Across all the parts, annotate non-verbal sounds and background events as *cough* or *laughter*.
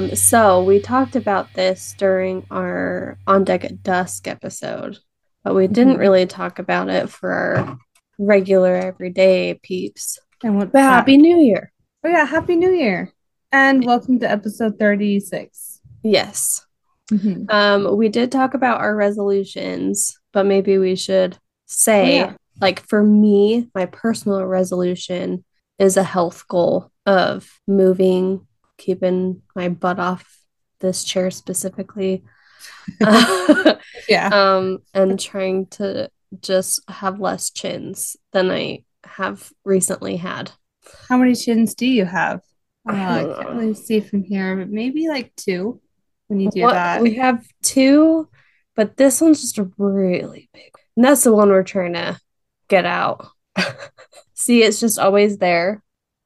Um, so we talked about this during our On Deck at Dusk episode, but we didn't Mhm. really talk about it for our regular everyday peeps. And what But Happy New Year. Oh yeah, Happy New Year. And welcome to episode 36. Yes. Mhm. Um, we did talk about our resolutions, but maybe we should say, Oh, yeah. like, for me, my personal resolution is a health goal of moving, keeping my butt off this chair specifically, *laughs* Yeah. um, and trying to just have less chins than I have recently had. How many chins do you have? Uh, I can't really see from here, but maybe like two when you do What- that. we have two, but this one's just a really big. And that's the one we're trying to get out. *laughs* See, it's just always there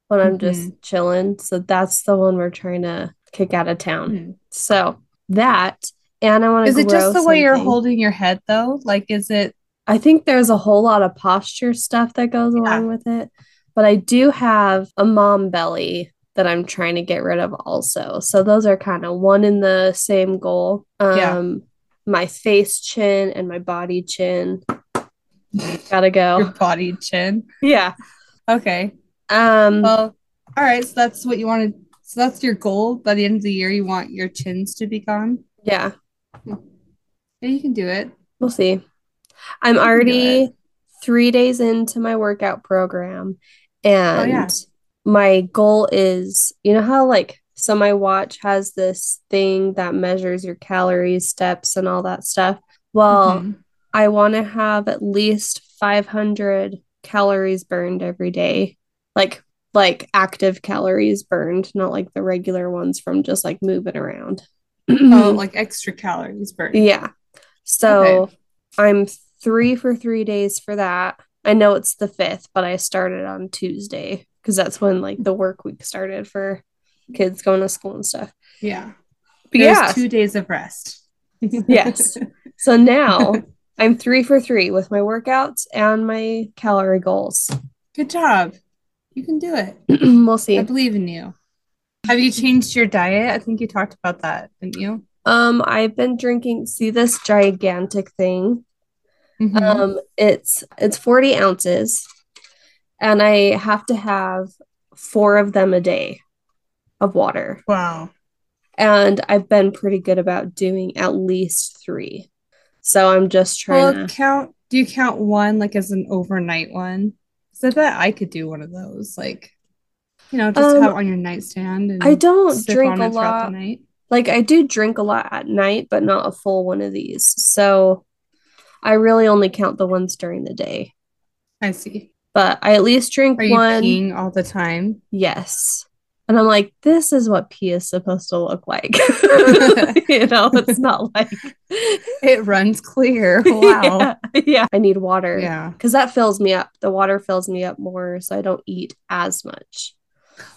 when I'm just Mm-hmm. chilling. So that's the one we're trying to kick out of town. Mhm. So that, and I want to Is it just the way you're holding your head though? Like, is it? I think there's a whole lot of posture stuff that goes along with it. But I do have a mom belly that I'm trying to get rid of also. So those are kind of one in the same goal. Um Yeah. my face chin and my body chin. Gotta Your go. body chin. Yeah. Okay. Um Well, all right. So that's what you wanted. So that's your goal. By the end of the year, you want your chins to be gone. yeah, Yeah, you can do it. we'll see. I'm do already three days into my workout program and Oh, yeah. my goal is you know how like so my watch has this thing that measures your calories steps and all that stuff well Mhm. i want to have at least 500 calories burned every day like like active calories burned not like the regular ones from just like moving around Oh, *clears throat* like extra calories burned. yeah so Okay. i'm three for three days for that i know it's the fifth but i started on tuesday because that's when like the work week started for kids going to school and stuff Yeah. but There's yeah two days of rest. *laughs* yes so now i'm three for three with my workouts and my calorie goals Good job. You can do it. *clears throat* we'll see I believe in you. Have you changed your diet? I think you talked about that, didn't you? um i've been drinking see this gigantic thing Mhm. Um, it's it's 40 ounces, and I have to have four of them a day of water. wow. And I've been pretty good about doing at least three. So I'm just trying Well, to. count. Do you count one like as an overnight one? Because that I could do one of those. Like, you know, just Um, have it on your nightstand and I don't drink a lot. Like I do drink a lot at night, but not a full one of these. So I really only count the ones during the day. I see. But I at least drink Are you one. all the time? Yes. And I'm like, this is what pee is supposed to look like. *laughs* *laughs* you know, it's not like *laughs* It runs clear. Wow. yeah, yeah. I need water. Yeah. Because that fills me up. The water fills me up more, so I don't eat as much.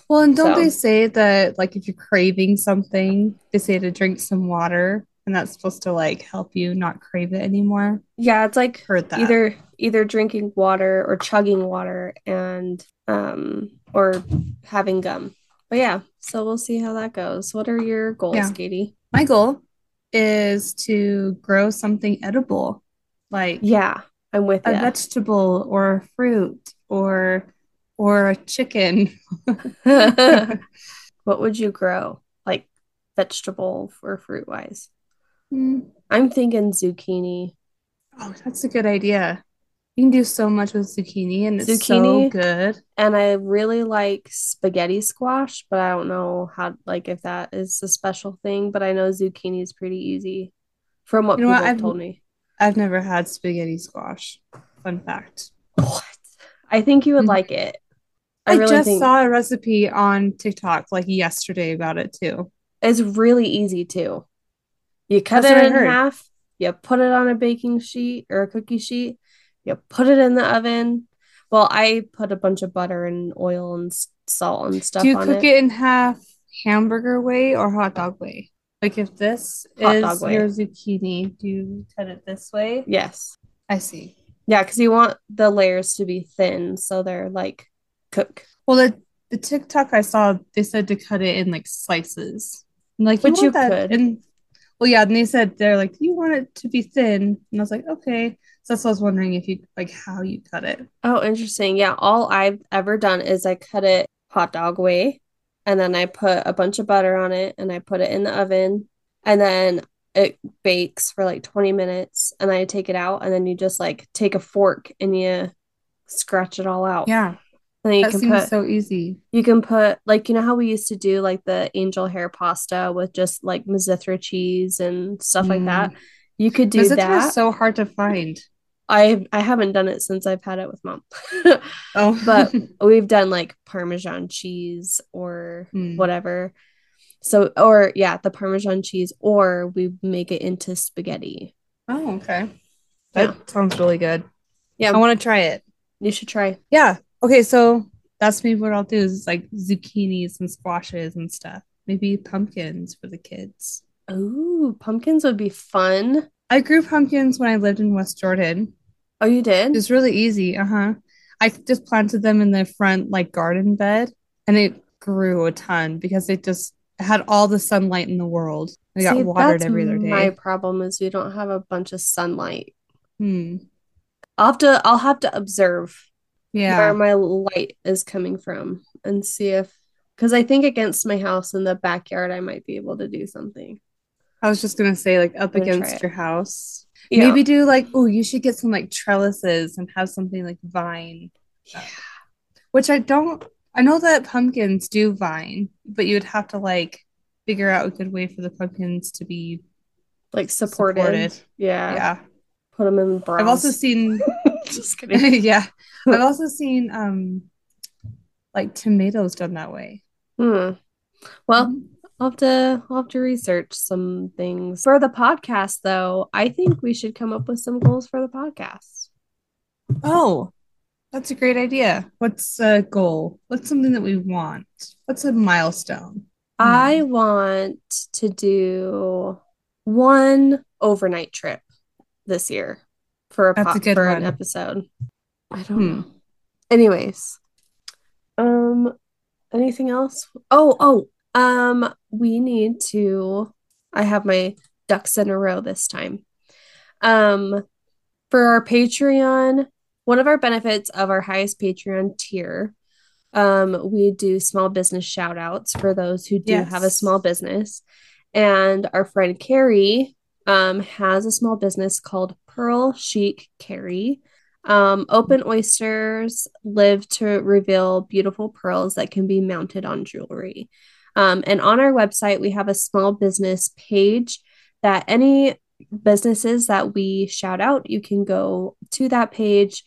Well, and don't So- they say that like if you're craving something, they say to drink some water, and that's supposed to like help you not crave it anymore? Yeah, it's like Heard that. either either drinking water or chugging water and um or having gum. But yeah, so we'll see how that goes. What are your goals, Yeah. Katie? My goal is to grow something edible, like Yeah, I'm with a you. vegetable or a fruit or or a chicken. *laughs* *laughs* what would you grow? Like vegetable or fruit wise? Hmm. I'm thinking zucchini. Oh, that's a good idea. You can do so much with zucchini, and it's Zucchini? so good. And I really like spaghetti squash, but I don't know how like if that is a special thing, but I know zucchini is pretty easy from what You know people what? have I've- told me. I've never had spaghetti squash. Fun fact. What? I think you would Mhm. like it. I, I, really just think saw a recipe on TikTok like yesterday about it too. it's really easy too. You cut That's it in half, you put it on a baking sheet or a cookie sheet, you put it in the oven. Well, I put a bunch of butter and oil and salt and stuff Do you on cook it in half hamburger way or hot dog way? Like if this Hot is dog your zucchini, do you cut it this way? Yes. I see. Yeah, because you want the layers to be thin so they're like cook. Well, the the TikTok I saw, they said to cut it in like slices. I'm like, Which you, you could. And well, yeah, and they said they're like, you want it to be thin, and I was like, okay. So that's what I was wondering if you like how you cut it. Oh, interesting. Yeah, all I've ever done is I cut it hot dog way, and then I put a bunch of butter on it, and I put it in the oven, and then it bakes for like 20 minutes, and then I take it out, and then you just like take a fork and you scratch it all out. Yeah, And then you that can seems put so easy. you can put like you know how we used to do like the angel hair pasta with just like Mizithra cheese and stuff like mm. that. You could do Mizithra that. is so hard to find. I I haven't done it since I've had it with mom. *laughs* Oh, but *laughs* we've done like parmesan cheese or Hmm. whatever. So or yeah, the parmesan cheese or we make it into spaghetti. oh, okay. That Yeah. sounds really good. Yeah. I want to try it. You should try. Yeah. Okay, so that's maybe what I'll do is like zucchinis and squashes and stuff. Maybe pumpkins for the kids. Ooh, pumpkins would be fun. I grew pumpkins when I lived in West Jordan. Oh, you did? It was really easy. Uh-huh. I just planted them in the front like garden bed and it grew a ton because it just had all the sunlight in the world. They got watered every other day. My problem is we don't have a bunch of sunlight. Hmm. I'll have to I'll have to observe Yeah. where my light is coming from and see if because I think against my house in the backyard I might be able to do something. I was just gonna say like up I'm gonna try against your house. Yeah. Maybe do like, oh, you should get some like trellises and have something like vine. Yeah. Which I don't I know that pumpkins do vine, but you would have to like figure out a good way for the pumpkins to be like supported. supported. Yeah. Yeah. Put them in. I've also seen *laughs* just *laughs* kidding. yeah. *laughs* I've also seen um like tomatoes done that way. Hmm. Well, Mhm. I'll have to I'll have to research some things. For the podcast though, I think we should come up with some goals for the podcast. Oh, that's a great idea. What's a goal? What's something that we want? What's a milestone? I want to do one overnight trip this year for a a po- good for an episode. I don't Hmm. know. Anyways, um, anything else? Oh, oh, um, we need to. I have my ducks in a row this time. Um, for our Patreon, one of our benefits of our highest Patreon tier, um, we do small business shout outs for those who do have a small business. And our friend Carrie um, has a small business called Pearl Chic Carrie. Um, open oysters live to reveal beautiful pearls that can be mounted on jewelry. Um, and on our website, we have a small business page that any businesses that we shout out, you can go to that page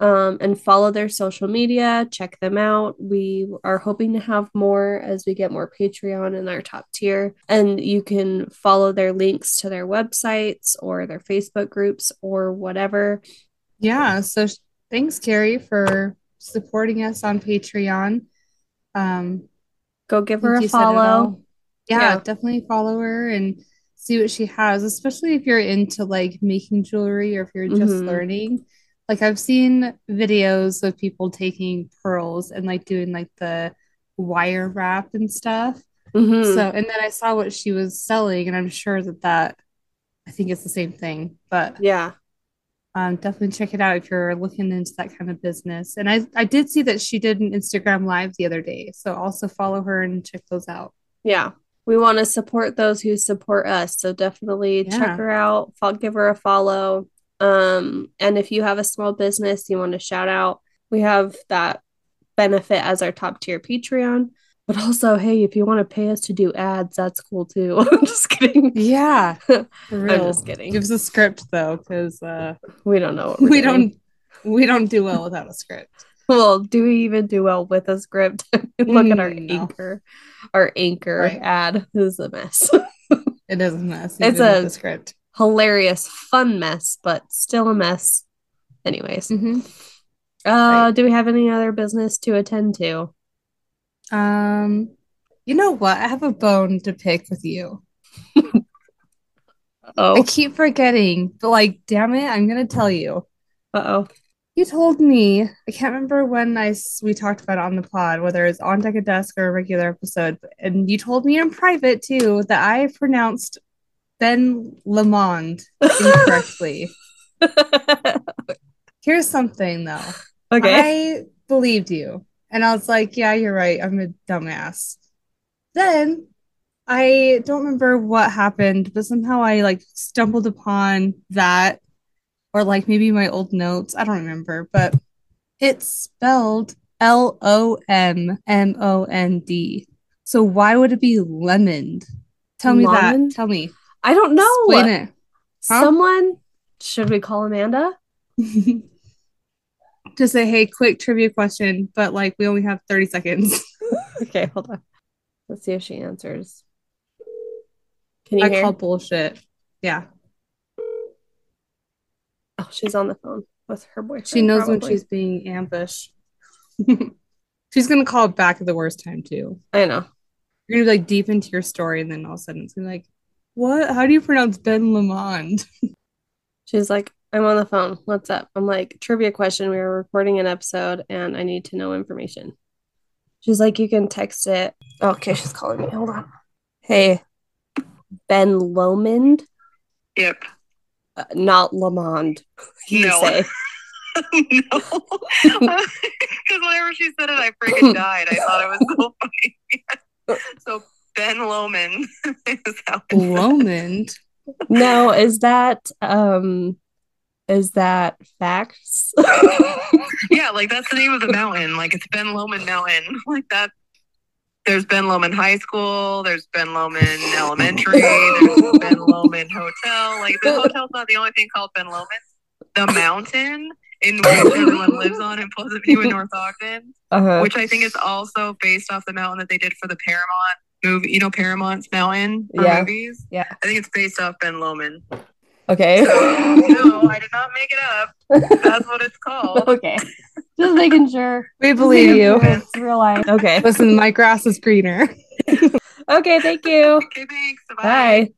um, and follow their social media, check them out. We are hoping to have more as we get more Patreon in our top tier. And you can follow their links to their websites or their Facebook groups or whatever. Yeah, so thanks, Carrie, for supporting us on Patreon. Um, Go give her a you said it follow. Yeah, Yeah. definitely follow her and see what she has, especially if you're into like making jewelry or if you're just Mhm. learning. Like I've seen videos of people taking pearls and like doing like the wire wrap and stuff. Mhm. So, and then I saw what she was selling, and I'm sure that that I think it's the same thing, but yeah. Um, definitely check it out if you're looking into that kind of business. And I, I did see that she did an Instagram live the other day, so also follow her and check those out. Yeah. We want to support those who support us. So definitely check her out, give her a follow. Um, and if you have a small business you want to shout out, we have that benefit as our top tier Patreon. But also, hey, if you want to pay us to do ads, that's cool too. *laughs* I'm just kidding. Yeah, *laughs* for I'm just kidding. Give us a script though, because uh, We don't know what we're doing. don't we don't do well without a script. *laughs* Well, do we even do well with a script? Look at our Mm, no. anchor. Our anchor Right. ad is a mess. It is a mess. It's even a- script. Hilarious, fun mess, but still a mess. Anyways, Mhm. uh, Right. do we have any other business to attend to? Um, you know what? I have a bone to pick with you. *laughs* Oh. I keep forgetting, but like, damn it, I'm gonna tell you. uh oh. You told me, I can't remember when I we talked about it on the pod, whether it's on Deck at Dusk or a regular episode, and you told me in private too that I pronounced Ben Lamond incorrectly. *laughs* Here's something though. Okay. I believed you. And I was like, yeah, you're right. I'm a dumbass. Then I don't remember what happened, but somehow I like stumbled upon that or like maybe my old notes. I don't remember, but it's spelled L O M M O N D. So why would it be lemon? Tell me Lemon? that. Tell me. I don't know. Explain it. Huh? Someone should we call Amanda? *laughs* to say, hey, quick trivia question, but like we only have 30 seconds. *laughs* Okay, hold on. Let's see if she answers. Can you I hear? call bullshit. Yeah. Oh, she's on the phone with her boyfriend. She knows when she's being ambushed. *laughs* she's gonna call back at the worst time too. I know. You're gonna be like deep into your story, and then all of a sudden it's gonna be like, what? How do you pronounce Ben Lamond? *laughs* She's like, I'm on the phone. What's up? I'm like, trivia question. We were recording an episode and I need to know information. She's like, you can text it. Okay, she's calling me. Hold on. Hey, Ben Lomond, Yep. uh, not Lamond. *laughs* You No. say. *laughs* no. *laughs* Because whenever she said it, I freaking died. I thought it was so funny. so Ben Lomond is how Lomond. No, is that um is that facts? *laughs* Yeah, like that's the name of the mountain. Like it's Ben Lomond Mountain. *laughs* Like that. There's Ben Lomond High School. There's Ben Lomond Elementary. There's Ben Lomond Hotel. Like the hotel's not the only thing called Ben Lomond. The mountain in which everyone lives on in Pleasant View in North Ogden, uh-huh. which I think is also based off the mountain that they did for the Paramount movie. You know Paramount's mountain Yeah. movies. Yeah. I think it's based off Ben Lomond. Okay. *laughs* no, *laughs* I did not make it up. That's what it's called. okay. Just making sure. We believe you. It's real life. Okay. Listen, my grass is greener. *laughs* Okay, thank you. Okay, thanks. Bye.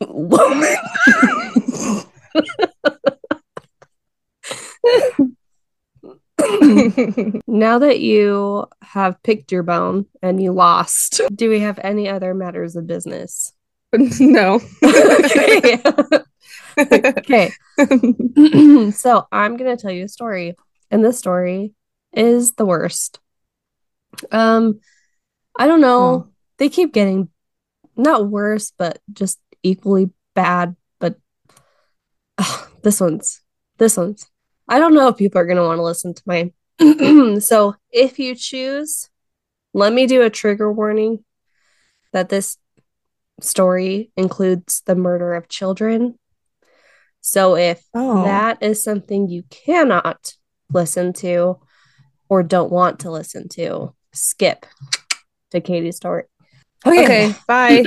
Bye. now that you have picked your bone and you lost, do we have any other matters of business? *laughs* no. okay. okay. *clears throat* so I'm gonna tell you a story, and this story is the worst. Um, I don't know. Oh. They keep getting not worse, but just equally bad. But Ugh, this one's this one's. I don't know if people are gonna want to listen to mine. *clears throat* so if you choose, let me do a trigger warning that this story includes the murder of children. So if Oh. that is something you cannot listen to or don't want to listen to, skip to Katie's story. Okay, bye.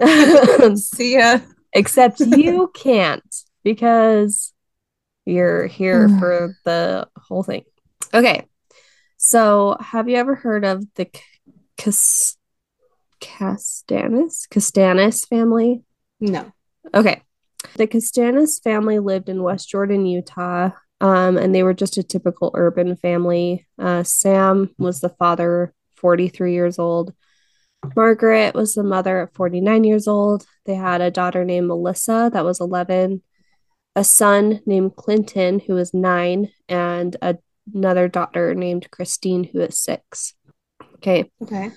*clears throat* See ya. Except you *laughs* can't because you're here Mm. for the whole thing. Okay. So, have you ever heard of the Cas- Kastanis? Kastanis family? No. Okay. The Kastanis family lived in West Jordan, Utah, um, and they were just a typical urban family. Uh, Sam was the father, 43 years old. Margaret was the mother at 49 years old. They had a daughter named Melissa that was 11, a son named Clinton who was nine, and a- another daughter named Christine who is six. Okay. Okay.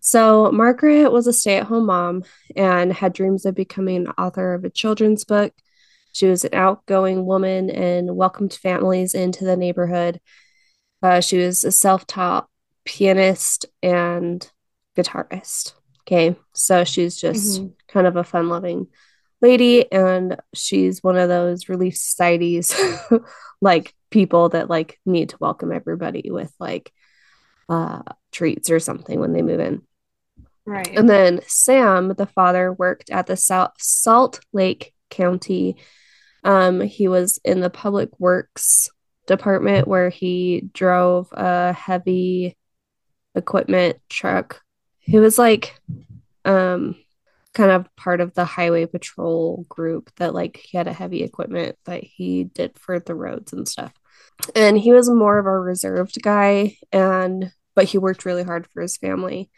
So, Margaret was a stay at home mom and had dreams of becoming an author of a children's book. She was an outgoing woman and welcomed families into the neighborhood. Uh, she was a self taught pianist and guitarist. Okay. So, she's just Mhm. kind of a fun loving lady. And she's one of those relief societies, *laughs* like people that like need to welcome everybody with like uh, treats or something when they move in. Right. And then Sam, the father, worked at the South Salt Lake County. Um, he was in the public works department where he drove a heavy equipment truck. He was like um kind of part of the highway patrol group that like he had a heavy equipment that he did for the roads and stuff. And he was more of a reserved guy and but he worked really hard for his family.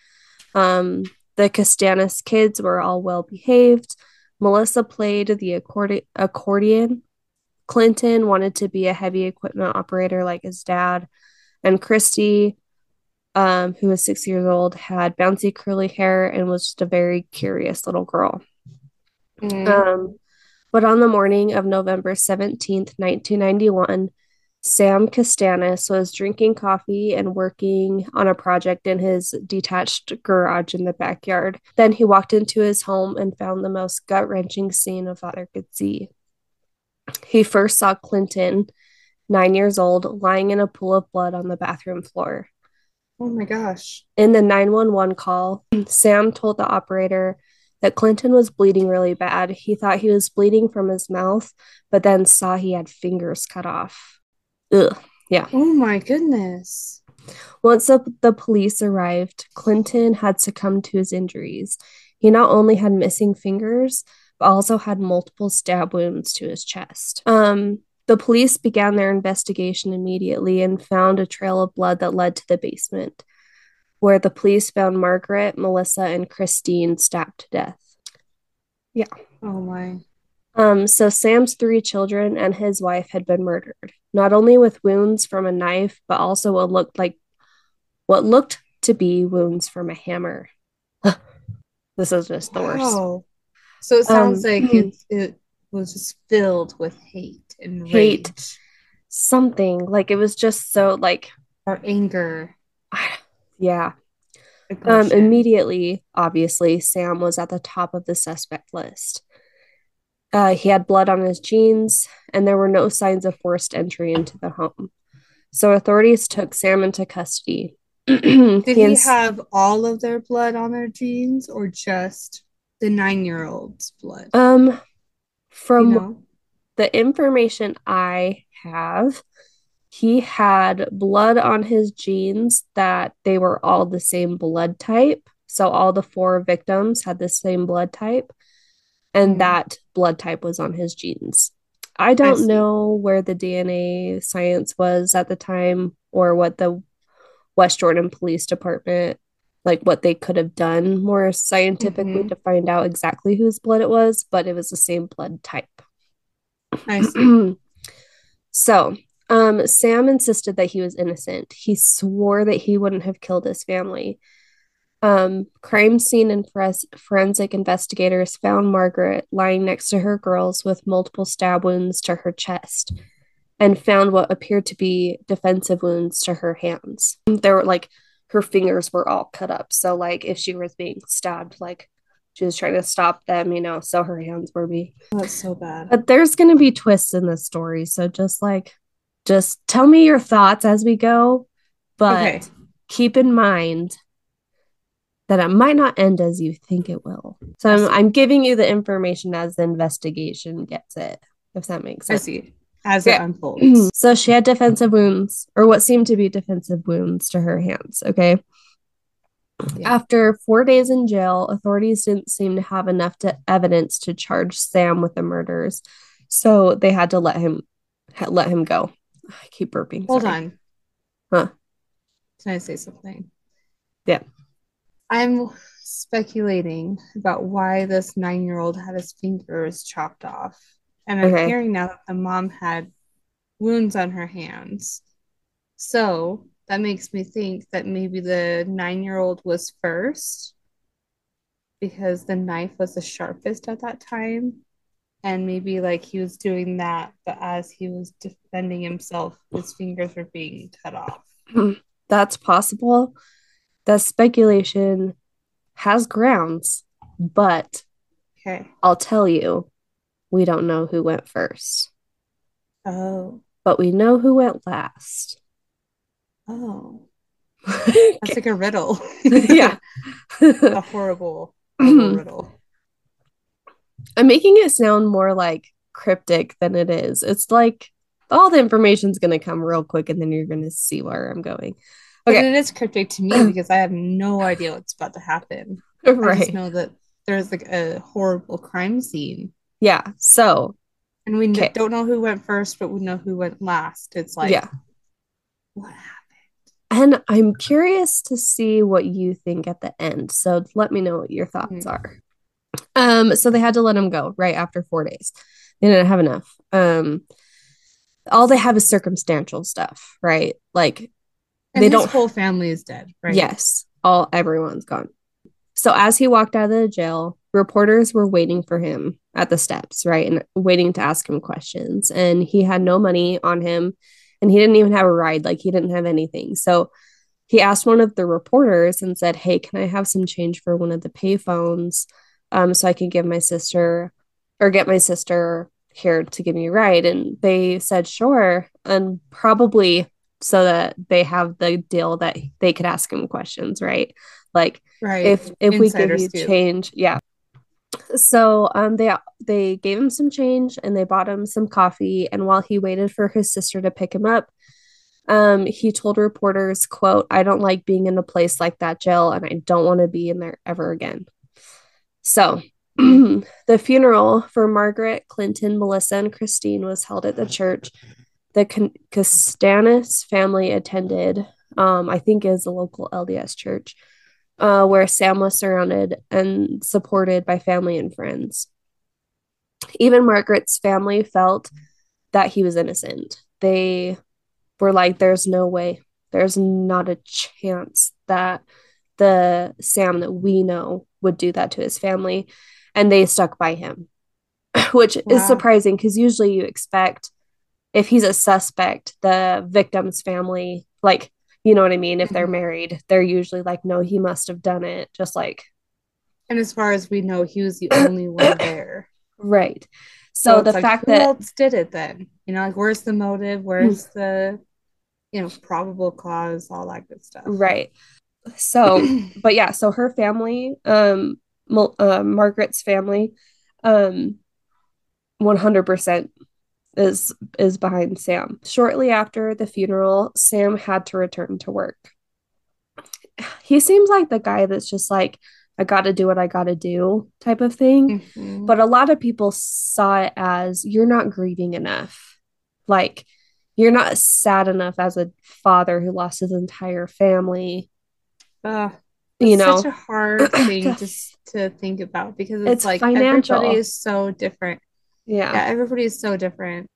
Um, the Kastanis kids were all well behaved. Melissa played the accordi- accordion. Clinton wanted to be a heavy equipment operator like his dad. And Christy, um, who was six years old, had bouncy curly hair and was just a very curious little girl. Mm. Um, but on the morning of November 17th, 1991, Sam Kastanis was drinking coffee and working on a project in his detached garage in the backyard. Then he walked into his home and found the most gut wrenching scene a father could see. He first saw Clinton, nine years old, lying in a pool of blood on the bathroom floor. Oh my gosh. In the 911 call, Sam told the operator that Clinton was bleeding really bad. He thought he was bleeding from his mouth, but then saw he had fingers cut off. Ugh. Yeah. Oh my goodness. Once the, the police arrived, Clinton had succumbed to his injuries. He not only had missing fingers, but also had multiple stab wounds to his chest. Um, the police began their investigation immediately and found a trail of blood that led to the basement, where the police found Margaret, Melissa, and Christine stabbed to death. Yeah. Oh my. Um, so Sam's three children and his wife had been murdered, not only with wounds from a knife, but also what looked like what looked to be wounds from a hammer. *laughs* this is just the worst. So it sounds um, like it, it was just filled with hate and hate. Rage. Something like it was just so like or anger. *sighs* Yeah. Um, immediately, obviously, Sam was at the top of the suspect list. Uh, he had blood on his jeans, and there were no signs of forced entry into the home. So authorities took Sam into custody. *clears throat* Did he, he have all of their blood on their jeans, or just the nine-year-old's blood? Um, from you know? the information I have, he had blood on his jeans that they were all the same blood type. So all the four victims had the same blood type and mm. that blood type was on his genes. I don't I know where the DNA science was at the time or what the West Jordan Police Department like what they could have done more scientifically mm-hmm. to find out exactly whose blood it was, but it was the same blood type. I see. *clears throat* so, um, Sam insisted that he was innocent. He swore that he wouldn't have killed his family. Um, crime scene and forensic investigators found Margaret lying next to her girls with multiple stab wounds to her chest and found what appeared to be defensive wounds to her hands. There were like her fingers were all cut up. So, like, if she was being stabbed, like, she was trying to stop them, you know, so her hands were being. That's so bad. But there's going to be twists in this story. So, just like, just tell me your thoughts as we go. But okay. keep in mind that it might not end as you think it will. So I'm, I'm giving you the information as the investigation gets it, if that makes sense. I see. As it unfolds. *clears throat* so she had defensive wounds, or what seemed to be defensive wounds to her hands. Okay. Yeah. After four days in jail, authorities didn't seem to have enough to, evidence to charge Sam with the murders, so they had to let him let him go. I keep burping. Hold sorry. on. Huh? Can I say something? Yeah. I'm speculating about why this nine year old had his fingers chopped off. And I'm okay. hearing now that the mom had wounds on her hands. So that makes me think that maybe the nine year old was first because the knife was the sharpest at that time. And maybe like he was doing that, but as he was defending himself, his fingers were being cut off. Hmm. That's possible the speculation has grounds, but okay. I'll tell you, we don't know who went first. Oh. But we know who went last. Oh. *laughs* That's like a riddle. *laughs* yeah. a horrible, *clears throat* horrible riddle. I'm making it sound more like cryptic than it is. It's like all the information's going to come real quick and then you're going to see where I'm going. Okay. But it is cryptic to me because I have no idea what's about to happen. Right. I just know that there's like a horrible crime scene. Yeah. So And we Okay. don't know who went first, but we know who went last. It's like, yeah. what happened? And I'm curious to see what you think at the end. So let me know what your thoughts Mhm. are. Um, so they had to let him go right after four days. They didn't have enough. Um, all they have is circumstantial stuff, right? Like And They his don't- whole family is dead, right? Yes, all everyone's gone. So as he walked out of the jail, reporters were waiting for him at the steps, right? And waiting to ask him questions. And he had no money on him and he didn't even have a ride, like he didn't have anything. So he asked one of the reporters and said, Hey, can I have some change for one of the payphones? Um, so I can give my sister or get my sister here to give me a ride. And they said, Sure. And probably so that they have the deal that they could ask him questions, right? Like Right. if if we give you change, yeah. So um they they gave him some change and they bought him some coffee and while he waited for his sister to pick him up, um he told reporters, quote, I don't like being in a place like that jail and I don't want to be in there ever again. So *clears throat* the funeral for Margaret, Clinton, Melissa, and Christine was held at the church. The Kastanis family attended, um, I think is a local LDS church, uh, where Sam was surrounded and supported by family and friends. Even Margaret's family felt that he was innocent. They were like, there's no way, there's not a chance that the Sam that we know would do that to his family. And they stuck by him, *laughs* which Wow. is surprising because usually you expect if he's a suspect, the victim's family, like, you know what I mean? If they're Mhm. married, they're usually like, no, he must have done it. Just like, And as far as we know, he was the only one *coughs* there. right. So, it's the like, fact who that, else did it then? You know, like where's the motive? Where's the, you know, probable cause, all that good stuff. right. So, *coughs* but yeah, so her family, um, uh, Margaret's family, um, 100% is is behind Sam. Shortly after the funeral, Sam had to return to work. He seems like the guy that's just like, I got to do what I got to do type of thing. Mhm. But a lot of people saw it as you're not grieving enough. Like, you're not sad enough as a father who lost his entire family. Ugh, You know, such a hard thing *clears throat* to to think about because it's, It's like financial. everybody is so different. Yeah. Yeah, everybody is so different.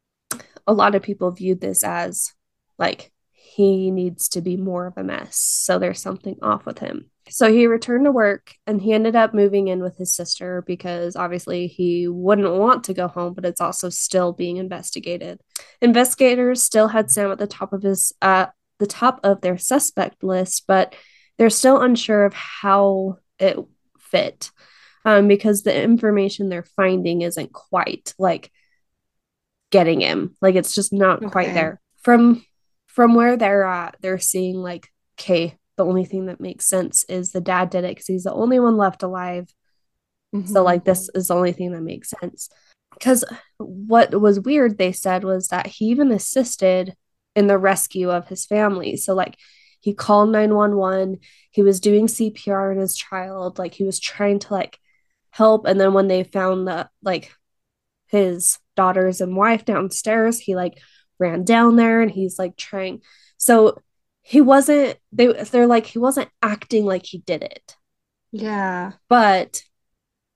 a lot of people viewed this as like he needs to be more of a mess. So there's something off with him. So he returned to work and he ended up moving in with his sister because obviously he wouldn't want to go home, but it's also still being investigated. Investigators still had Sam at the top of his uh the top of their suspect list, but they're still unsure of how it fit. Um, because the information they're finding isn't quite like getting him. Like it's just not quite there. From from where they're at, they're seeing like, okay, the only thing that makes sense is the dad did it because he's the only one left alive. So Mhm. like this is the only thing that makes sense. Because what was weird, they said, was that he even assisted in the rescue of his family. So like he called 911, he was doing CPR on his child, like he was trying to like help. And then when they found the like his daughters and wife downstairs, he like ran down there and he's like trying. So he wasn't they they're like he wasn't acting like he did it, yeah. but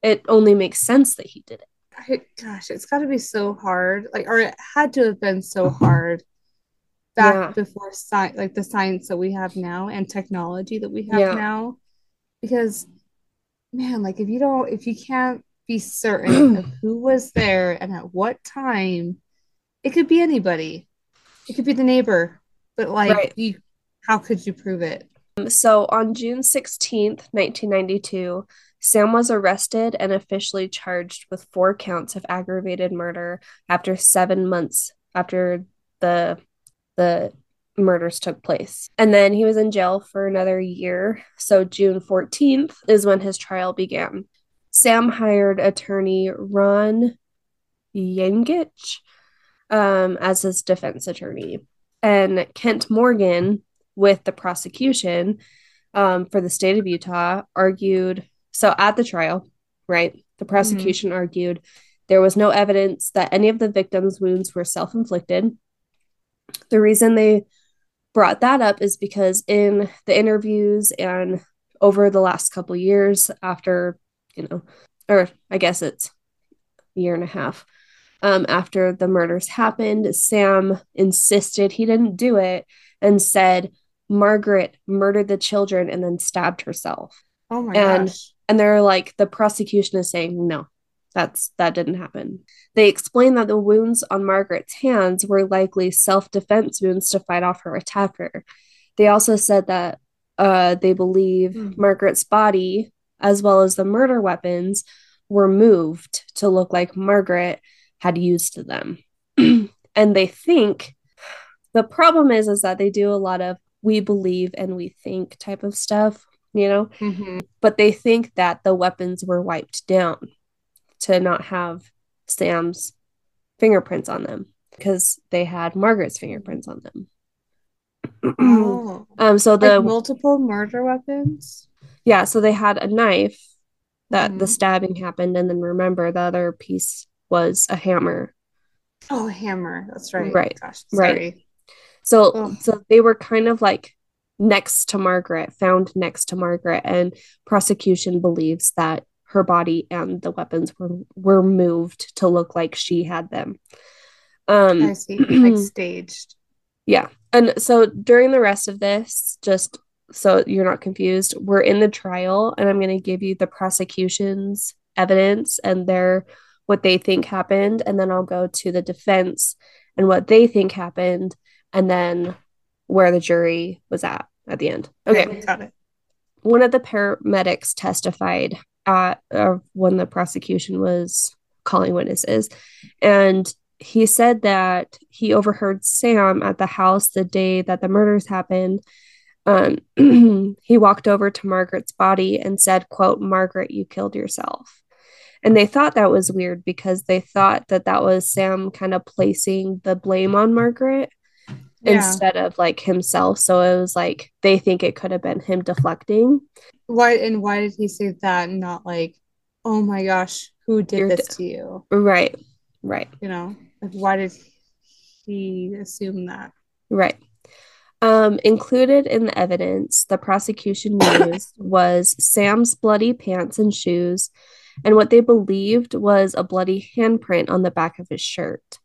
it only makes sense that he did it. I, gosh, it's got to be so hard. Like, or it had to have been so hard back Yeah. before science, like the science that we have now and technology that we have Yeah. now. Because, man, like if you don't, if you can't be certain *clears throat* of who was there and at what time, it could be anybody. It could be the neighbor, but like, Right. you, how could you prove it? Um, so on June 16th, 1992, Sam was arrested and officially charged with four counts of aggravated murder after seven months after the the murders took place. And then he was in jail for another year. So June 14th is when his trial began. Sam hired attorney Ron Yengich um, as his defense attorney. And Kent Morgan, with the prosecution um, for the state of Utah, argued. So at the trial, right, the prosecution argued There was no evidence that any of the victims' wounds were self inflicted. The reason they brought that up is because in the interviews and over the last couple years after, you know, or I guess it's a year and a half um, after the murders happened, Sam insisted he didn't do it and said Margaret murdered the children and then stabbed herself. Oh my and gosh. and they're like the prosecution is saying no that's that didn't happen. They explained that the wounds on margaret's hands were likely self-defense wounds to fight off her attacker. They also said that uh, they believe Hmm. margaret's body as well as the murder weapons were moved to look like margaret had used them. *clears throat* And they think the problem is is that they do a lot of we believe and we think type of stuff you know? Mhm. but they think that the weapons were wiped down to not have Sam's fingerprints on them because they had Margaret's fingerprints on them. Oh. um so the like multiple murder weapons? yeah, so they had a knife that the Mhm. stabbing happened and then remember the other piece was a hammer. Oh, hammer. That's right. Right, Gosh, right. sorry. So Ugh. so they were kind of like next to Margaret, found next to Margaret and prosecution believes that her body and the weapons were were moved to look like she had them. Um I see. Like *clears throat* staged. Yeah. And so during the rest of this, just so you're not confused, we're in the trial and I'm going to give you the prosecution's evidence and their what they think happened and then I'll go to the defense and what they think happened and then where the jury was at at the end. Okay. Got it. One of the paramedics testified at uh, when the prosecution was calling witnesses and he said that he overheard Sam at the house the day that the murders happened. Um, *clears throat* he walked over to Margaret's body and said, quote, Margaret, you killed yourself. And they thought that was weird because they thought that that was Sam kind of placing the blame on Margaret Yeah. instead of like himself. So it was like they think it could have been him deflecting. Why and why did he say that and not like, oh my gosh, who did You're this d- to you? Right, right. You know, like why did he assume that? Right. Um, included in the evidence the prosecution *coughs* used was Sam's bloody pants and shoes, and what they believed was a bloody handprint on the back of his shirt.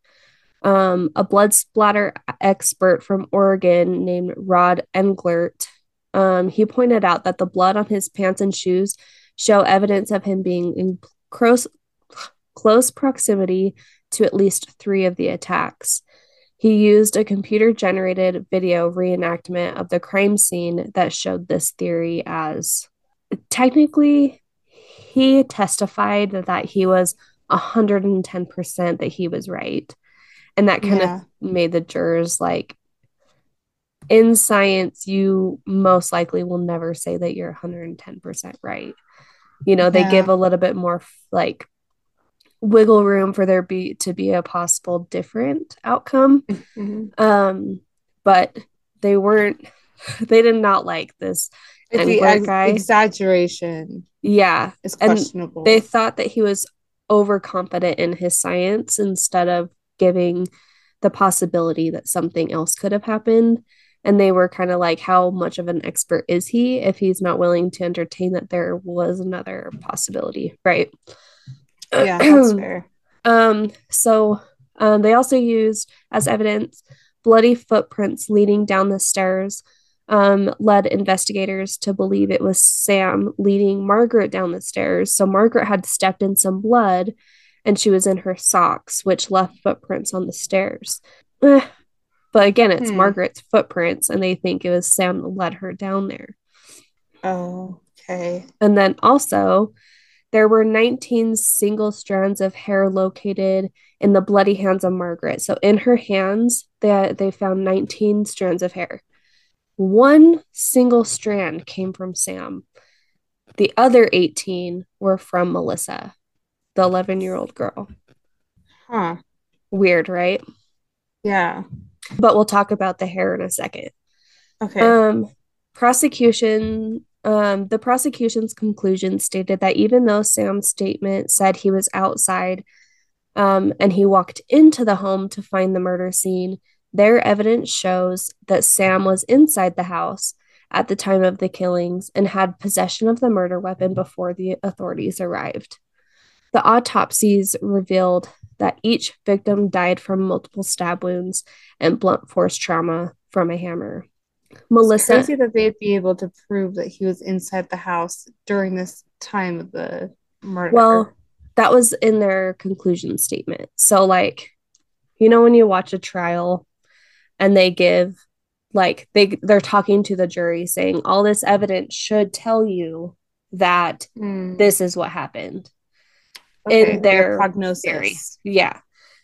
Um, a blood splatter expert from Oregon named Rod Englert, um, he pointed out that the blood on his pants and shoes show evidence of him being in close close proximity to at least three of the attacks. He used a computer generated video reenactment of the crime scene that showed this theory as technically he testified that he was 110% that he was right. And that kind Yeah. of made the jurors like in science you most likely will never say that you're 110% right. You know, they Yeah. give a little bit more like wiggle room for there be to be a possible different outcome Mhm. um but they weren't *laughs* they did not like this Like the ex- guy. exaggeration yeah And questionable. they thought that he was overconfident in his science instead of giving the possibility that something else could have happened and they were kind of like how much of an expert is he if he's not willing to entertain that there was another possibility right yeah, that's *clears throat* fair. Um, so um, they also used as evidence bloody footprints leading down the stairs, um, led investigators to believe it was Sam leading Margaret down the stairs. So Margaret had stepped in some blood and she was in her socks, which left footprints on the stairs. But again, it's Hmm. Margaret's footprints, and they think it was Sam that led her down there. Oh, okay. And then also, there were 19 single strands of hair located in the bloody hands of Margaret. So in her hands, they, they found 19 strands of hair. One single strand came from Sam. The other 18 were from Melissa, the 11 year old girl. Huh. Weird, right? Yeah. But we'll talk about the hair in a second. Okay. Um, prosecution, um, the prosecution's conclusion stated that even though Sam's statement said he was outside um, and he walked into the home to find the murder scene, their evidence shows that Sam was inside the house at the time of the killings and had possession of the murder weapon before the authorities arrived. The autopsies revealed that each victim died from multiple stab wounds and blunt force trauma from a hammer. Melissa. It's crazy that they'd be able to prove that he was inside the house during this time of the murder. Well, that was in their conclusion statement. So, like, you know, when you watch a trial and they give, like, they they're talking to the jury saying all this evidence should tell you that Mm, this is what happened. Okay, in their prognosis. theory. Yeah.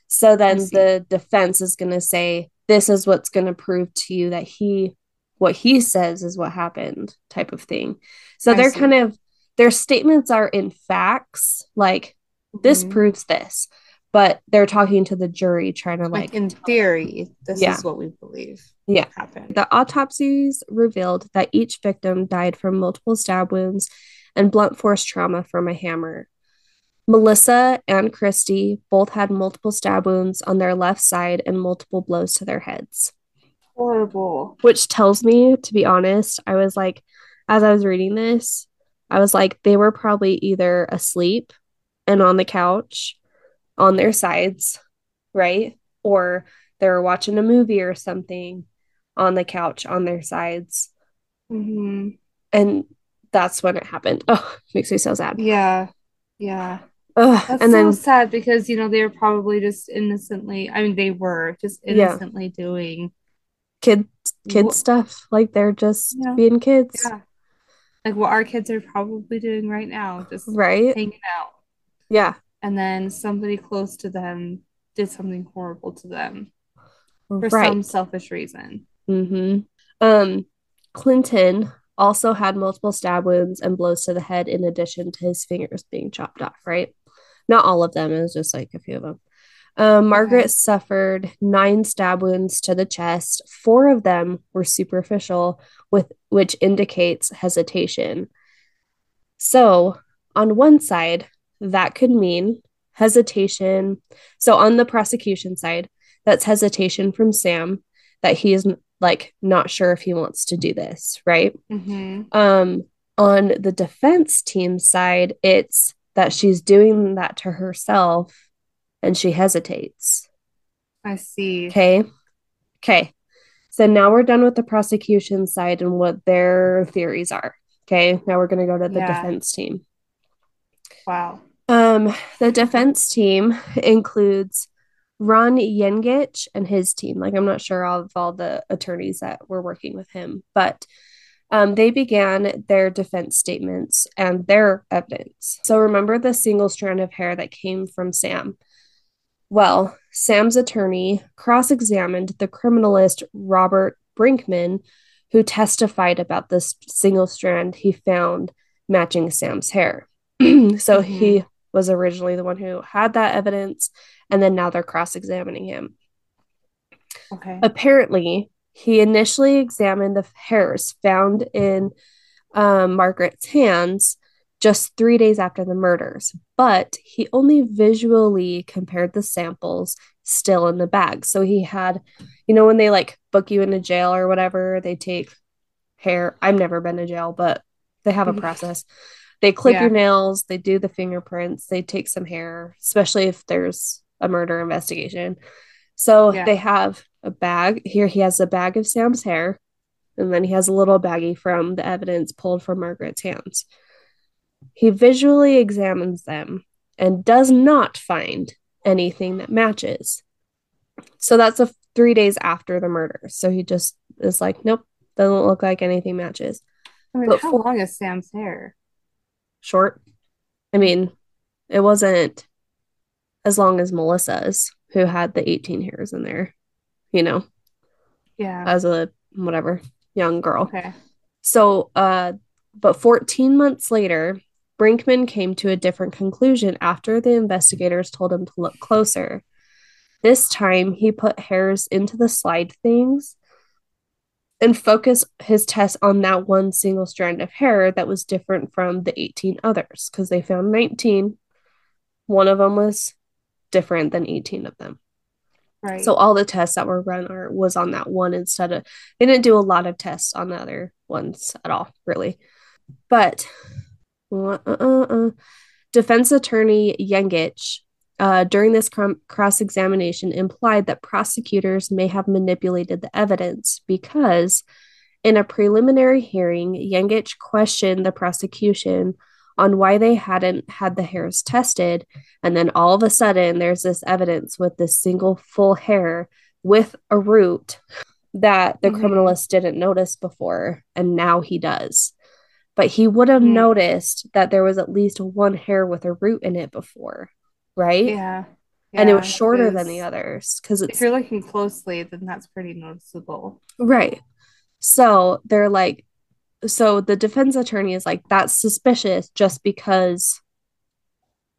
So then the defense is going to say, this is what's going to prove to you that he, what he says is what happened, type of thing. So I they're see. kind of, their statements are in facts, like, this Mhm. proves this, but they're talking to the jury, trying to like like, in theory, this Yeah. is what we believe Yeah. happened. The autopsies revealed that each victim died from multiple stab wounds and blunt force trauma from a hammer. Melissa and Christy both had multiple stab wounds on their left side and multiple blows to their heads, Horrible. which tells me, to be honest, I was like, as I was reading this, I was like, they were probably either asleep and on the couch on their sides, right? Or they were watching a movie or something on the couch on their sides. hmm And that's when it happened. *laughs* Oh, makes me so sad. Yeah. Yeah. Ugh, That's and so then sad because you know they were probably just innocently. I mean, they were just Yeah. innocently doing. kid kid Wha- stuff. Like they're just Yeah. being kids. Yeah, like what our kids are probably doing right now, just Right? hanging out. Yeah. And then somebody close to them did something horrible to them for right. some selfish reason. Mm-hmm. Um, Clinton also had multiple stab wounds and blows to the head in addition to his fingers being chopped off, right? Not all of them, it was just like a few of them. Um, Margaret Okay. suffered nine stab wounds to the chest. Four of them were superficial, with which indicates hesitation. So, on one side, that could mean hesitation. So, on the prosecution side, that's hesitation from Sam that he is like not sure if he wants to do this, right? hmm Um, on the defense team side, it's that she's doing that to herself and she hesitates. I see. Okay. Okay. So now we're done with the prosecution side and what their theories are. Okay. Now we're going to go to the Yeah. defense team. Wow. Um, the defense team includes Ron Yengich and his team. Like, I'm not sure of all the attorneys that were working with him, but um, they began their defense statements and their evidence. So, remember the single strand of hair that came from Sam? Well, Sam's attorney cross examined the criminalist Robert Brinkman, who testified about this single strand he found matching Sam's hair. *clears throat* so he was originally the one who had that evidence, and then now they're cross examining him. Okay. Apparently, he initially examined the hairs found in um, Margaret's hands just three days after the murders, but he only visually compared the samples still in the bag. So he had, you know, when they like book you into jail or whatever, they take hair. I've never been to jail, but they have a process. They clip Yeah. your nails, they do the fingerprints, they take some hair, especially if there's a murder investigation. So Yeah. they have a bag. Here he has a bag of Sam's hair, and then he has a little baggie from the evidence pulled from Margaret's hands. He visually examines them and does not find anything that matches. So that's a three days after the murder. So he just is like, nope, doesn't look like anything matches. I mean, but how long is Sam's hair? Short. I mean, it wasn't as long as Melissa's, who had the 18 hairs in there, you know, Yeah. as a whatever young girl. Okay. So, uh, but 14 months later, Brinkman came to a different conclusion after the investigators told him to look closer. This time, he put hairs into the slide things and focused his test on that one single strand of hair that was different from the 18 others because they found 19. One of them was different than 18 of them. Right. So all the tests that were run are was on that one instead of they didn't do a lot of tests on the other ones at all, really. But uh, uh, uh, defense attorney Yengich uh, during this cross examination implied that prosecutors may have manipulated the evidence because in a preliminary hearing, Yengich questioned the prosecution on why they hadn't had the hairs tested. And then all of a sudden, there's this evidence with this single full hair with a root that the mm-hmm. criminalist didn't notice before. And now he does. But he would have mm. noticed that there was at least one hair with a root in it before, right? Yeah. yeah and it was shorter than the others because if you're looking closely, then that's pretty noticeable. Right. So they're like, so the defense attorney is like that's suspicious just because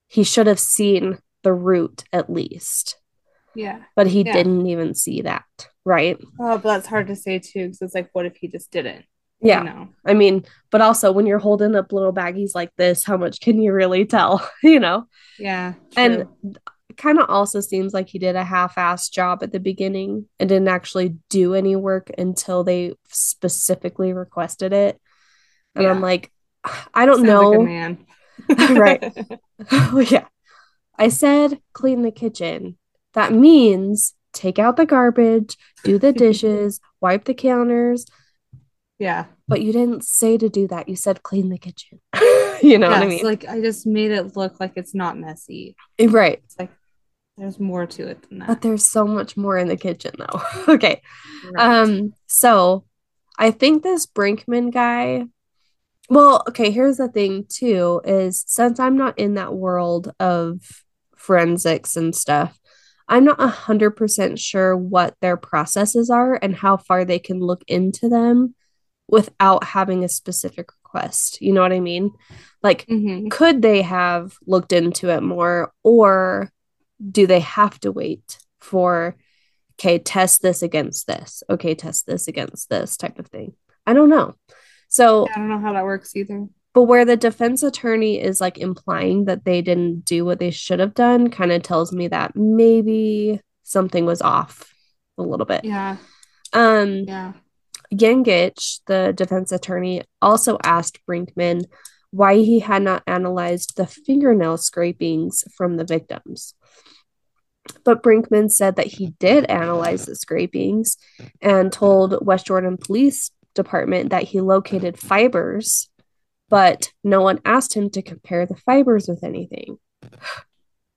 he should have seen the root at least yeah but he yeah. didn't even see that right oh but that's hard to say too because it's like what if he just didn't yeah you know? i mean but also when you're holding up little baggies like this how much can you really tell *laughs* you know yeah true. and kind of also seems like he did a half-assed job at the beginning and didn't actually do any work until they specifically requested it. And yeah. I'm like, I don't Sounds know. Like man. *laughs* right. *laughs* *laughs* yeah. I said clean the kitchen. That means take out the garbage, do the dishes, wipe the counters. Yeah. But you didn't say to do that. You said clean the kitchen. you know yes, what I mean? Like I just made it look like it's not messy. Right. It's like there's more to it than that. But there's so much more in the kitchen though. *laughs* okay. Right. Um so I think this Brinkman guy well, okay, here's the thing too is since I'm not in that world of forensics and stuff, I'm not 100% sure what their processes are and how far they can look into them without having a specific request. You know what I mean? Like, mm-hmm. could they have looked into it more or do they have to wait for okay test this against this okay test this against this type of thing? I don't know. So i don't know how that works either. But where the defense attorney is like implying that they didn't do what they should have done kind of tells me that maybe something was off a little bit. Yeah. Um yeah. Yengich, the defense attorney, also asked Brinkman why he had not analyzed the fingernail scrapings from the victims. But Brinkman said that he did analyze the scrapings and told West Jordan Police Department that he located fibers, but no one asked him to compare the fibers with anything. *gasps*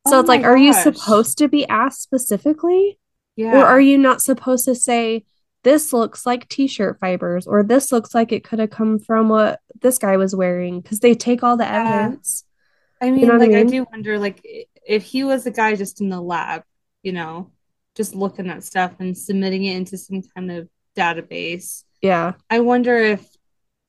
So oh it's like, gosh. are you supposed to be asked specifically? Yeah. Or are you not supposed to say, this looks like t-shirt fibers or this looks like it could have come from what this guy was wearing because they take all the yeah. evidence i mean you know like I, mean? I do wonder like if he was a guy just in the lab you know just looking at stuff and submitting it into some kind of database yeah i wonder if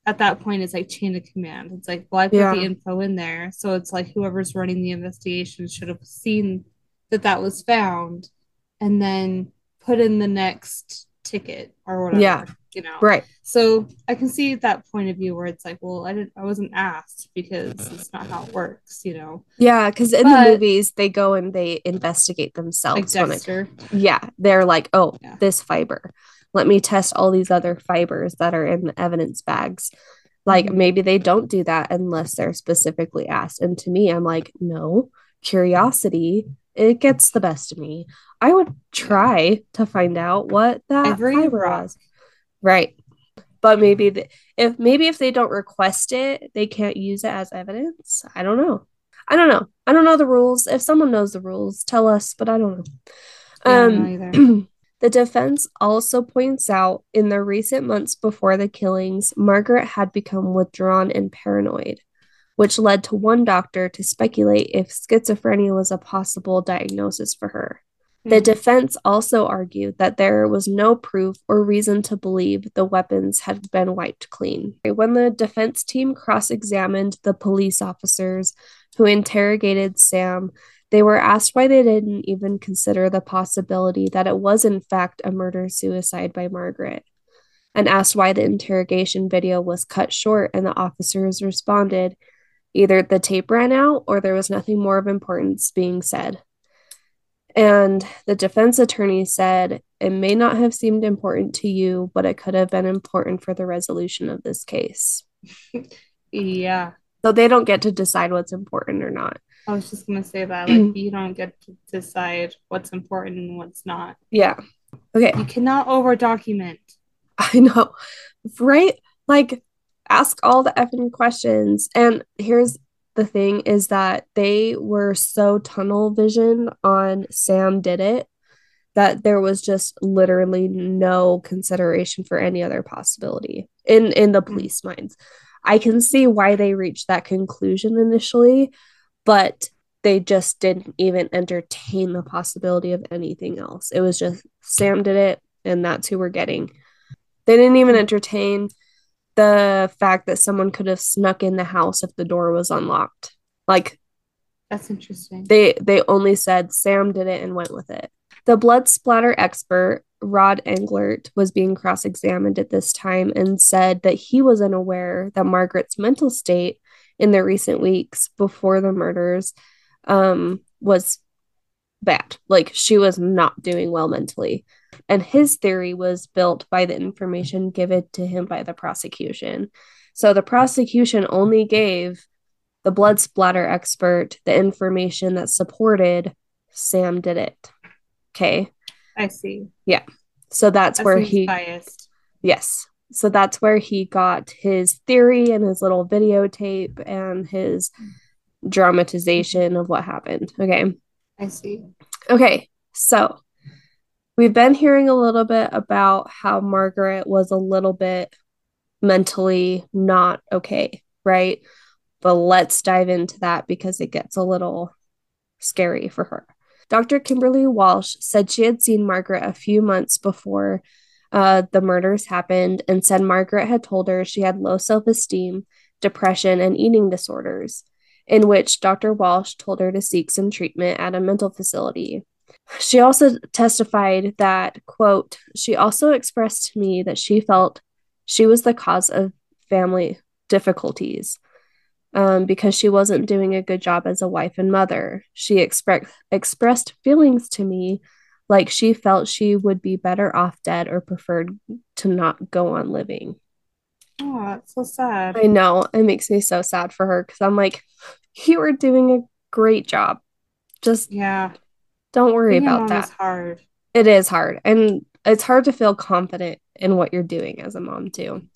at that point it's like chain of command it's like well i put yeah. the info in there so it's like whoever's running the investigation should have seen that that was found and then put in the next ticket or whatever. Yeah. You know. Right. So I can see that point of view where it's like, well, I didn't I wasn't asked because it's not how it works, you know. Yeah, because in but, the movies they go and they investigate themselves. Like Dexter. It, yeah. They're like, oh, yeah. this fiber. Let me test all these other fibers that are in the evidence bags. Like mm-hmm. maybe they don't do that unless they're specifically asked. And to me, I'm like, no, curiosity it gets the best of me. I would try to find out what that Every fiber rock. was. Right. But maybe the, if maybe if they don't request it, they can't use it as evidence. I don't know. I don't know. I don't know the rules. If someone knows the rules, tell us, but I don't know. Yeah, um *clears throat* the defense also points out in the recent months before the killings, Margaret had become withdrawn and paranoid which led to one doctor to speculate if schizophrenia was a possible diagnosis for her. The hmm. defense also argued that there was no proof or reason to believe the weapons had been wiped clean. When the defense team cross examined the police officers who interrogated Sam, they were asked why they didn't even consider the possibility that it was, in fact, a murder suicide by Margaret, and asked why the interrogation video was cut short, and the officers responded Either the tape ran out or there was nothing more of importance being said. And the defense attorney said it may not have seemed important to you, but it could have been important for the resolution of this case. *laughs* yeah. So they don't get to decide what's important or not. I was just gonna say that, like, *clears throat* you don't get to decide what's important and what's not. Yeah. Okay. You cannot over document. I know. Right? Like, ask all the effing questions. And here's the thing is that they were so tunnel vision on Sam did it that there was just literally no consideration for any other possibility in in the police minds. I can see why they reached that conclusion initially, but they just didn't even entertain the possibility of anything else. It was just Sam did it and that's who we're getting. They didn't even entertain the fact that someone could have snuck in the house if the door was unlocked. Like That's interesting. they they only said Sam did it and went with it. The blood splatter expert Rod Englert was being cross-examined at this time and said that he was unaware that Margaret's mental state in the recent weeks before the murders um, was bad. Like she was not doing well mentally. And his theory was built by the information given to him by the prosecution. So the prosecution only gave the blood splatter expert the information that supported Sam did it. Okay. I see. Yeah. So that's That where he biased. Yes. So that's where he got his theory and his little videotape and his dramatization of what happened. Okay. I see. Okay. So we've been hearing a little bit about how Margaret was a little bit mentally not okay, right? But let's dive into that because it gets a little scary for her. Dr. Kimberly Walsh said she had seen Margaret a few months before uh, the murders happened and said Margaret had told her she had low self esteem, depression, and eating disorders, in which Dr. Walsh told her to seek some treatment at a mental facility. She also testified that, quote, she also expressed to me that she felt she was the cause of family difficulties um, because she wasn't doing a good job as a wife and mother. She expre- expressed feelings to me like she felt she would be better off dead or preferred to not go on living. Oh, that's so sad. I know it makes me so sad for her because I'm like, you were doing a great job. Just Yeah. Don't worry Being about that. is hard. It is hard. And it's hard to feel confident in what you're doing as a mom, too.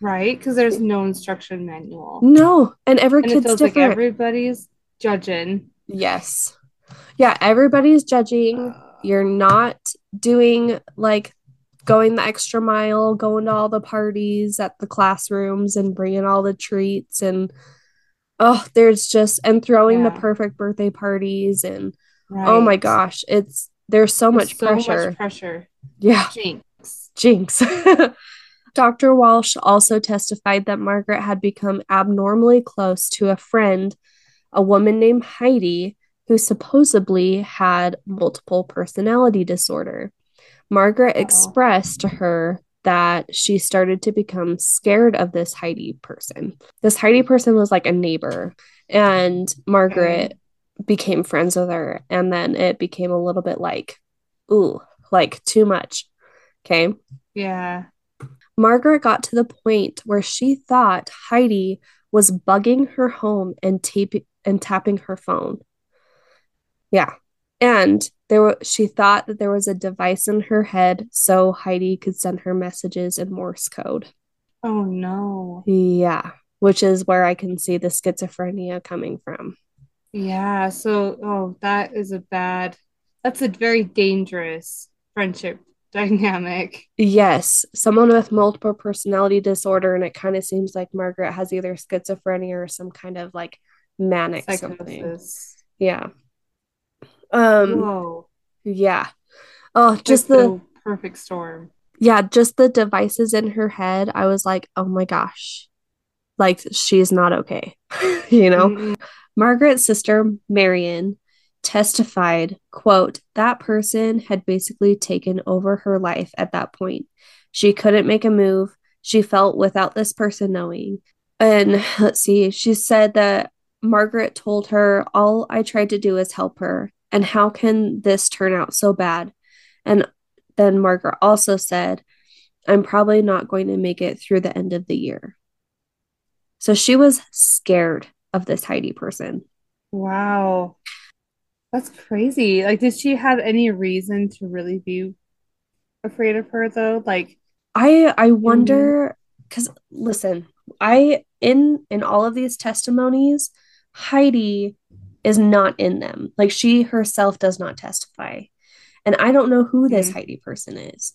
Right? Because there's no instruction manual. No. And every And it kid's feels like different. everybody's judging. yes. Yeah. Everybody's judging. Uh, You're not doing like going the extra mile, going to all the parties at the classrooms and bringing all the treats and oh, there's just and throwing the perfect birthday parties and oh my gosh, it's there's so There's much so pressure. much pressure. yeah, Jinx. jinx. *laughs* Dr. Walsh also testified that Margaret had become abnormally close to a friend, a woman named Heidi, who supposedly had multiple personality disorder. Margaret Uh-oh. expressed to her that she started to become scared of this Heidi person. This Heidi mm. person was like a neighbor, and Margaret became friends with her. And then it became a little bit like, ooh, like too much. Okay. Yeah. Margaret got to the point where she thought Heidi was bugging her home and tape- and tapping her phone. Yeah. And there were, she thought that there was a device in her head so Heidi could send her messages in Morse code. Oh no. Yeah, which is where I can see the schizophrenia coming from. Yeah. So, oh, that is a bad, that's a very dangerous friendship *laughs* dynamic. Yes, someone with multiple personality disorder, and it kind of seems like Margaret has either schizophrenia or some kind of like manic something. Yeah. Um, Whoa. yeah. Oh, Just the perfect storm. yeah, just the devices in her head. I was like, oh my gosh. Like she's not okay. *laughs* you know? Mm-mm. Margaret's sister, Marion, testified, quote, that person had basically taken over her life at that point. She couldn't make a move. She felt without this person knowing. And *laughs* let's see, she said that Margaret told her, all I tried to do is help her. And how can this turn out so bad? And then Margaret also said, I'm probably not going to make it through the end of the year. So she was scared of this Heidi person. Wow. That's crazy. Like, did she have any reason to really be afraid of her though? Like, I I wonder because listen, I in in all of these testimonies, Heidi is not in them. Like she herself does not testify. And I don't know who this Mhm. Heidi person is.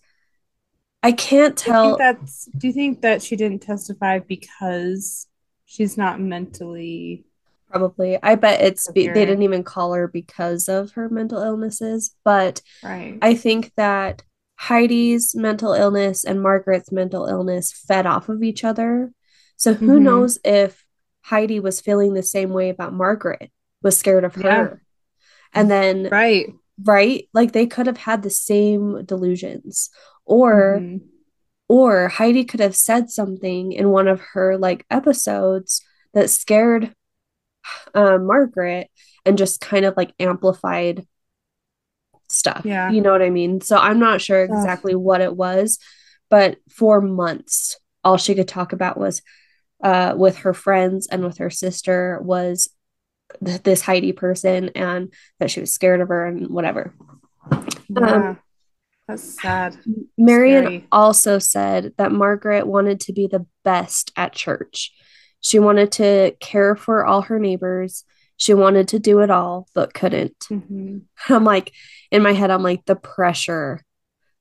I can't do you tell. think that's do you think that she didn't testify because she's not mentally Probably. I bet it's be, they didn't even call her because of her mental illnesses, but right? I think that Heidi's mental illness and Margaret's mental illness fed off of each other. So who Mhm. knows if Heidi was feeling the same way about Margaret, was scared of Yeah. her. And then, right. right? Like they could have had the same delusions. Or Mhm. Or Heidi could have said something in one of her like episodes that scared *sighs* uh, Margaret and just kind of like amplified stuff. Yeah. You know what I mean? So I'm not sure exactly what it was, but for months, all she could talk about was uh, with her friends and with her sister was th- this Heidi person and that she was scared of her and whatever. Yeah. That's sad. Marion Scary. also said that Margaret wanted to be the best at church. She wanted to care for all her neighbors. She wanted to do it all, but couldn't. Mhm. I'm like, in my head, I'm like, the pressure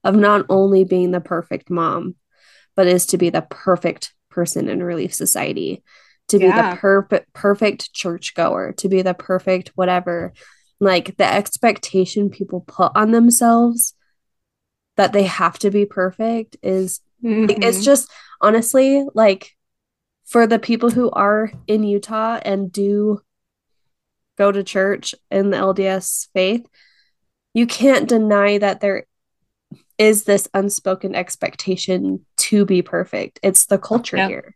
of not only being the perfect mom, but is to be the perfect person in Relief Society, to be the perfect perfect churchgoer, to be the perfect whatever. Like the expectation people put on themselves that they have to be perfect is like, it's Mhm. just honestly like for the people who are in Utah and do go to church in the LDS faith, you can't deny that there is this unspoken expectation to be perfect. It's the culture here.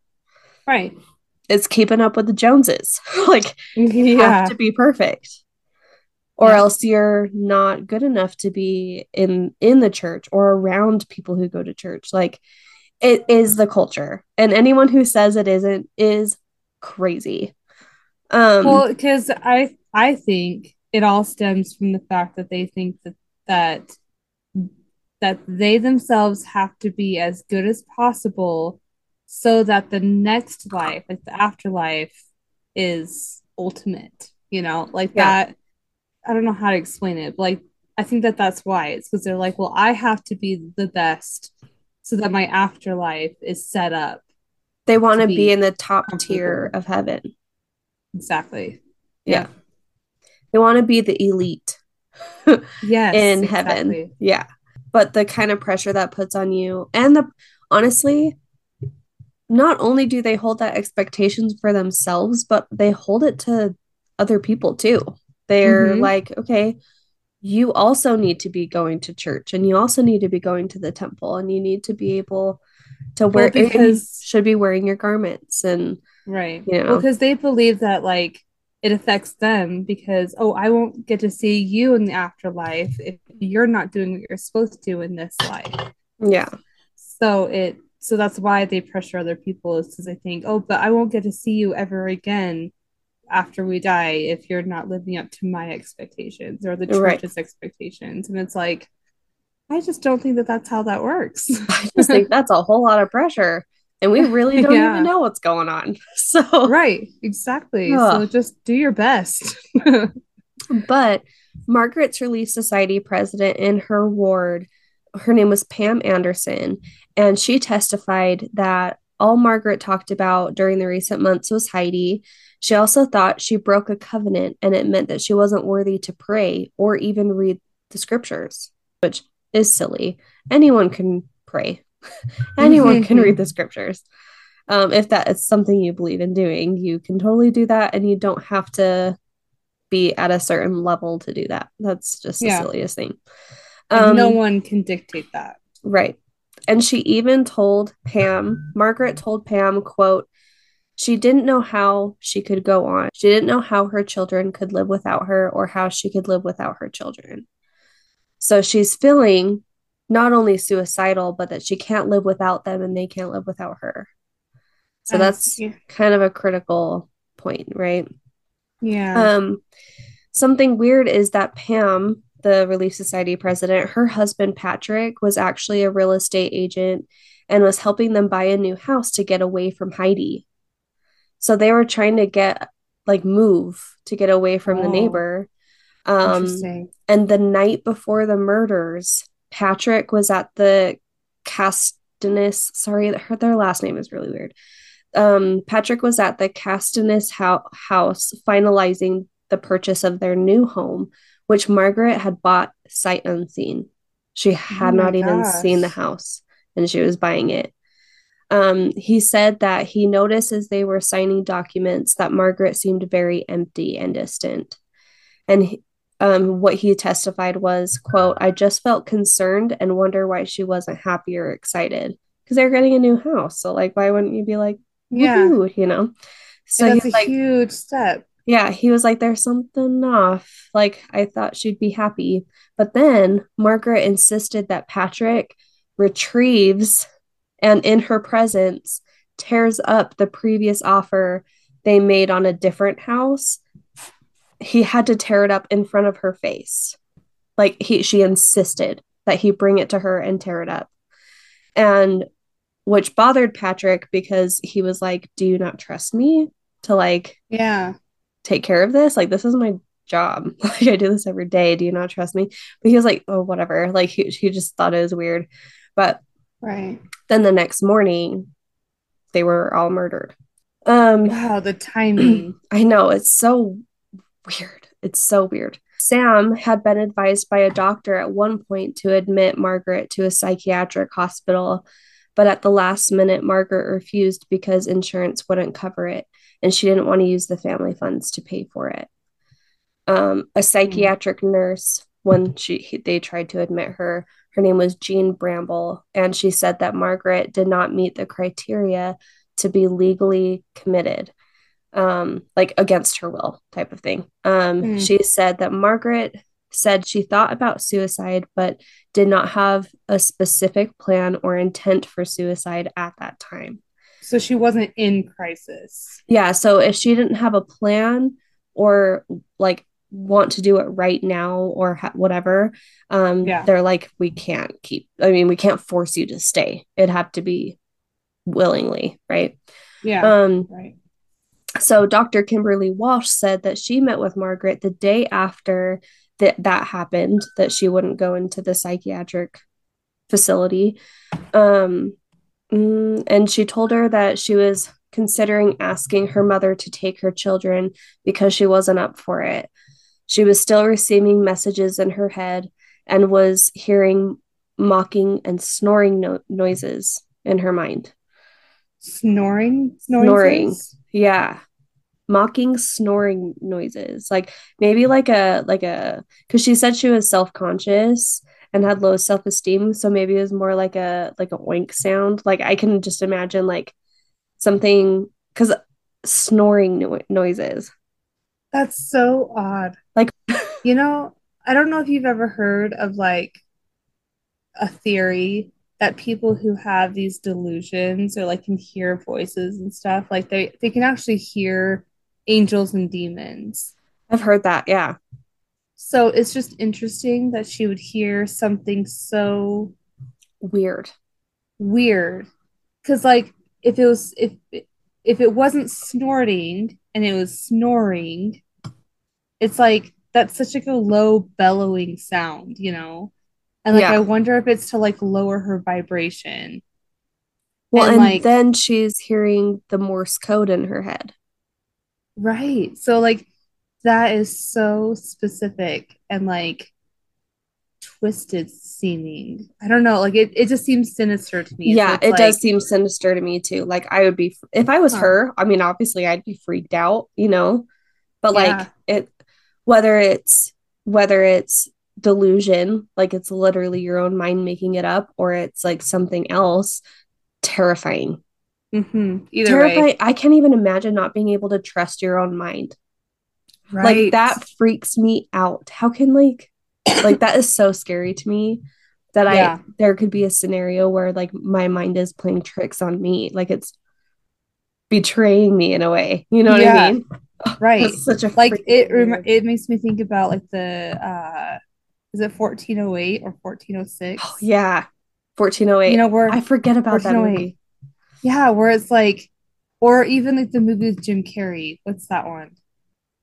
right. It's keeping up with the Joneses. *laughs* like you Yeah. have to be perfect. Or Yeah. else you're not good enough to be in in the church or around people who go to church. Like it is the culture. And anyone who says it isn't is crazy. Um Well, because I I think it all stems from the fact that they think that that that they themselves have to be as good as possible so that the next life, like the afterlife, is ultimate. You know, like Yeah. that. I don't know how to explain it, but like I think that that's why it's because they're like, well, I have to be the best so that my afterlife is set up they want to be be in the top tier of heaven. exactly. Yeah. They want to be the elite. *laughs* Yes. in heaven. exactly. Yeah. But the kind of pressure that puts on you and the honestly, not only do they hold that expectations for themselves, but they hold it to other people too. They're Mhm. like, okay, you also need to be going to church and you also need to be going to the temple and you need to be able to wear Well, because- should be wearing your garments and Right. You know. Well, because they believe that like it affects them because oh, I won't get to see you in the afterlife if you're not doing what you're supposed to do in this life. yeah. So it so that's why they pressure other people is because they think, oh, but I won't get to see you ever again after we die if you're not living up to my expectations or the Right. church's expectations. And it's like, I just don't think that that's how that works. *laughs* I just think that's a whole lot of pressure. And we really *laughs* don't Yeah. even know what's going on. *laughs* So right, exactly. Ugh. So just do your best. But Margaret's Relief Society president in her ward, her name was Pam Anderson, and she testified that all Margaret talked about during the recent months was Heidi. She also thought she broke a covenant and it meant that she wasn't worthy to pray or even read the scriptures, which is silly. Anyone can pray, *laughs* anyone can read the *laughs* scriptures. Um, if that is something you believe in doing, you can totally do that, and you don't have to be at a certain level to do that. That's just the Yeah. silliest thing. Um, no one can dictate that. Right. And she even told Pam, Margaret told Pam, quote, She didn't know how she could go on. She didn't know how her children could live without her or how she could live without her children. So she's feeling not only suicidal, but that she can't live without them and they can't live without her. So that's kind of a critical point, right? Yeah. Um, something weird is that Pam, the Relief Society president, her husband Patrick was actually a real estate agent and was helping them buy a new house to get away from Heidi. So they were trying to get like move to get away from oh, the neighbor. Um. And the night before the murders, Patrick was at the Kastanis. Sorry, her, their last name is really weird. Um, Patrick was at the Kastanis ho- house finalizing the purchase of their new home, which Margaret had bought sight unseen. She had oh not gosh. even seen the house and she was buying it. Um, he said that he noticed as they were signing documents that Margaret seemed very empty and distant. And he, um, what he testified was, quote, I just felt concerned and wonder why she wasn't happy or excited because they're getting a new house. So like, why wouldn't you be like, yeah, you know? So that's a like, huge step. Yeah, he was like, there's something off. Like, I thought she'd be happy. But then Margaret insisted that Patrick retrieves and in her presence tears up the previous offer they made on a different house. He had to tear it up in front of her face. Like he she insisted that he bring it to her and tear it up. And which bothered patrick because he was like do you not trust me to like yeah. take care of this? Like this is my job. *laughs* Like i do this every day. Do you not trust me? But he was like oh whatever. Like he, he just thought it was weird. But right. Then the next morning they were all murdered. Um wow the timing. *clears throat* I know it's so weird. It's so weird. Sam had been advised by a doctor at one point to admit margaret to a psychiatric hospital but at the last minute margaret refused because insurance wouldn't cover it and she didn't want to use the family funds to pay for it. Um, a hmm. psychiatric mm. nurse when she they tried to admit her her name was Jean Bramble, and she said that Margaret did not meet the criteria to be legally committed, um, like against her will, type of thing. Um, mm. She said that Margaret said she thought about suicide, but did not have a specific plan or intent for suicide at that time. So she wasn't in crisis. Yeah. So if she didn't have a plan or like want to do it right now or ha- whatever um yeah. they're like we can't keep i mean we can't force you to stay. It'd have to be willingly right? Yeah um right. so dr kimberly walsh said that she met with margaret the day after that that happened that she wouldn't go into the psychiatric facility. Um mm, and she told her that she was considering asking her mother to take her children because she wasn't up for it she was still receiving messages in her head and was hearing mocking and snoring no- noises in her mind. Snoring? Noises? Snoring. Yeah. Mocking snoring noises. Like maybe like a like a cuz she said she was self-conscious and had low self-esteem, so maybe it was more like a like a oink sound. Like I can just imagine like something cuz snoring no- noises. That's so odd. You know, I don't know if you've ever heard of like a theory that people who have these delusions or like can hear voices and stuff, like they they can actually hear angels and demons. I've heard that, yeah. So it's just interesting that she would hear something so weird. Weird. Cuz like if it was if if it wasn't snorting and it was snoring, it's like that's such like a low bellowing sound, you know? And like yeah. I wonder if it's to like lower her vibration. Well, and, and like, then she's hearing the Morse code in her head. Right. So like that is so specific and like twisted seeming. I don't know, like it, it just seems sinister to me. Yeah, so it like, does seem sinister to me too. Like I would be if I was huh. her, I mean obviously I'd be freaked out, you know. But yeah. like it whether it's whether it's delusion, like it's literally your own mind making it up or it's like something else terrifying. Mm-hmm. Either way, I can't even imagine not being able to trust your own mind. right? Like that freaks me out. How can like like that is so scary to me that Yeah. I there could be a scenario where like my mind is playing tricks on me. Like it's betraying me in a way. You know what Yeah. I mean? *laughs* right. That's such a like it rem- it makes me think about like the uh is it 1408 or 1406 Oh, yeah. 1408. you know where I forget about that 1408. movie. yeah where it's like or even like the movie with jim carrey what's that one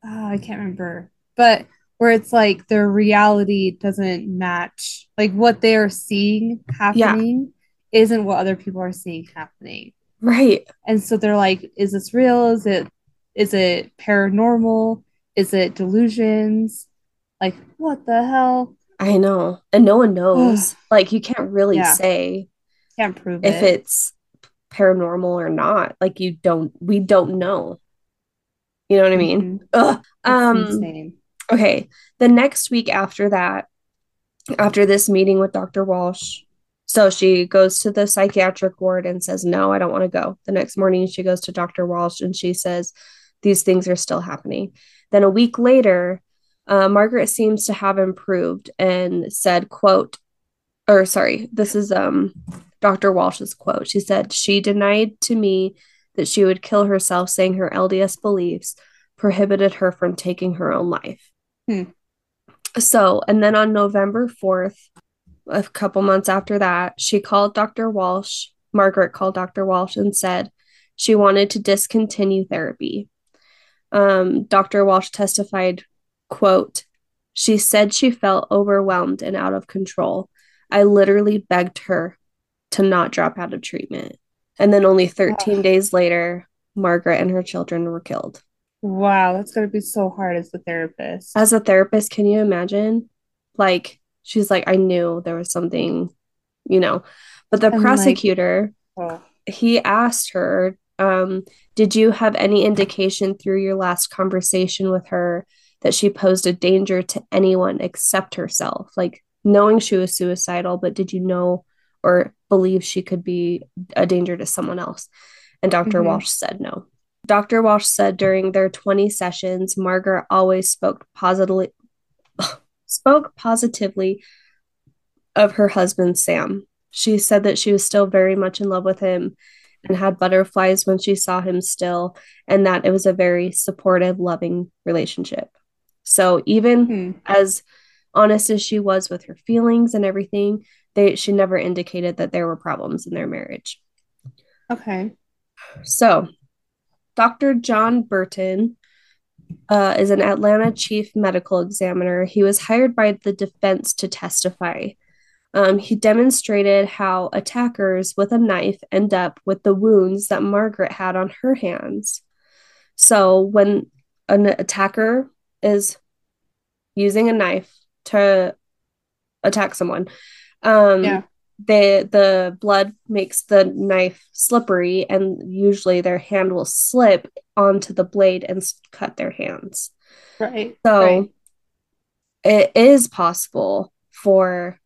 Ah, i can't remember but where it's like their reality doesn't match like what they are seeing happening isn't what other people are seeing happening Right. and so they're like is this real is it is it paranormal is it delusions like what the hell I know. And no one *sighs* knows. like you can't really Yeah. say can't prove if it it's paranormal or not. Like you don't we don't know. You know what I mean? Mhm. Ugh. Um insane okay. The next week after that, after this meeting with Dr. Walsh, so she goes to the psychiatric ward and says, No, I don't want to go. The next morning, she goes to Dr. Walsh and she says, These things are still happening. Then a week later, uh, Margaret seems to have improved and said, quote, or sorry, this is um Dr. Walsh's quote. She said, She denied to me that she would kill herself, saying her LDS beliefs prohibited her from taking her own life. Hmm. So, and then on November 4th, a couple months after that, she called Dr. Walsh. Margaret called Dr. Walsh and said she wanted to discontinue therapy. Um, Dr. Walsh testified, quote, she said she felt overwhelmed and out of control. I literally begged her to not drop out of treatment. And then only 13 Ugh. days later, Margaret and her children were killed. wow that's gonna be so hard as a therapist As a therapist, can you imagine? Like, she's like, I knew there was something, you know. But the And, like- prosecutor, oh. he asked her, um, did you have any indication through your last conversation with her that she posed a danger to anyone except herself? Like, knowing she was suicidal, but did you know or believe she could be a danger to someone else? And doctor Mhm. Walsh said no. Dr. Walsh said during their 20 sessions, Margaret always spoke positively *sighs* spoke positively of her husband Sam. She said that she was still very much in love with him and had butterflies when she saw him still, and that it was a very supportive, loving relationship. So even Hmm. as honest as she was with her feelings and everything, they she never indicated that there were problems in their marriage. okay So, Dr. John Burton uh, is an Atlanta chief medical examiner. He was hired by the defense to testify. Um, he demonstrated how attackers with a knife end up with the wounds that Margaret had on her hands. So, when an attacker is using a knife to attack someone, um, Yeah. the the blood makes the knife slippery, and usually their hand will slip onto the blade and cut their hands. right So right. it is possible for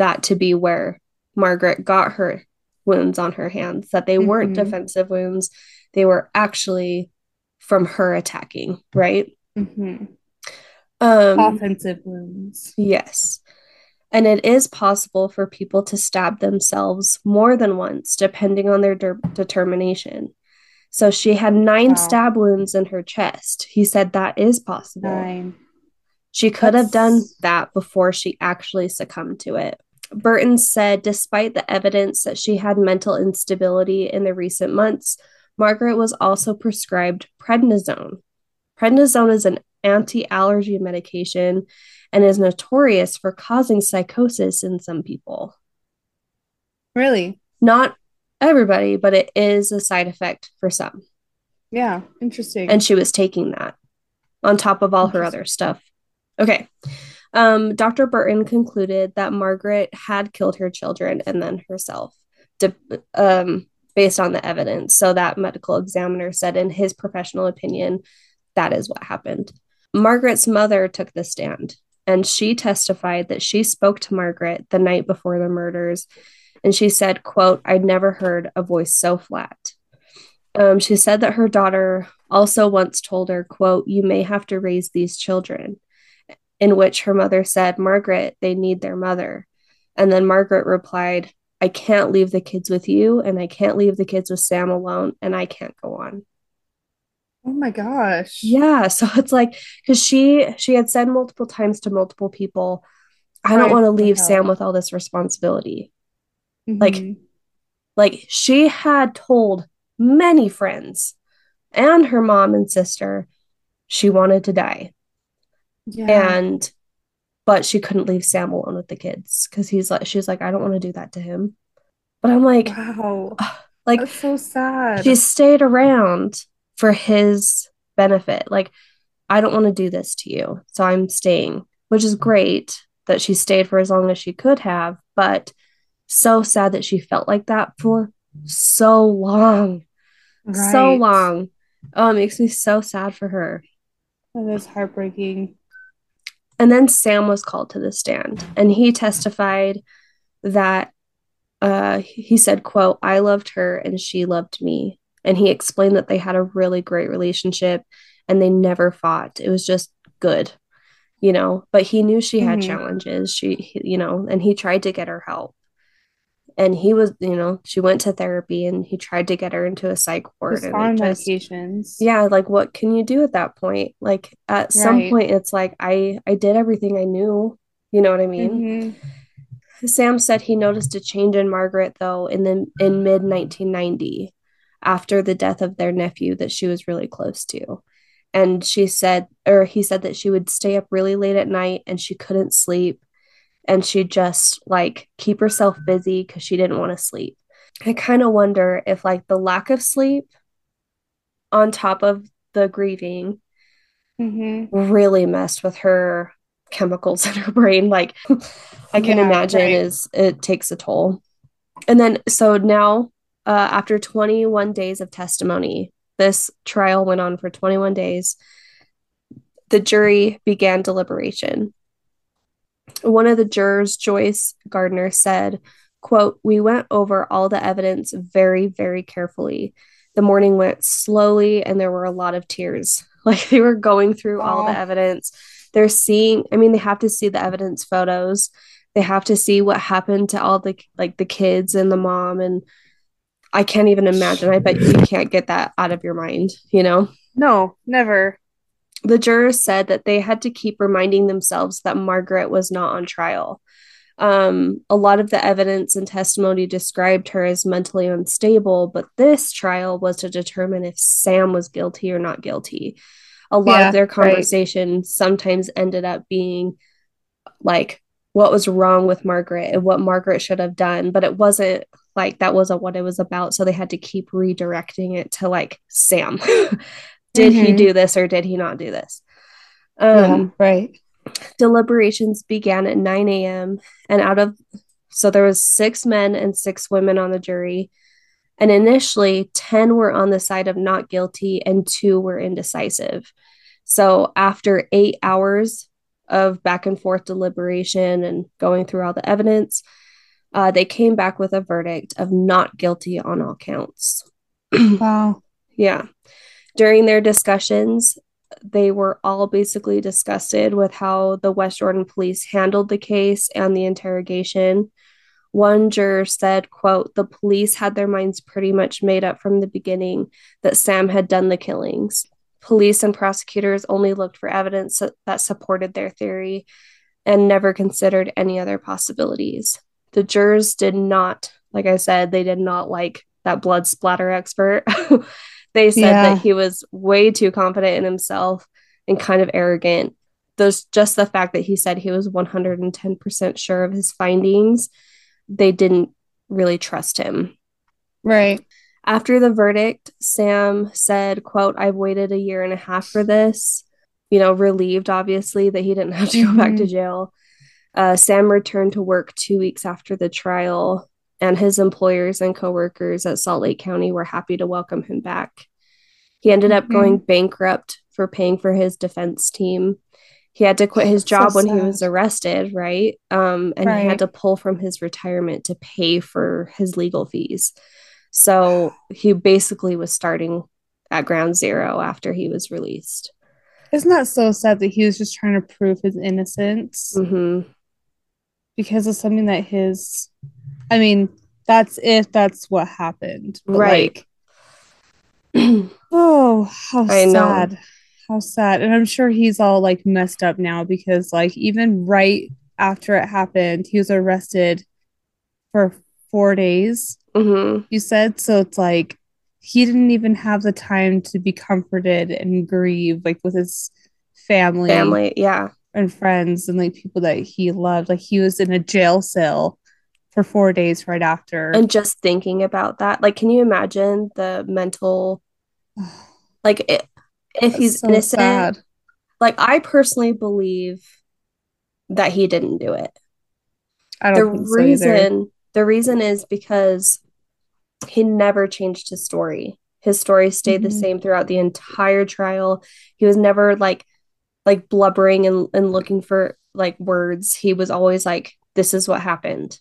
that to be where Margaret got her wounds on her hands, that they weren't Mhm. defensive wounds, they were actually from her attacking, right? Mhm. Um, offensive wounds Yes. And it is possible for people to stab themselves more than once, depending on their de- determination. So she had nine Wow. stab wounds in her chest. He said that is possible. nine She could have done that before she actually succumbed to it. Burton said, despite the evidence that she had mental instability in the recent months, Margaret was also prescribed prednisone. Prednisone is an anti allergy medication and is notorious for causing psychosis in some people. really Not everybody, but it is a side effect for some. yeah interesting and she was taking that on top of all her other stuff. Okay. Um, Dr. Burton concluded that Margaret had killed her children and then herself, de- um, based on the evidence. So that medical examiner said, in his professional opinion, that is what happened. Margaret's mother took the stand and she testified that she spoke to Margaret the night before the murders and she said, quote, I'd never heard a voice so flat. Um, she said that her daughter also once told her, quote, you may have to raise these children, in which her mother said, Margaret, they need their mother. And then Margaret replied, I can't leave the kids with you, and I can't leave the kids with Sam alone, and I can't go on. Oh my gosh. Yeah, *laughs* so it's like because she she had said multiple times to multiple people, I don't want to leave hell. Sam with all this responsibility. Mhm. Like like she had told many friends and her mom and sister she wanted to die yeah. and but she couldn't leave Sam alone with the kids because he's like she's like I don't want to do that to him. But I'm like wow. *sighs* like That's so sad. she stayed around for his benefit. Like, I don't want to do this to you, so I'm staying, which is great that she stayed for as long as she could have, but so sad that she felt like that for so long, so long. Oh, it makes me so sad for her. That is heartbreaking. And then Sam was called to the stand, and he testified that uh, he said, "quote I loved her and she loved me." And he explained that they had a really great relationship, and they never fought. It was just good, you know. But he knew she had Mhm. challenges. She, he- you know, and he tried to get her help. And he was, you know, she went to therapy, and he tried to get her into a psych ward. And on just, medications. yeah like what can you do at that point like at some point it's like i i did everything i knew you know what i mean Mhm. sam said he noticed a change in margaret though in the in mid 1990 after the death of their nephew that she was really close to and she said or he said that she would stay up really late at night and she couldn't sleep and she'd just like keep herself busy because she didn't want to sleep i kind of wonder if like the lack of sleep on top of the grieving Mhm. really messed with her chemicals *laughs* in her brain like i can Yeah, imagine right. is it takes a toll and then so now uh, after 21 days of testimony this trial went on for 21 days the jury began deliberation one of the jurors joyce gardner said quote we went over all the evidence very very carefully. The morning went slowly and there were a lot of tears. *laughs* Like they were going through all the evidence. They're seeing i mean they have to see the evidence photos. They have to see what happened to all the like the kids and the mom and i can't even imagine. I bet you can't get that out of your mind you know? No, never. The jurors said that they had to keep reminding themselves that Margaret was not on trial. Um, a lot of the evidence and testimony described her as mentally unstable, but this trial was to determine if Sam was guilty or not guilty. A lot Yeah, of their right. conversation sometimes ended up being like what was wrong with Margaret and what Margaret should have done, but it wasn't like that wasn't what it was about. So they had to keep redirecting it to like Sam. *laughs* did he Mhm. do this or did he not do this? yeah, Um, right. deliberations began at 9 a.m. and out of so there was six men and six women on the jury. And initially 10 were on the side of not guilty and two were indecisive. So after eight hours of back and forth deliberation and going through all the evidence, uh, they came back with a verdict of not guilty on all counts. *clears throat* Wow. Yeah. During their discussions, they were all basically disgusted with how the West Jordan police handled the case and the interrogation. One juror said, quote, the police had their minds pretty much made up from the beginning that Sam had done the killings. Police and prosecutors only looked for evidence that, supported their theory and never considered any other possibilities. The jurors did not, like I said, they did not like that blood splatter expert. *laughs* they said Yeah. that he was way too confident in himself and kind of arrogant. There's just the fact that he said he was 110% sure of his findings. They didn't really trust him. Right. After the verdict, Sam said, quote, I've waited a year and a half for this. You know, relieved obviously that he didn't have to go back to jail. Uh, Sam returned to work two weeks after the trial, and his employers and coworkers at Salt Lake County were happy to welcome him back. He ended up Mhm. going bankrupt for paying for his defense team. He had to quit his So job when he was arrested, right? Um, and he had to pull from his retirement to pay for his legal fees. So he basically was starting at ground zero after he was released. Isn't that so sad that he was just trying to prove his innocence hmm because of something that his, I mean, that's if that's what happened. But Right. like, *clears throat* oh, how I know. sad. How sad. And I'm sure he's all like messed up now because, like, even right after it happened, he was arrested for four days, hmm you said. So it's like he didn't even have the time to be comforted and grieve, like, with his family, Family, yeah. and friends and like people that he loved. Like, he was in a jail cell for four days right after. And just thinking about that, like, can you imagine the mental, *sighs* like, it, if That's he's so innocent? sad. Like, I personally believe that he didn't do it. I the don't so either. reason the reason is because he never changed his story his story stayed the Mhm. same throughout the entire trial he was never like like blubbering and, and looking for like words he was always like this is what happened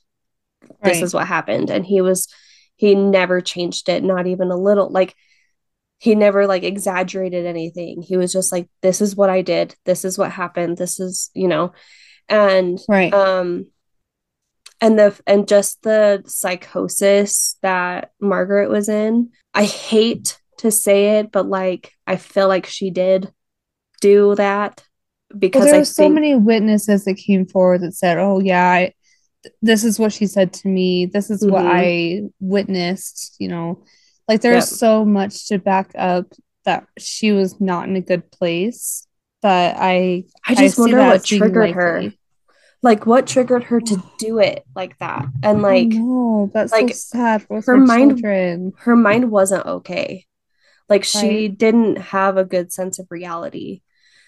this Right. is what happened. And he was he never changed it not even a little like he never like exaggerated anything. He was just like this is what i did. This is what happened. This is you know? And Right. um and the and just the psychosis that margaret was in i hate to say it but like i feel like she did do that Well, because there i were so many witnesses that came forward that said, "Oh yeah, I, this is what she said to me. This is what Mhm. I witnessed." You know, like there's Yep. so much to back up that she was not in a good place. That I, i just see wonder what triggered her like what triggered her to do it like that and I like know that's like, so sad her her mind- children. her mind wasn't okay. Like she Right. didn't have a good sense of reality.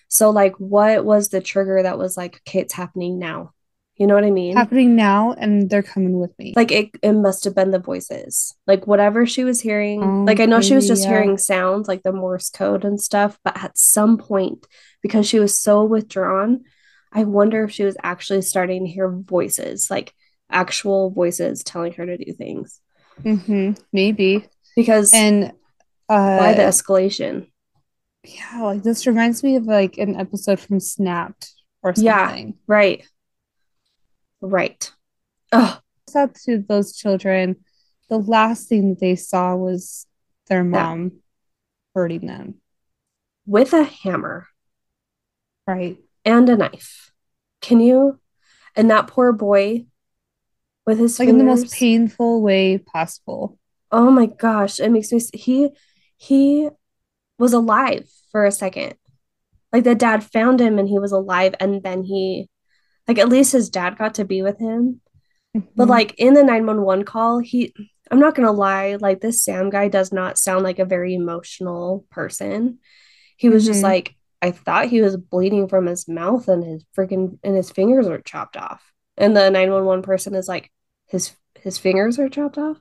So like what was the trigger that was like, okay, it's happening now. You know what I mean? happening now, and they're coming with me. Like it, it must have been the voices. Like whatever she was hearing. Oh, like I know she was just yeah. hearing sounds like the Morse code and stuff, but at some point, because she was so withdrawn, I wonder if she was actually starting to hear voices, like actual voices telling her to do things. hmm maybe. Because And uh, why the escalation? Yeah, like this reminds me of like an episode from Snapped or something. Yeah. something. Right. Right. Oh, up to those children. The last thing that they saw was their mom hurting them, with a hammer right? and a knife. Can you? And that poor boy with his Like in the most painful way possible. Oh my gosh, it makes me he he was alive for a second. Like the dad found him and he was alive and then he like at least his dad got to be with him. But Mhm. like in the 911 call, he I'm not gonna lie, like this Sam guy does not sound like a very emotional person. He was just Mhm. like, I thought he was bleeding from his mouth and his freaking and his fingers were chopped off. And the 911 person is like, his his fingers are chopped off.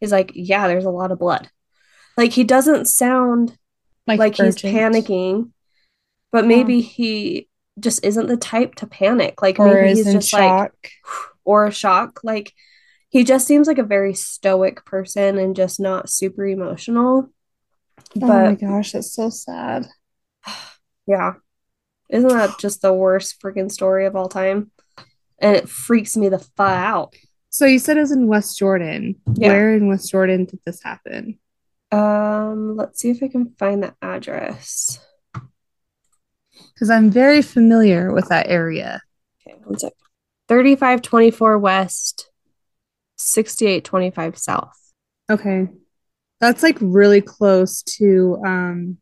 He's like, yeah, there's a lot of blood. Like he doesn't sound like, like he's panicking, but maybe he just isn't the type to panic. Like or maybe he's in just like *sighs* or a shock. Like he just seems like a very stoic person and just not super emotional. oh my gosh, that's so sad. *sighs* yeah, isn't that just the worst freaking story of all time? And it freaks me the fuck out. So you said it was in West Jordan. Yeah. Where in West Jordan did this happen? Um, let's see if I can find the address. Because I'm very familiar with that area. Okay, one sec. 3524 West, 6825 South. Okay. That's like really close to um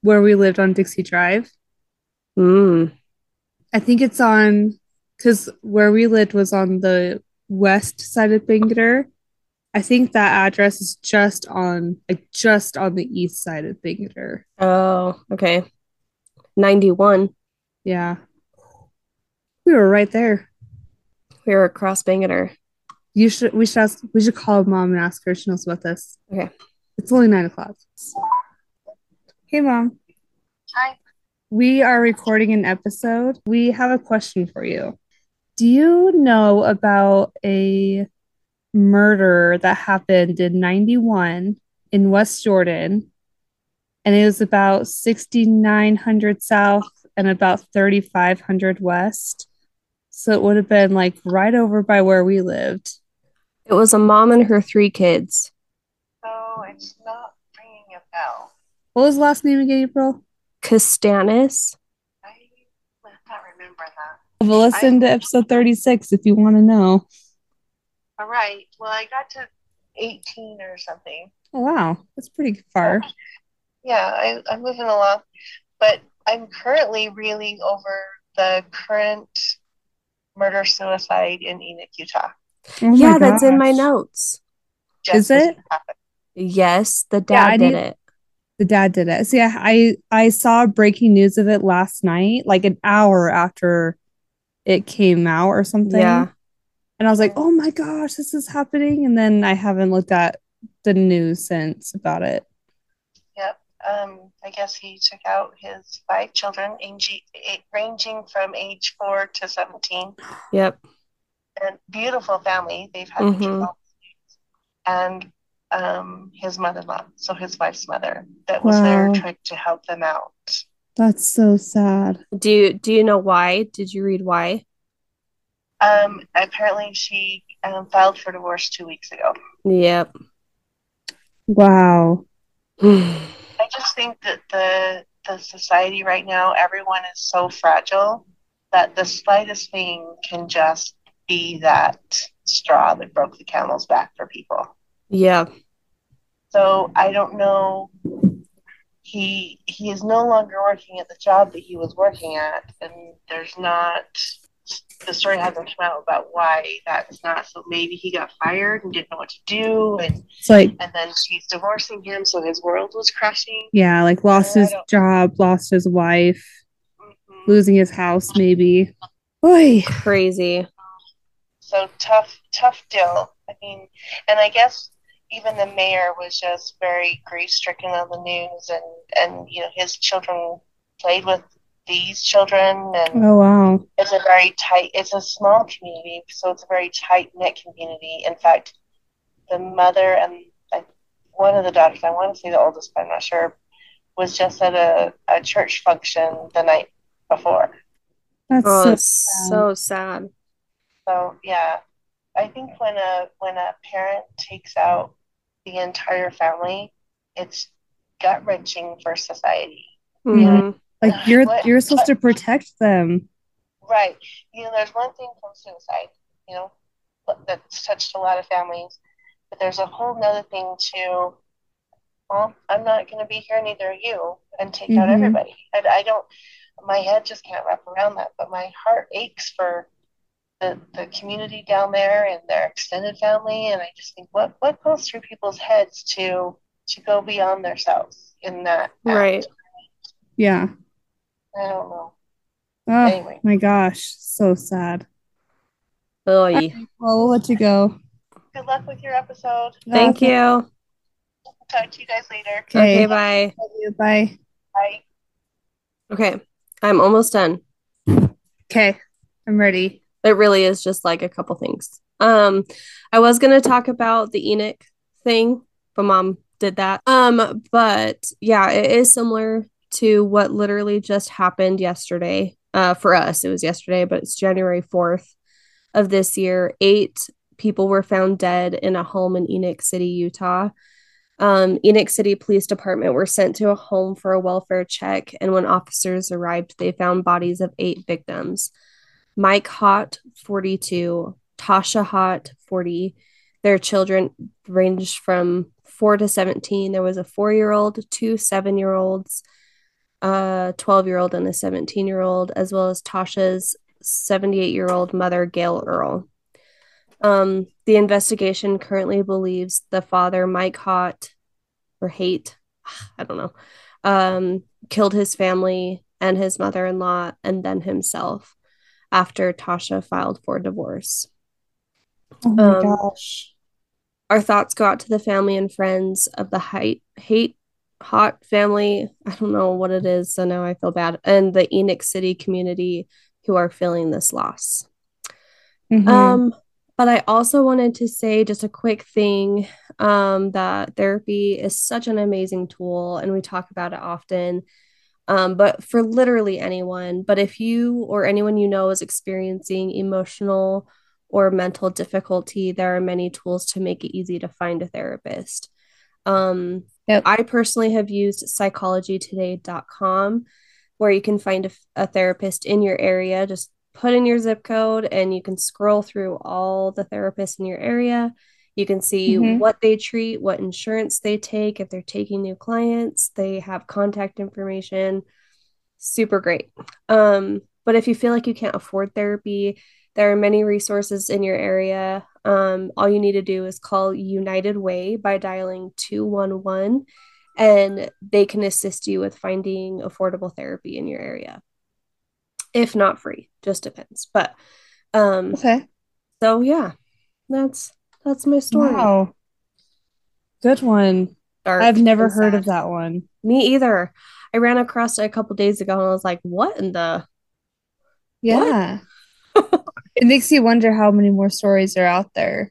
where we lived on Dixie Drive. Mm. I think it's on because where we lived was on the west side of Bangerter. I think that address is just on like just on the east side of Bangerter. Oh, okay. 91. Yeah. We were right there. We were across her. You should we should ask we should call mom and ask her if she knows about this. Okay. It's only nine o'clock. Hey mom. Hi. We are recording an episode. We have a question for you. Do you know about a murder that happened in 91 in West Jordan. And it was about 6,900 south and about 3,500 west. So it would have been like right over by where we lived. It was a mom and her three kids. So it's not ringing a bell. What was the last name again, April? Kastanis. I would not remember that. Well, listen to episode 36 if you want to know. All right. Well, I got to 18 or something. Oh, wow. That's pretty far. Yeah, I, I'm moving along. But I'm currently reeling over the current murder suicide in Enoch, Utah. Oh my yeah, that's in my notes. Just Is it? Yes, the Yeah, dad did need- it. The dad did it. See, I, I I saw breaking news of it last night, like an hour after it came out or something. Yeah. And I was like, oh my gosh, this is happening. And then I haven't looked at the news since about it. Yep. Um, I guess he took out his five children, age- ranging from age four to 17. Yep. And beautiful family. They've had Mhm. and um, his mother-in-law, so his wife's mother, that was there trying to help them out. That's so sad. Do you do you know why? Did you read why? Um, apparently, she um, filed for divorce two weeks ago. Yep. Wow. *sighs* *sighs* *sighs* I just think that the the society right now, everyone is so fragile that the slightest thing can just be that straw that broke the camel's back for people. yeah. So I don't know. He he is no longer working at the job that he was working at, and there's not the story hasn't come out about why that's not. So maybe he got fired and didn't know what to do, and It's like, and then she's divorcing him, so his world was crashing. yeah, like lost I his job, lost his wife, Mhm. losing his house, maybe. Boy. Crazy. So tough, tough deal. I mean, and I guess even the mayor was just very grief stricken on the news, and and you know his children played with these children, and Oh, wow. it's a very tight. It's a small community, so it's a very tight knit community. In fact, the mother and uh, one of the daughters, I want to say the oldest, but I'm not sure, was just at a, a church function the night before. That's Oh, so it's so sad. So yeah, I think when a when a parent takes out the entire family, it's gut wrenching for society. Mhm. Like *laughs* you're What- you're supposed to protect them. Right. You know, there's one thing from suicide, you know, that's touched a lot of families, but there's a whole nother thing to, well, I'm not going to be here, neither are you, and take out Mhm. everybody. And I don't, my head just can't wrap around that, but my heart aches for the, the community down there and their extended family. And I just think, what, what goes through people's heads to, to go beyond themselves in that act? Right. Yeah. I don't know. Oh Anyway. my gosh, so sad. Oy. Well, we'll let you go. Good luck with your episode. Thank you. Talk to you guys later. Okay, Okay. bye. Bye. Bye. Okay. I'm almost done. Okay, I'm ready. It really is just like a couple things. Um, I was gonna talk about the Enoch thing, but mom did that. Um, but yeah, it is similar to what literally just happened yesterday. Uh, for us, it was yesterday, but it's January 4th of this year. Eight people were found dead in a home in Enoch City, Utah. Um, Enoch City Police Department were sent to a home for a welfare check, and when officers arrived, they found bodies of eight victims. Mike Hott, 42, Tasha Hott, 40. Their children ranged from 4 to 17. There was a 4-year-old, two 7-year-olds, a 12-year-old and a 17-year-old, as well as Tasha's 78-year-old mother, Gail Earl. Um, the investigation currently believes the father, Mike Hott, or Hate, *sighs* I don't know, um, killed his family and his mother-in-law and then himself after Tasha filed for divorce. Oh my Um, gosh. Our thoughts go out to the family and friends of the hate, hate hot family. I don't know what it is, so now I feel bad. And the Enoch City community who are feeling this loss. Mhm. Um, But I also wanted to say just a quick thing um, that therapy is such an amazing tool, and we talk about it often. Um, but for literally anyone, but if you or anyone you know is experiencing emotional or mental difficulty, there are many tools to make it easy to find a therapist. Um, Yep. I personally have used psychologytoday.com where you can find a, a therapist in your area. Just put in your zip code and you can scroll through all the therapists in your area. You can see Mhm. what they treat, what insurance they take, if they're taking new clients, they have contact information. Super great. Um, but if you feel like you can't afford therapy, there are many resources in your area. Um, all you need to do is call United Way by dialing 211 and they can assist you with finding affordable therapy in your area. If not free, just depends. But um Okay. so yeah, that's that's my story. Wow. Good one. Dark I've never heard of that one. Me either. I ran across it a couple days ago and I was like, what in the Yeah. It makes you wonder how many more stories are out there.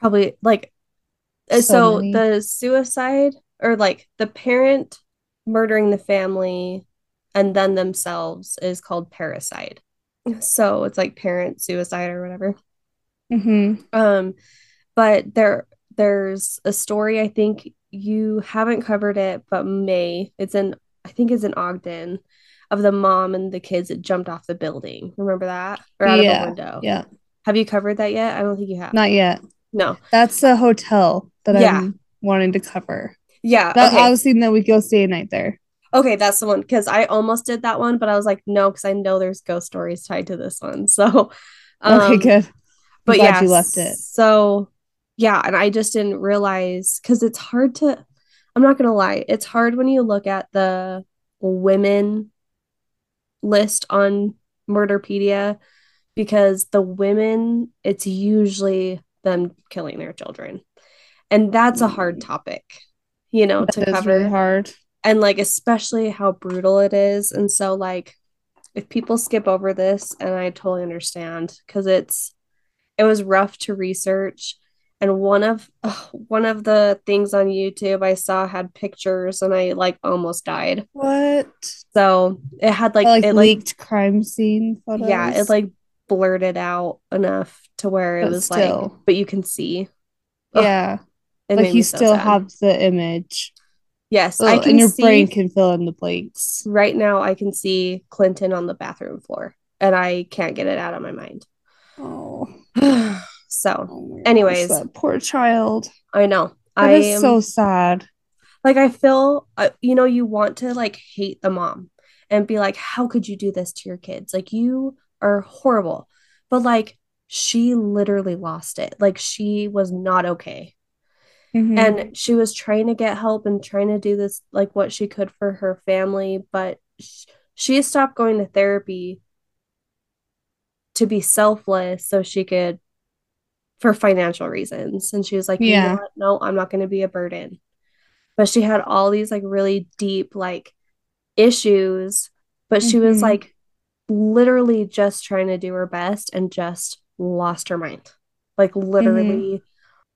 probably like uh, So so the suicide or like the parent murdering the family and then themselves is called parricide. So it's like parent suicide or whatever. Mm-hmm. Um, but there there's a story I think you haven't covered it, but may. It's in I think it's in Ogden of the mom and the kids that jumped off the building. Remember that? Or out of Yeah. a window. Yeah. Have you covered that yet? I don't think you have. Not yet. No. That's a hotel that Yeah. I'm wanting to cover. Yeah. That okay. I was thinking that we go stay a night there. Okay, that's the one because I almost did that one, but I was like, no, because I know there's ghost stories tied to this one. *laughs* So, Okay, um, good. but glad yeah, you left it. So, yeah, and I just didn't realize because it's hard to, I'm not gonna lie, it's hard when you look at the women list on Murderpedia because the women, it's usually them killing their children. And that's a hard mm. topic, you know, to cover really hard. and like especially how brutal it is and so like if people skip over this and i totally understand because it's it was rough to research and one of ugh, one of the things on youtube i saw had pictures and i like almost died What? so it had like, Like, it like leaked crime scene photos. yeah it like blurted out enough to where it But was like but you can see Ugh, yeah. Like you so still sad. have the image. yes Oh, i can and your see brain can fill in the blanks. right now I can see Clinton on the bathroom floor and I can't get it out of my mind. Oh, *sighs* *sighs* *sighs* so oh gosh, Anyways. that poor child. I know That I is am so sad. like I feel uh, you know you want to like hate the mom and be like how could you do this to your kids like you are horrible but like she literally lost it like she was not okay Mhm. and she was trying to get help and trying to do this like what she could for her family but sh- she stopped going to therapy to be selfless so she could for financial reasons and she was like Yeah. no i'm not going to be a burden but she had all these like really deep like issues but she was Mhm. like literally just trying to do her best and just lost her mind like literally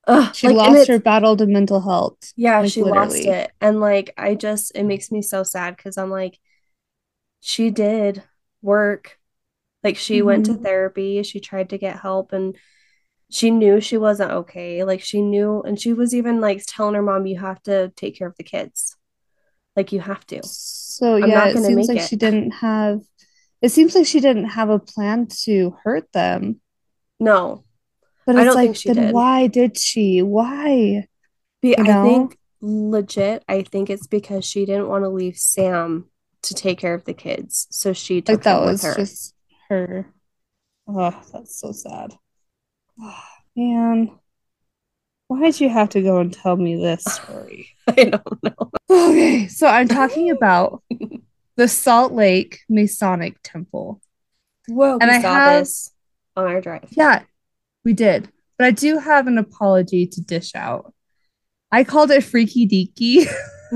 Mm-hmm. she like, lost her battle to mental health. yeah, Like, she lost it. And like I just it makes me so sad because I'm like, she did work. Like she went to Mhm. therapy, she tried to get help and she knew she wasn't okay. Like she knew and she was even like telling her mom, you have to take care of the kids. Like you have to. So I'm yeah, not it seems make like it. she didn't have. It seems like she didn't have a plan to hurt them. No. But I don't like, think she then did. why did she? Why? Be- You I think legit, I think it's because she didn't want to leave Sam to take care of the kids. So she took Like that with was her. just her. Oh, that's so sad. Oh, man, why did you have to go and tell me this *sighs* story? I don't know. Okay, so I'm talking *laughs* about the Salt Lake Masonic Temple. Whoa, And we I saw have- this on our drive. Yeah, we did. But I do have an apology to dish out. I called it Freaky Deaky. *laughs*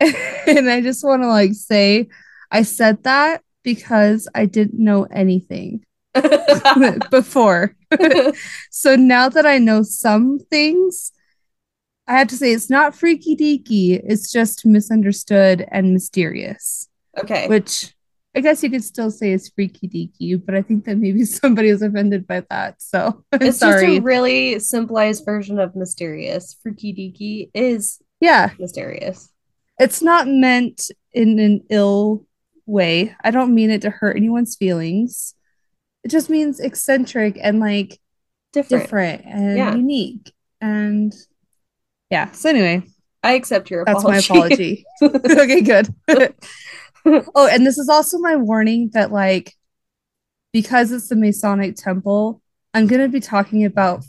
and I just want to like say I said that because I didn't know anything *laughs* before. *laughs* so now that I know some things, I have to say it's not freaky deaky. It's just misunderstood and mysterious. okay. Which I guess you could still say is freaky deaky, but I think that maybe *laughs* somebody is offended by that. So I'm it's sorry. just a really simplified version of mysterious. Freaky deaky is yeah, mysterious. it's not meant in an ill way. I don't mean it to hurt anyone's feelings. It just means eccentric and like Different. different and Yeah. unique. And yeah, so anyway, I accept your that's apology. my apology. *laughs* okay, good. *laughs* oh, and this is also my warning that like because it's the Masonic temple, I'm going to be talking about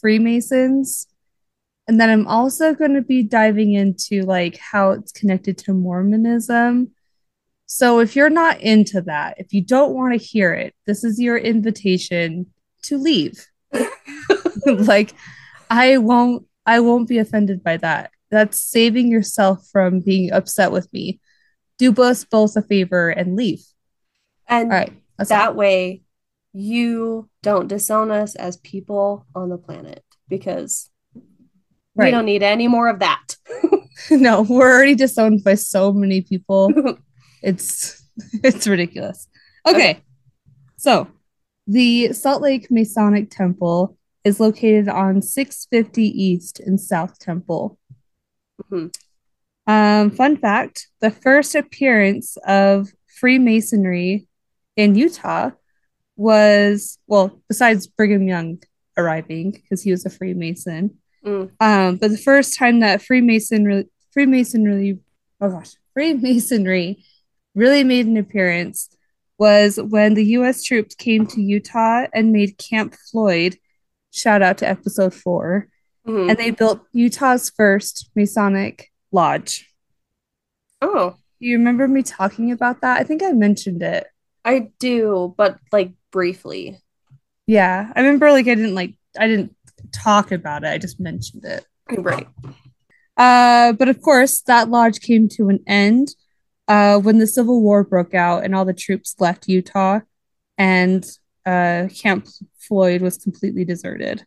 Freemasons and then I'm also going to be diving into like how it's connected to Mormonism. So if you're not into that, if you don't want to hear it, this is your invitation to leave. *laughs* like I won't I won't be offended by that. That's saving yourself from being upset with me. Do us both a favor and leave. and All right. That all. way you don't disown us as people on the planet because we don't need any more of that. *laughs* *laughs* no, we're already disowned by so many people. It's *laughs* it's ridiculous. Okay. Okay. So, the Salt Lake Masonic Temple is located on 650 East in South Temple. Mhm. Um, fun fact, the first appearance of Freemasonry in Utah was well, besides Brigham Young arriving because he was a Freemason. Mm. Um, but the first time that Freemason Freemasonry oh gosh, Freemasonry really made an appearance was when the US troops came to Utah and made Camp Floyd. Shout out to episode four. Mhm. And they built Utah's first Masonic lodge. Oh, You remember me talking about that? I think I mentioned it. I do, but like briefly. Yeah. I remember like I didn't like I didn't talk about it. I just mentioned it. Right. Uh, but of course, that lodge came to an end uh, when the Civil War broke out and all the troops left Utah, and uh, Camp Floyd was completely deserted.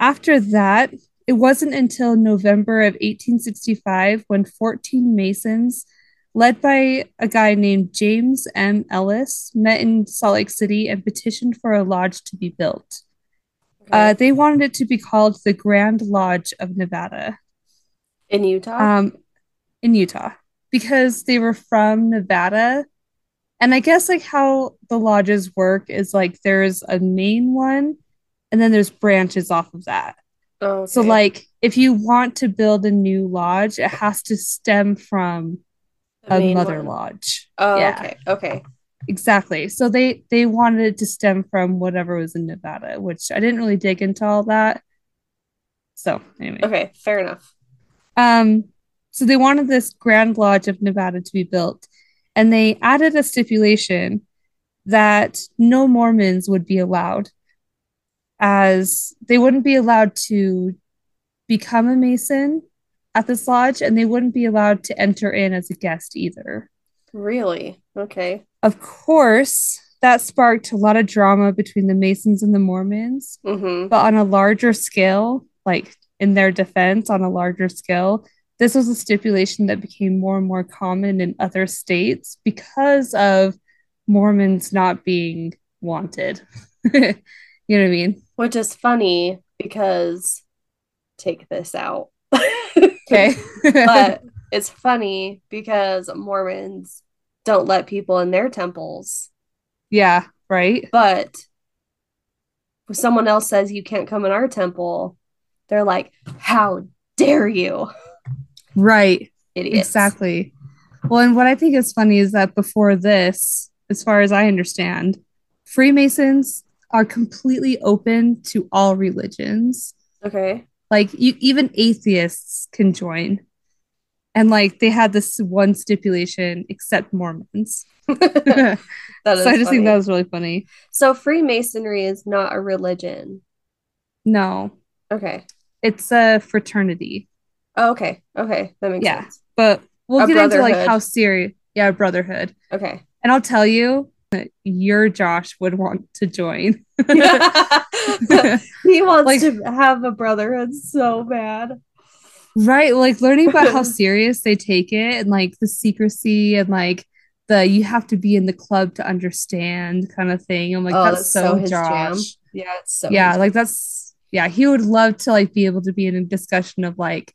After that, it wasn't until November of 1865 when 14 Masons, led by a guy named James M. Ellis, met in Salt Lake City and petitioned for a lodge to be built. Uh, they wanted it to be called the Grand Lodge of Nevada in Utah. um, in Utah because they were from Nevada. And I guess like how the lodges work is like there's a main one and then there's branches off of that. oh, So like if you want to build a new lodge, it has to stem from The a mother one. lodge. Oh, yeah. okay. Okay. Exactly. So they they wanted it to stem from whatever was in Nevada, which I didn't really dig into all that. So anyway. Okay. Fair enough. Um, so they wanted this Grand Lodge of Nevada to be built, and they added a stipulation that no Mormons would be allowed, as they wouldn't be allowed to become a Mason at this lodge, and they wouldn't be allowed to enter in as a guest either. Really? Okay. Of course, that sparked a lot of drama between the Masons and the Mormons. Mm-hmm. But on a larger scale, like in their defense, on a larger scale, this was a stipulation that became more and more common in other states because of Mormons not being wanted. *laughs* you know what I mean? Which is funny because take this out. *laughs* Okay. but *laughs* it's funny because Mormons don't let people in their temples, yeah, right? but if someone else says you can't come in our temple, they're like, "How dare you, Right. idiots!" Exactly. Well, and what I think is funny is that before this, as far as I understand, Freemasons are completely open to all religions. Okay. Like you, even atheists can join. And like they had this one stipulation, except Mormons. *laughs* so I just think funny. that was really funny. So Freemasonry is not a religion. No, Okay. it's a fraternity. Oh, okay. Okay. That makes Yeah. sense. But we'll A get into like how serious. Yeah, brotherhood. Okay. And I'll tell you, that your Josh would want to join. *laughs* he wants Like- to have a brotherhood so bad. Right. Like learning about how *laughs* serious they take it and like the secrecy and like the you have to be in the club to understand kind of thing. I'm like, Oh, that's, that's so, so Josh. jam. Yeah, it's so yeah, like that's yeah, he would love to like be able to be in a discussion of like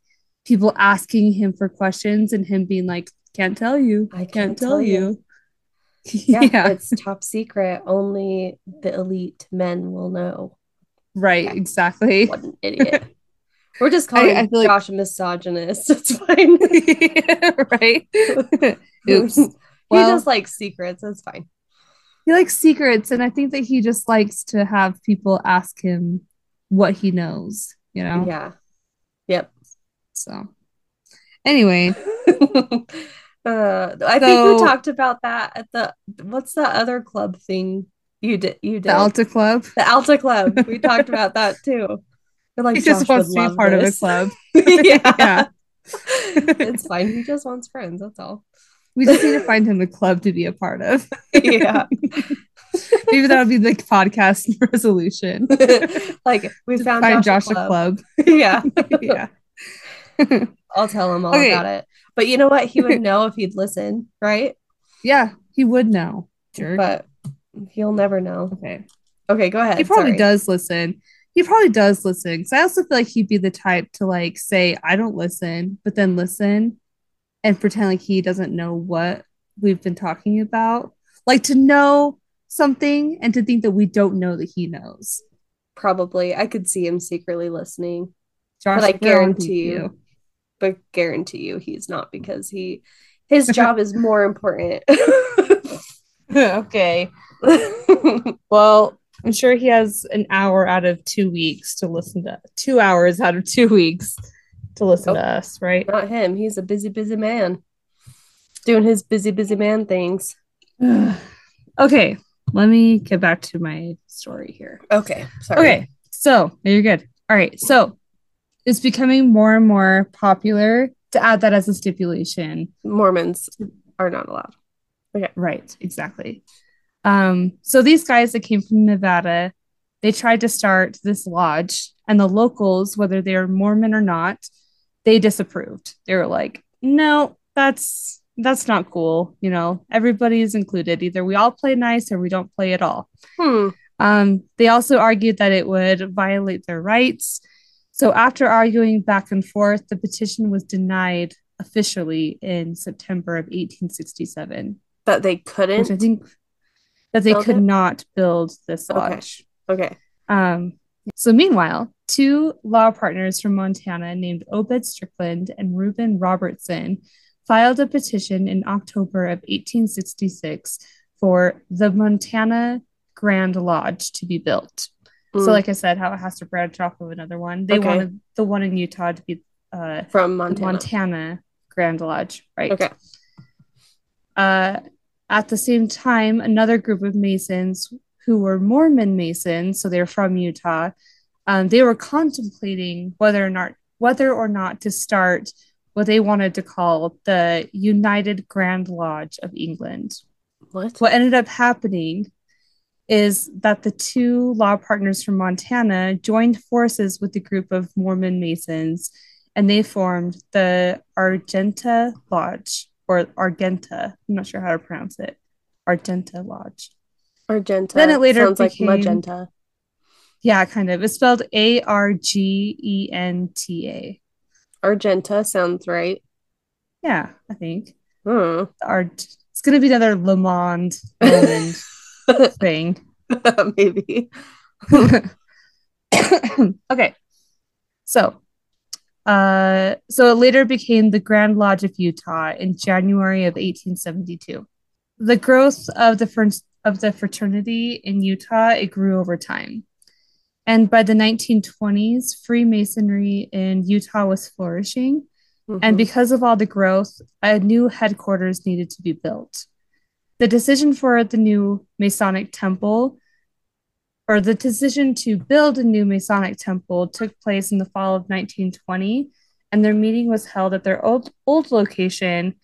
people asking him for questions and him being like, can't tell you. I can't, can't tell tell you. yeah, *laughs* yeah, it's top secret. Only the elite men will know. right, exactly. What an idiot. We're just *laughs* calling I feel like- Josh a misogynist. *laughs* It's fine. right. Oops. he just likes secrets. It's fine. he likes secrets and i think that he just likes to have people ask him what he knows you know Yeah. So anyway *laughs* uh, I think we talked about that at the what's the other club thing you did you did the alta club The Alta Club. We talked about that too. We're like he just wants to be part of a club *laughs* *laughs* yeah. yeah it's fine. He just wants friends. That's all. we just need to find him a club to be a part of yeah. maybe that'll be the podcast resolution like we found Josh, josh a club yeah. yeah *laughs* I'll tell him all Okay. about it. But you know what? He would know if he'd listen, right? yeah he would know jerk. But he'll never know. okay Okay, go ahead. he probably Sorry. does listen. He probably does listen because I also feel like he'd be the type to like say, I don't listen, but then listen and pretend like he doesn't know what we've been talking about. Like to know something and to think that we don't know that he knows. Probably. I could see him secretly listening, Josh, but I guarantee to you, but guarantee you he's not because he his job is more important. *laughs* okay. Well, I'm sure he has an hour out of two weeks to listen to two hours out of two weeks to listen to oh. us, right? Not him. He's a busy, busy man. Doing his busy, busy man things. *sighs* okay, let me get back to my story here. Okay. Sorry. Okay, so you're good. All right, so it's becoming more and more popular to add that as a stipulation. Mormons are not allowed. Okay. Right, exactly. Um, so these guys that came from Nevada, they tried to start this lodge, and the locals, whether they're Mormon or not, they disapproved. They were like, "No, that's that's not cool. You know, everybody is included. Either we all play nice or we don't play at all." Hmm. Um, they also argued that it would violate their rights. So, after arguing back and forth, the petition was denied officially in September of 1867, That they couldn't. I think that they could it? not build this Okay. lodge. Okay. Um, so, meanwhile, two law partners from Montana named Obed Strickland and Reuben Robertson filed a petition in October of 1866 for the Montana Grand Lodge to be built. Mm. So, like I said, how it has to branch off of another one. They Okay. wanted the one in Utah to be uh, from Montana. Montana Grand Lodge, right? Okay. Uh, at the same time, another group of Masons who were Mormon Masons, so they're from Utah, um, they were contemplating whether or not whether or not to start what they wanted to call the United Grand Lodge of England. What? What ended up happening is that the two law partners from Montana joined forces with a group of Mormon Masons and they formed the Argenta Lodge or Argenta. I'm not sure how to pronounce it. Argenta Lodge. Argenta. Then it later sounds became- like magenta. Yeah, kind of. It's spelled A R G E N T A. Argenta sounds right. Yeah, I think. Hmm. Art. It's going to be another Lomond *laughs* thing. *laughs* Maybe. *laughs* okay. So, uh, so it later became the Grand Lodge of Utah in January of 1872. The growth of the fr- of the fraternity in Utah it grew over time, and by the 1920s, Freemasonry in Utah was flourishing. And Mhm. because of all the growth, a new headquarters needed to be built. The decision for the new Masonic temple, or the decision to build a new Masonic temple, took place in the fall of 1920, and their meeting was held at their old, old location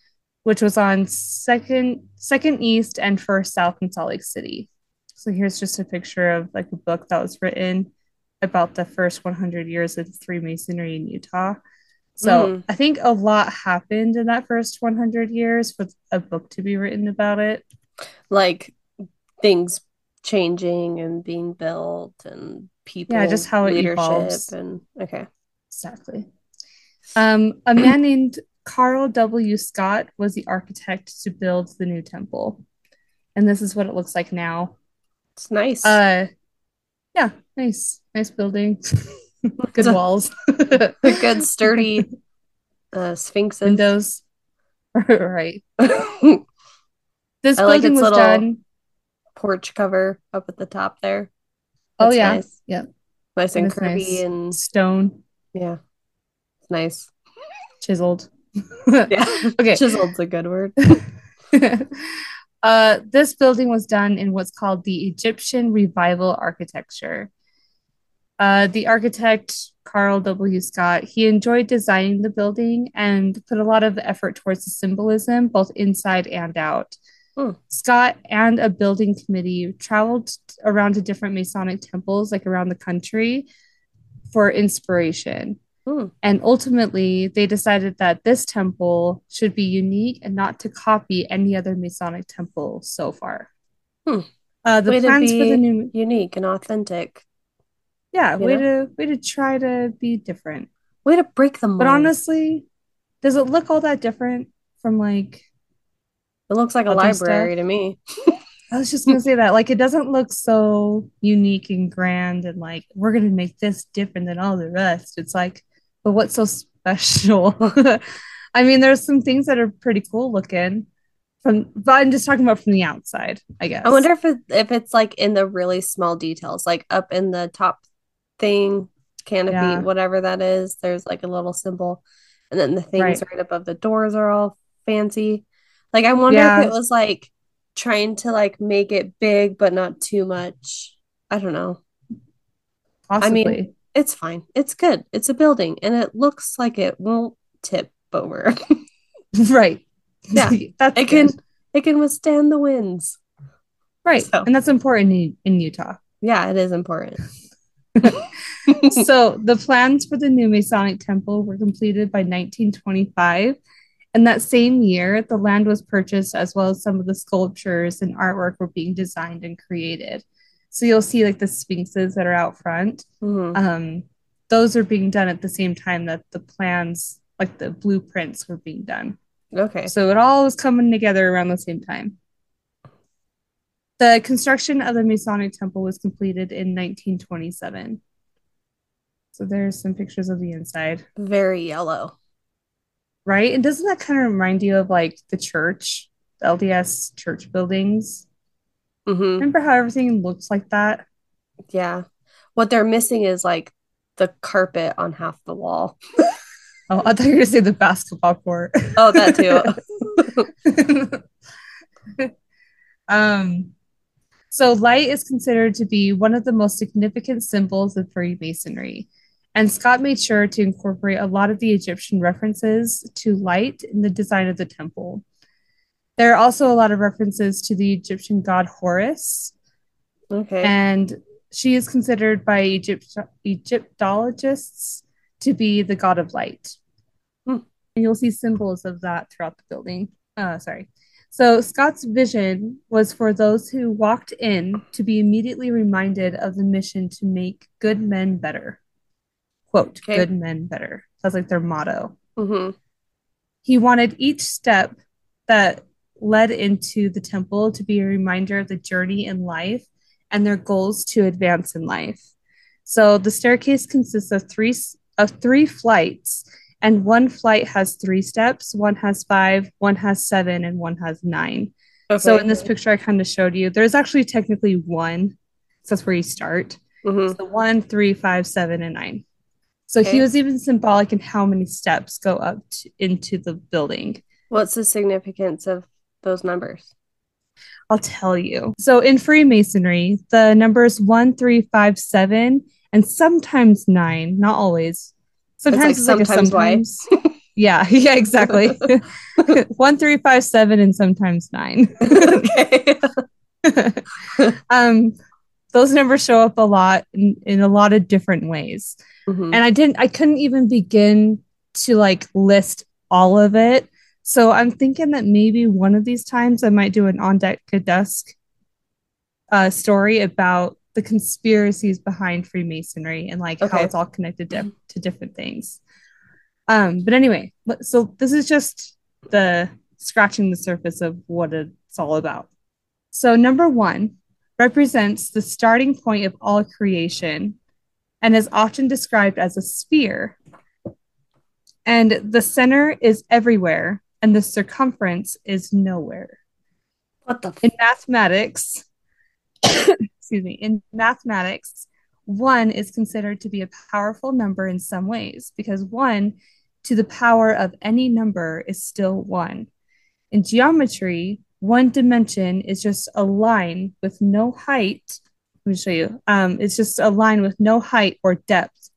which was on second second east and first south in Salt Lake City. So here's just a picture of like a book that was written about the first 100 years of Freemasonry in Utah. So Mhm. I think a lot happened in that first 100 years for a book to be written about it. Like things changing and being built and people Yeah, just how it evolves. and okay. Exactly. Um, a man named Carl W. Scott was the architect to build the new temple. And this is what it looks like now. It's nice. Uh, yeah, nice, nice building, *laughs* *laughs* good walls, *laughs* good sturdy uh sphinx windows. *laughs* right. This I like building its was little- done. porch cover up at the top there. Oh yeah, nice. yeah. Nice and It's curvy nice. and Stone yeah. It's nice. chiseled. Yeah. Okay. Chiseled's a good word. uh, this building was done in what's called the Egyptian Revival architecture. Uh, the architect Carl W. Scott he enjoyed designing the building and put a lot of effort towards the symbolism, both inside and out. Hmm. Scott and a building committee traveled around to different Masonic temples, like around the country, for inspiration. Hmm. And ultimately, they decided that this temple should be unique and not to copy any other Masonic temple so far. Hmm. Uh, the Way plans for the new, Unique and authentic. Yeah, you way to way to try to be different. Way to break the mold. But honestly, does it look all that different from like? it looks like a library stuff? to me. *laughs* I was just gonna say that like it doesn't look so unique and grand and like we're gonna make this different than all the rest. It's like, but what's so special? *laughs* I mean, there's some things that are pretty cool looking from, but I'm just talking about from the outside, I guess. I wonder if it, if it's like in the really small details, like up in the top thing, canopy, Yeah. whatever that is. There's like a little symbol, and then the things Right. right, above the doors are all fancy. Like I wonder Yeah. if it was like trying to like make it big but not too much. I don't know. possibly. mean, It's fine. It's good. It's a building, and it looks like it won't tip over. *laughs* right. Yeah. *laughs* that's it can it can withstand the winds. right, so. and that's important in, in Utah. Yeah, it is important. *laughs* so the plans for the new Masonic temple were completed by 1925. And that same year, the land was purchased as well as some of the sculptures and artwork were being designed and created. So you'll see like the sphinxes that are out front. Mhm. Um, those are being done at the same time that the plans, like the blueprints, were being done. Okay. So it all was coming together around the same time. The construction of the Masonic Temple was completed in 1927. So there's some pictures of the inside, Very yellow. right? And doesn't that kind of remind you of like the church, the LDS church buildings? hmm Remember how everything looks like that? Yeah. What they're missing is like the carpet on half the wall. *laughs* Oh, I thought you were going to say the basketball court. Oh, that too. *laughs* *laughs* um, so light is considered to be one of the most significant symbols of Freemasonry. And Scott made sure to incorporate a lot of the Egyptian references to light in the design of the temple. There are also a lot of references to the Egyptian god Horus, Okay. and she is considered by Egypt- Egyptologists to be the god of light. Hmm. And you'll see symbols of that throughout the building. Uh, sorry. So Scott's vision was for those who walked in to be immediately reminded of the mission to make good men better. Quote, Okay. good men better. That's like their motto. hmm He wanted each step that led into the temple to be a reminder of the journey in life and their goals to advance in life. So the staircase consists of three of three flights, and one flight has three steps, one has five, one has seven, and one has nine. Okay. So in this picture I kind of showed you, there's actually technically one. So that's where you start. Mhm. So one, three, five, seven, and nine. So he was even symbolic in how many steps go up to, into the building. What's the significance of those numbers? I'll tell you. So in Freemasonry, the numbers one, three, five, seven, and sometimes nine, not always. Sometimes like it's like, sometimes why. *laughs* Yeah, *laughs* yeah, exactly. *laughs* One, three, five, seven, and sometimes nine. okay. um, those numbers show up a lot in, in a lot of different ways. Mhm. And I didn't, I couldn't even begin to like list all of it. So I'm thinking that maybe one of these times I might do an on deck dusk uh, story about the conspiracies behind Freemasonry and like how it's all connected to, to different things. Um, but anyway, so this is just the scratching the surface of what it's all about. So number one represents the starting point of all creation and is often described as a sphere. And the center is everywhere and the circumference is nowhere. What the? F- In mathematics, excuse me, in mathematics, one is considered to be a powerful number in some ways because one to the power of any number is still one. In geometry, one dimension is just a line with no height. Let me show you. Um, it's just a line with no height or depth.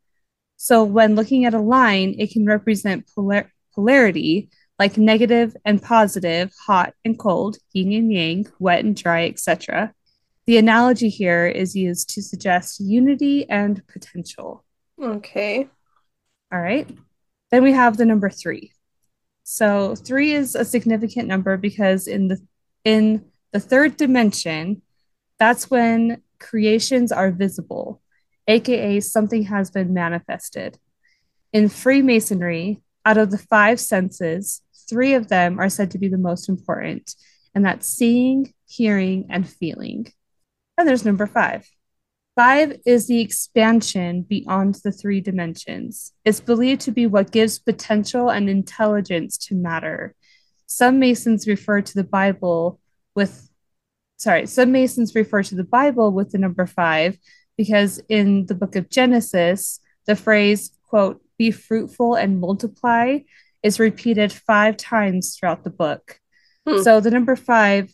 So when looking at a line, it can represent polar- polarity, like negative and positive, hot and cold, yin and yang, wet and dry, etc. The analogy here is used to suggest unity and potential. okay. All right. Then we have the number three. So three is a significant number because in the in the third dimension, that's when creations are visible, aka something has been manifested. In Freemasonry, out of the five senses, three of them are said to be the most important, and that's seeing, hearing, and feeling. And there's number five. Five is the expansion beyond the three dimensions. It's believed to be what gives potential and intelligence to matter. Some Masons refer to the Bible with, sorry, some Masons refer to the Bible with the number five because in the book of Genesis, the phrase, quote, be fruitful and multiply is repeated five times throughout the book. Hmm. So the number five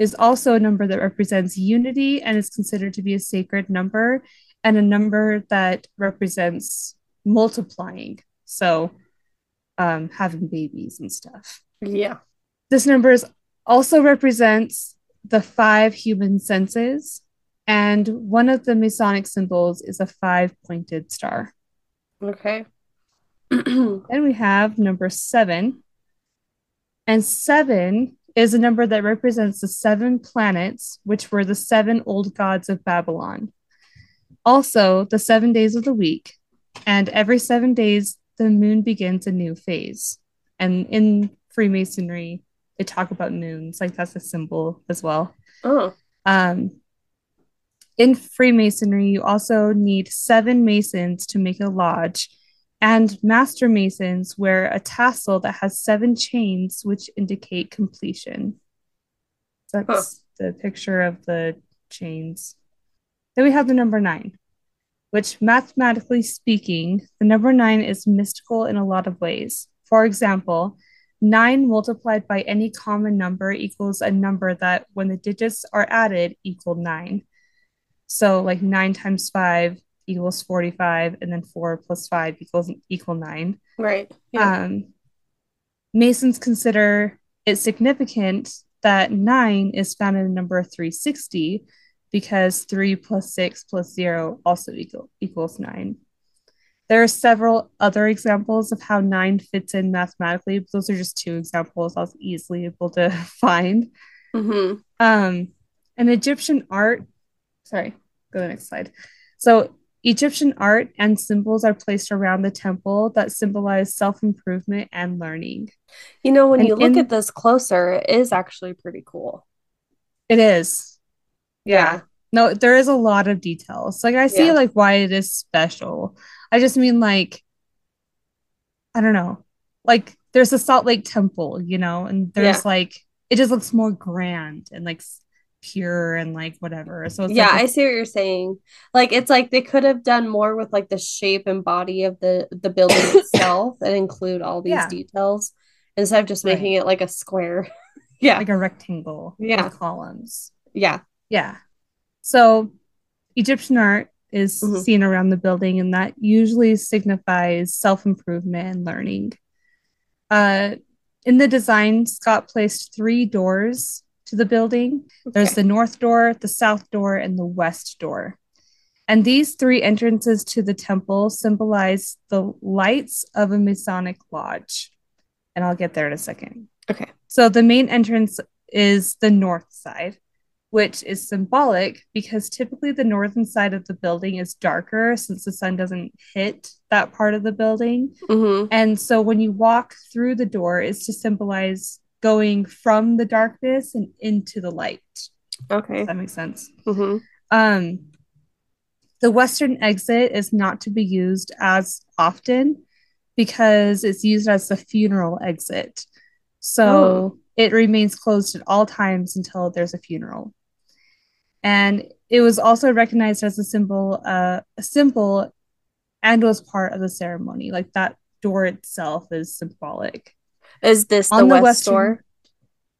is also a number that represents unity and is considered to be a sacred number and a number that represents multiplying. So um, having babies and stuff. Yeah. This number is also represents the five human senses, and one of the Masonic symbols is a five pointed star. Okay. *clears throat* Then we have number seven. And seven is a number that represents the seven planets, which were the seven old gods of Babylon. Also, the seven days of the week. And every seven days, the moon begins a new phase. And in Freemasonry, they talk about moons, like that's a symbol as well. oh. Um, in Freemasonry, you also need seven masons to make a lodge, and master masons wear a tassel that has seven chains, which indicate completion. So that's the picture of the chains. Then we have the number nine, which mathematically speaking, the number nine is mystical in a lot of ways. For example, nine multiplied by any common number equals a number that, when the digits are added, equal nine. So, like nine times five equals 45, and then four plus five equals equal nine. Right. Yeah. Um, Masons consider it significant that nine is found in the number 360 because three plus six plus zero also equal, equals nine. There are several other examples of how nine fits in mathematically, but those are just two examples I was easily able to *laughs* find. hmm Um, an Egyptian art, sorry, go to the next slide. So, Egyptian art and symbols are placed around the temple that symbolize self improvement and learning. You know, when And you look in- at this closer, it is actually pretty cool. It is. Yeah. No, there is a lot of details. Like I see Yeah. like why it is special. I just mean like I don't know. Like there's a Salt Lake Temple, you know, and there's Yeah. like it just looks more grand and like pure and like whatever. So it's yeah, like I see what you're saying. Like it's like they could have done more with like the shape and body of the the building *coughs* itself and include all these Yeah. details instead of just Right. making it like a square. *laughs* yeah. like a rectangle Yeah. columns. yeah. Yeah. So Egyptian art is Mhm. seen around the building, and that usually signifies self improvement and learning. Uh, in the design, Scott placed three doors to the building. There's the north door, the south door, and the west door. And these three entrances to the temple symbolize the lights of a Masonic lodge. And I'll get there in a second. Okay. So the main entrance is the north side, which is symbolic because typically the northern side of the building is darker since the sun doesn't hit that part of the building. Mm-hmm. And so when you walk through the door is to symbolize going from the darkness and into the light. Okay. That makes sense? Mm-hmm. Um, the western exit is not to be used as often because it's used as the funeral exit. So Oh. it remains closed at all times until there's a funeral. And it was also recognized as a symbol, uh, a symbol, and was part of the ceremony. Like that door itself is symbolic. Is this the, On the west western- door?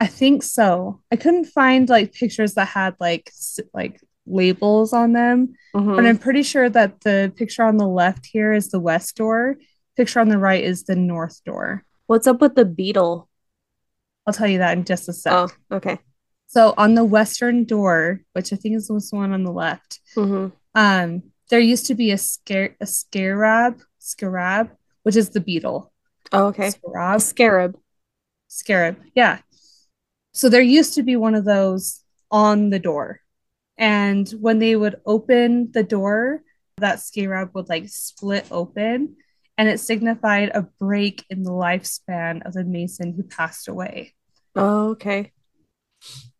I think so. I couldn't find like pictures that had like like labels on them, Mhm. but I'm pretty sure that the picture on the left here is the west door. Picture on the right is the north door. What's up with the beetle? I'll tell you that in just a sec. Oh, okay. So on the western door, which I think is the one on the left, Mm-hmm. um, there used to be a scare a scarab, scarab, which is the beetle. Oh, okay. Scarab, scarab. scarab. Yeah. So there used to be one of those on the door. And when they would open the door, that scarab would like split open and it signified a break in the lifespan of the mason who passed away. Oh, okay.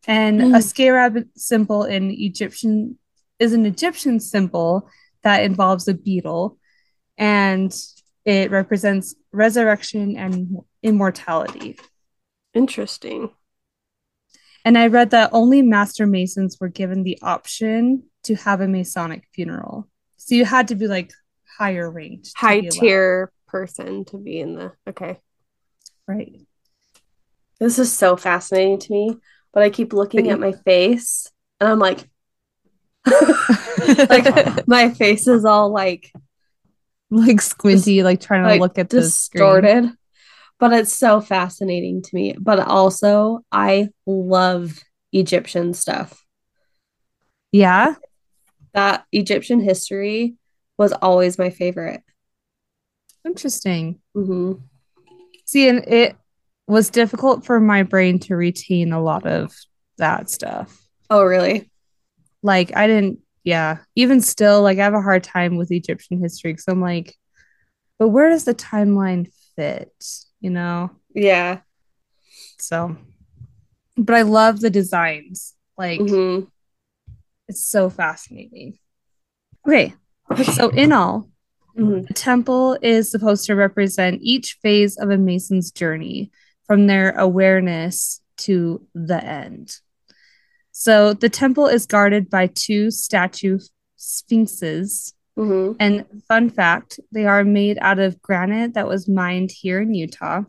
And Mm. a scarab symbol in Egyptian is an Egyptian symbol that involves a beetle and it represents resurrection and immortality. Interesting. And I read that only master masons were given the option to have a Masonic funeral. So you had to be like higher ranked, High tier person to be in the. Okay. right? This is so fascinating to me, but I keep looking at *laughs* my face and I'm like, *laughs* like *laughs* my face is all like like squinty, like trying to like look at the screen. distorted. But it's so fascinating to me. But also, I love Egyptian stuff. Yeah, That Egyptian history was always my favorite. interesting. hmm See, and it was difficult for my brain to retain a lot of that stuff. Oh, really? Like, I didn't, yeah, even still, like, I have a hard time with Egyptian history because I'm like, but where does the timeline fit? You know? Yeah. So, but I love the designs. Like, hmm it's so fascinating. Okay, so in all, hmm the temple is supposed to represent each phase of a mason's journey from their awareness to the end. So the temple is guarded by two statue sphinxes. hmm And fun fact, they are made out of granite that was mined here in Utah.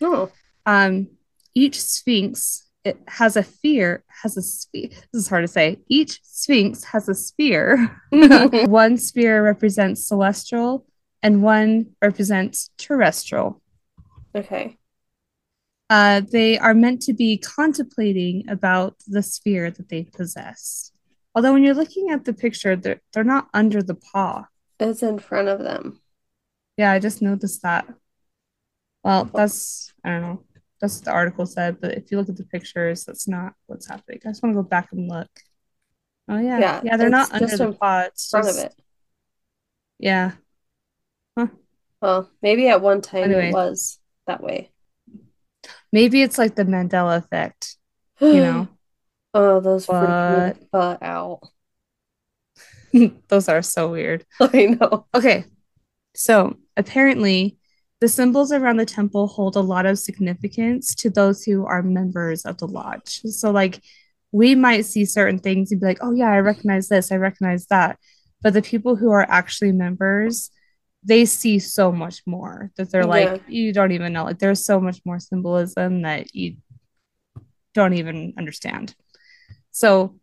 Oh, Um, each sphinx it has a fear has a sphere. This is hard to say. Each sphinx has a sphere. *laughs* *laughs* one sphere represents celestial, and one represents terrestrial. okay. Uh, they are meant to be contemplating about the sphere that they possess. Although when you're looking at the picture, they're they're not under the paw. It's in front of them. Yeah, I just noticed that. Well, that's I don't know. That's what the article said, but if you look at the pictures, that's not what's happening. I just want to go back and look. Oh yeah, Yeah, yeah, they're not under the paw. It's front just of it. yeah. Huh. Well, maybe at one time Anyway. it was that way. Maybe it's like the Mandela effect, you know. *gasps* Oh, those freak me butt out. *laughs* Those are so weird. *laughs* I know. Okay. So apparently, the symbols around the temple hold a lot of significance to those who are members of the lodge. So, like, we might see certain things and be like, oh, yeah, I recognize this, I recognize that. But the people who are actually members, they see so much more that they're like, Yeah. you don't even know. Like, there's so much more symbolism that you don't even understand. So,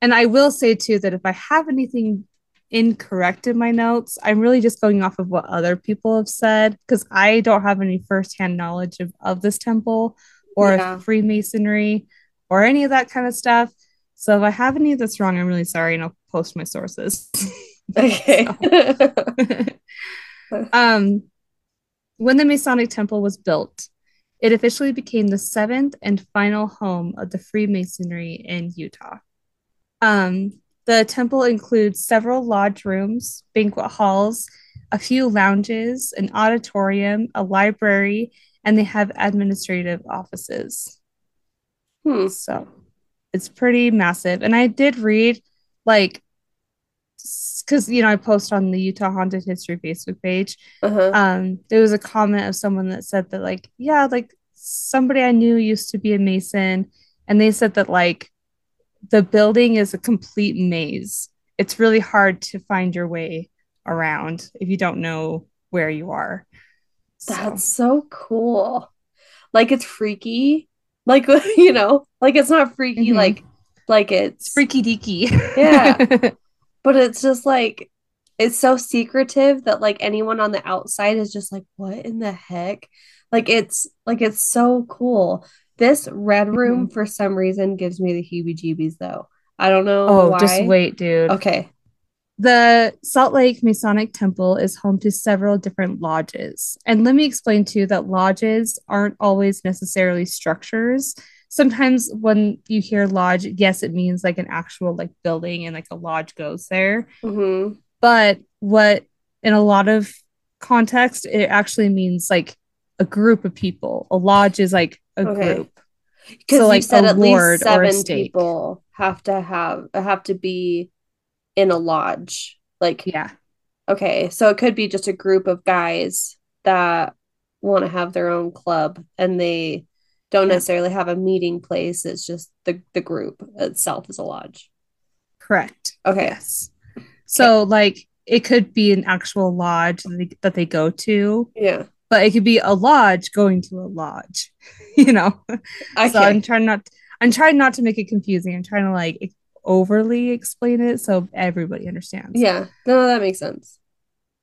and I will say too that if I have anything incorrect in my notes. I'm really just going off of what other people have said because I don't have any firsthand knowledge of, of this temple or Yeah. Freemasonry or any of that kind of stuff. So if I have any that's wrong, I'm really sorry and I'll post my sources. *laughs* Okay. *laughs* *laughs* um, when the Masonic Temple was built, it officially became the seventh and final home of the Freemasonry in Utah. Um, the temple includes several lodge rooms, banquet halls, a few lounges, an auditorium, a library, and they have administrative offices. Hmm. So it's pretty massive. And I did read, like, because you know I post on the Utah Haunted History Facebook page. Uh-huh. Um, there was a comment of someone that said that like, yeah, like somebody I knew used to be a mason, and they said that like the building is a complete maze. It's really hard to find your way around if you don't know where you are. So, That's so cool. Like it's freaky. Like *laughs* you know, like it's not freaky Mhm. like like it's it's freaky deaky. Yeah. *laughs* but it's just like it's so secretive that like anyone on the outside is just like what in the heck? Like it's like it's so cool. This red mm-hmm. room for some reason gives me the heebie-jeebies though. I don't know oh, why. just wait, dude. Okay. The Salt Lake Masonic Temple is home to several different lodges. And let me explain too that lodges aren't always necessarily structures. Sometimes when you hear lodge, yes, it means like an actual like building and like a lodge goes there. hmm But what in a lot of context, it actually means like a group of people. A lodge is like a Okay. group. Because So, like, said a at lord least or a seven people have to have have to be in a lodge. Like Yeah. Okay, so it could be just a group of guys that want to have their own club and they don't Yeah. necessarily have a meeting place. It's just the the group itself is a lodge. Correct. Okay. Yes. So like it could be an actual lodge that they, that they go to, Yeah. but it could be a lodge going to a lodge. *laughs* You know. Okay. So I'm trying not I'm trying not to make it confusing. I'm trying to like overly explain it so everybody understands. yeah. No, that makes sense.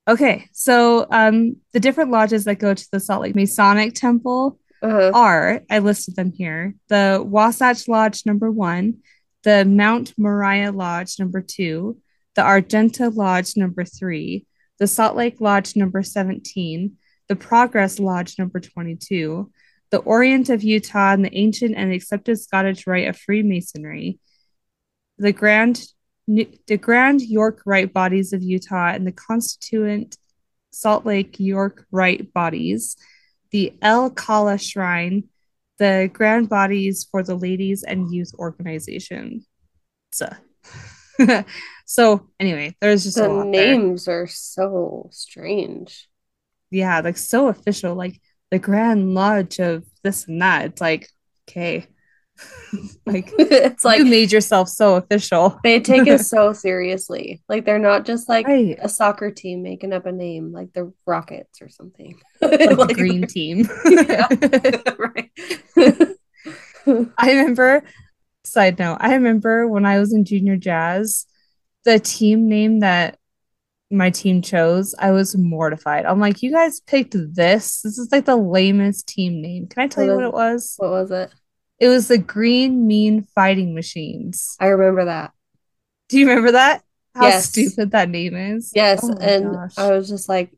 Okay. So um the different lodges that go to the Salt Lake Masonic Temple Uh-huh. are I listed them here the Wasatch Lodge number one, the Mount Moriah Lodge number two, the Argenta Lodge number three, the Salt Lake Lodge number 17, the Progress Lodge number 22, the Orient of Utah and the Ancient and Accepted Scottish Rite of Freemasonry, the Grand the Grand York Rite Bodies of Utah and the Constituent Salt Lake York Rite Bodies, the El Kalah Shrine, the Grand Bodies for the Ladies and Youth Organization. So, *laughs* so anyway, there's just a The lot there. names are so strange. Yeah, like so official, like the Grand Lodge of this and that. It's like, okay, *laughs* like *laughs* it's like you made yourself so official. they take it *laughs* so seriously. Like they're not just like Right. a soccer team making up a name like the Rockets or something. Like the Like, green team. Yeah. right. I remember, side note, I remember when I was in junior jazz, the team name that my team chose, I was mortified. I'm like, you guys picked this. This is like the lamest team name. Can I tell you what it was? What was it? It was the Green Mean Fighting Machines. I remember that. Do you remember that? How Yes. stupid that name is. Yes, Oh and gosh. I was just like,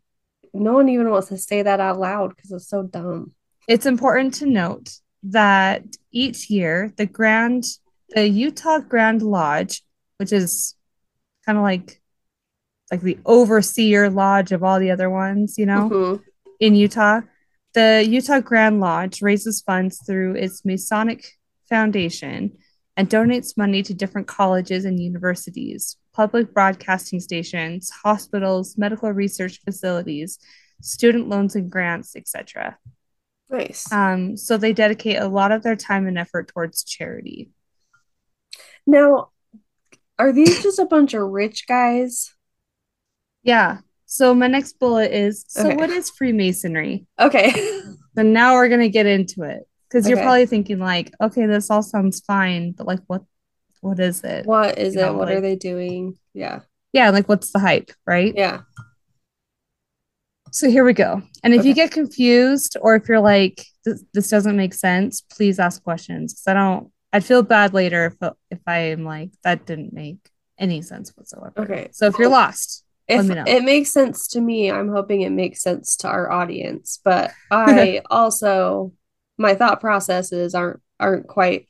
no one even wants to say that out loud because it's so dumb. It's important to note that each year the Grand the Utah Grand Lodge, which is kind of like like the overseer lodge of all the other ones, you know, Mhm. in Utah, the Utah Grand Lodge raises funds through its Masonic Foundation and donates money to different colleges and universities, public broadcasting stations, hospitals, medical research facilities, student loans and grants, etc. Nice. Um, so they dedicate a lot of their time and effort towards charity. now, are these just a bunch of rich guys? Yeah. So my next bullet is so Okay. what is Freemasonry? Okay. *laughs* So now we're gonna get into it because you're Okay. probably thinking like, okay, this all sounds fine, but like, what, what is it? what is You it? know, What are they doing? Yeah. yeah, like what's the hype, right? Yeah. So here we go. And if you get confused or if you're like this, this doesn't make sense, please ask questions because I don't. I'd feel bad later if if I am like that didn't make any sense whatsoever. Okay. So if you're lost, If it makes sense to me, I'm hoping it makes sense to our audience. But *laughs* I also my thought processes aren't aren't quite,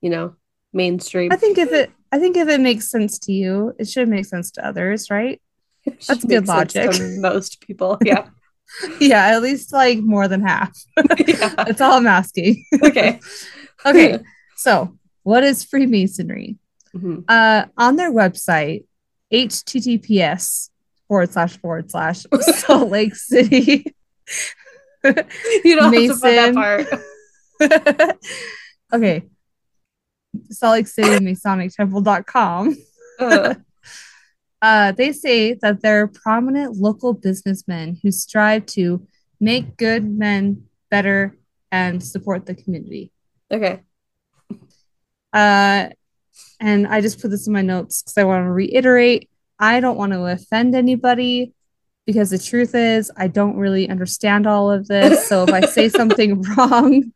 you know, mainstream. I think if it I think if it makes sense to you, it should make sense to others, right? *laughs* That's good logic. *laughs* most people. Yeah. Yeah, at least like more than half. yeah. That's all I'm asking. Okay. okay. So, what is Freemasonry? Mhm. Uh, on their website, https forward slash forward slash *laughs* Salt Lake City. *laughs* You don't have to put that Mason. part. *laughs* okay. Salt Lake City Masonic Temple.com. Uh, Uh, they say that they're prominent local businessmen who strive to make good men better and support the community. okay. Uh, and I just put this in my notes because I want to reiterate I don't want to offend anybody because the truth is, I don't really understand all of this. So if I say *laughs* something wrong,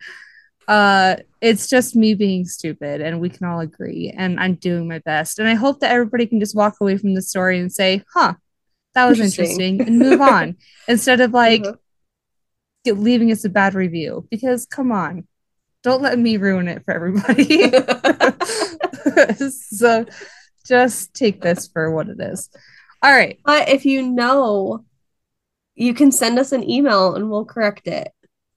uh, it's just me being stupid, and we can all agree. And I'm doing my best. And I hope that everybody can just walk away from the story and say, huh, that was Interesting. interesting, and move on *laughs* instead of like Uh-huh. leaving us a bad review. Because come on, don't let me ruin it for everybody. *laughs* *laughs* so just take this for what it is. All right. But if you know, you can send us an email and we'll correct it.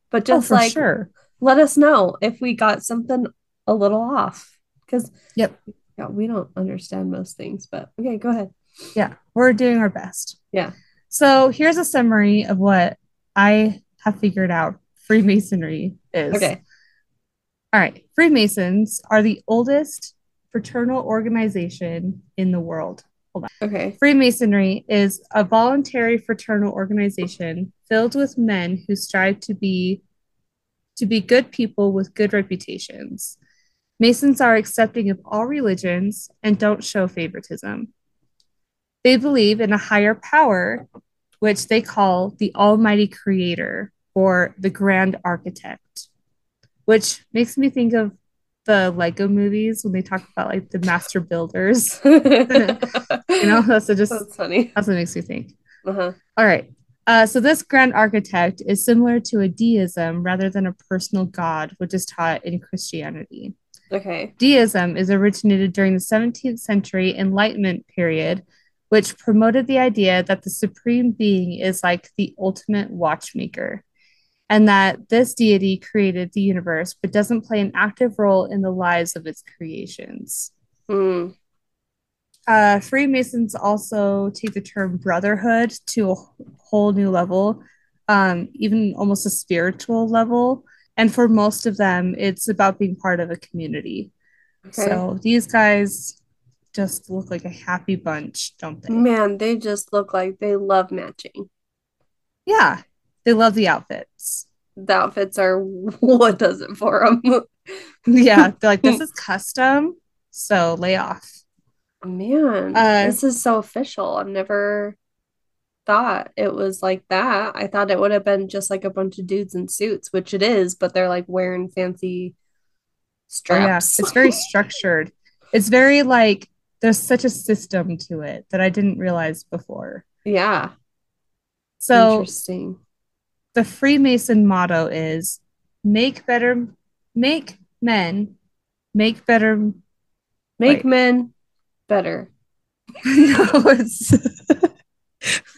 But Oh, just for like sure. let us know if we got something a little off. Because Yep. yeah, we don't understand most things. But okay, go ahead. Yeah, we're doing our best. Yeah. So here's a summary of what I have figured out Freemasonry is. Okay. All right. Freemasons are the oldest fraternal organization in the world. Hold on. Okay. Freemasonry is a voluntary fraternal organization filled with men who strive to be to be good people with good reputations. Masons are accepting of all religions and don't show favoritism. They believe in a higher power, which they call the Almighty Creator or the Grand Architect, which makes me think of the Lego movies when they talk about like the master builders. *laughs* You know, that's a just *laughs* That's funny. that's what makes me think. Uh-huh. All right. Uh, so this grand architect is similar to a deism rather than a personal god, which is taught in Christianity. Okay. Deism is originated during the 17th century Enlightenment period, which promoted the idea that the supreme being is like the ultimate watchmaker, and that this deity created the universe but doesn't play an active role in the lives of its creations. Hmm. Uh, Freemasons also take the term brotherhood to a whole new level, um, even almost a spiritual level. And for most of them, it's about being part of a community. Okay. So these guys just look like a happy bunch, don't they? Man, they just look like they love matching. Yeah, they love the outfits. The outfits are *laughs* what does it for them. *laughs* Yeah, *laughs* they're like, this is custom, so lay off. Man, Uh, this is so official. I've never thought it was like that. I thought it would have been just like a bunch of dudes in suits, which it is, but they're like wearing fancy Oh, yeah, straps. it's very structured. It's very like there's such a system to it that I didn't realize before. Yeah, So interesting. The Freemason motto is make better, make men, make better. Make Wait. men better. *laughs* no, it's.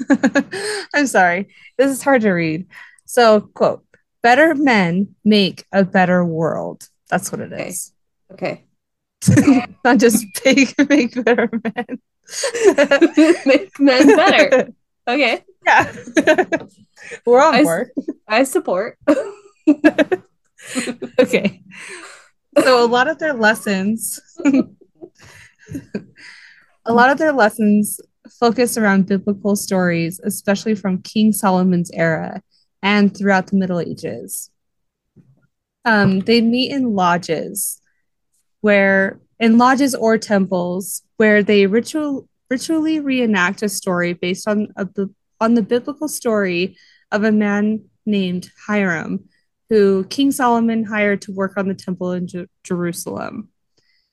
*laughs* I'm sorry. This is hard to read. So, quote, better men make a better world. That's what it Okay. is. Okay. *laughs* Not just make, make better men. Make men better. Okay. Yeah. *laughs* We're on I board. I support. *laughs* Okay. So a lot of their lessons *laughs* a lot of their lessons focus around biblical stories, especially from King Solomon's era and throughout the Middle Ages. Um, they meet in lodges where in lodges or temples where they ritual ritually reenact a story based on a, on the biblical story of a man named Hiram, who King Solomon hired to work on the temple in Jer- Jerusalem.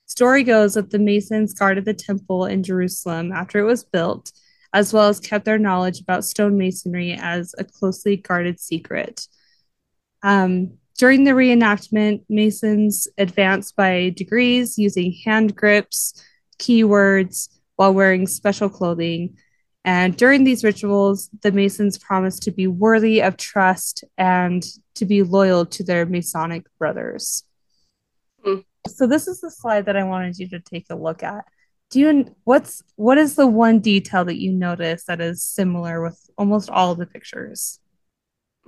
Story goes that the Masons guarded the temple in Jerusalem after it was built, as well as kept their knowledge about stonemasonry as a closely guarded secret. Um, during the reenactment, Masons advanced by degrees using hand grips, keywords, while wearing special clothing. And during these rituals, the Masons promise to be worthy of trust and to be loyal to their Masonic brothers. Mm. So this is the slide that I wanted you to take a look at. Do you what's what is the one detail that you notice that is similar with almost all the pictures?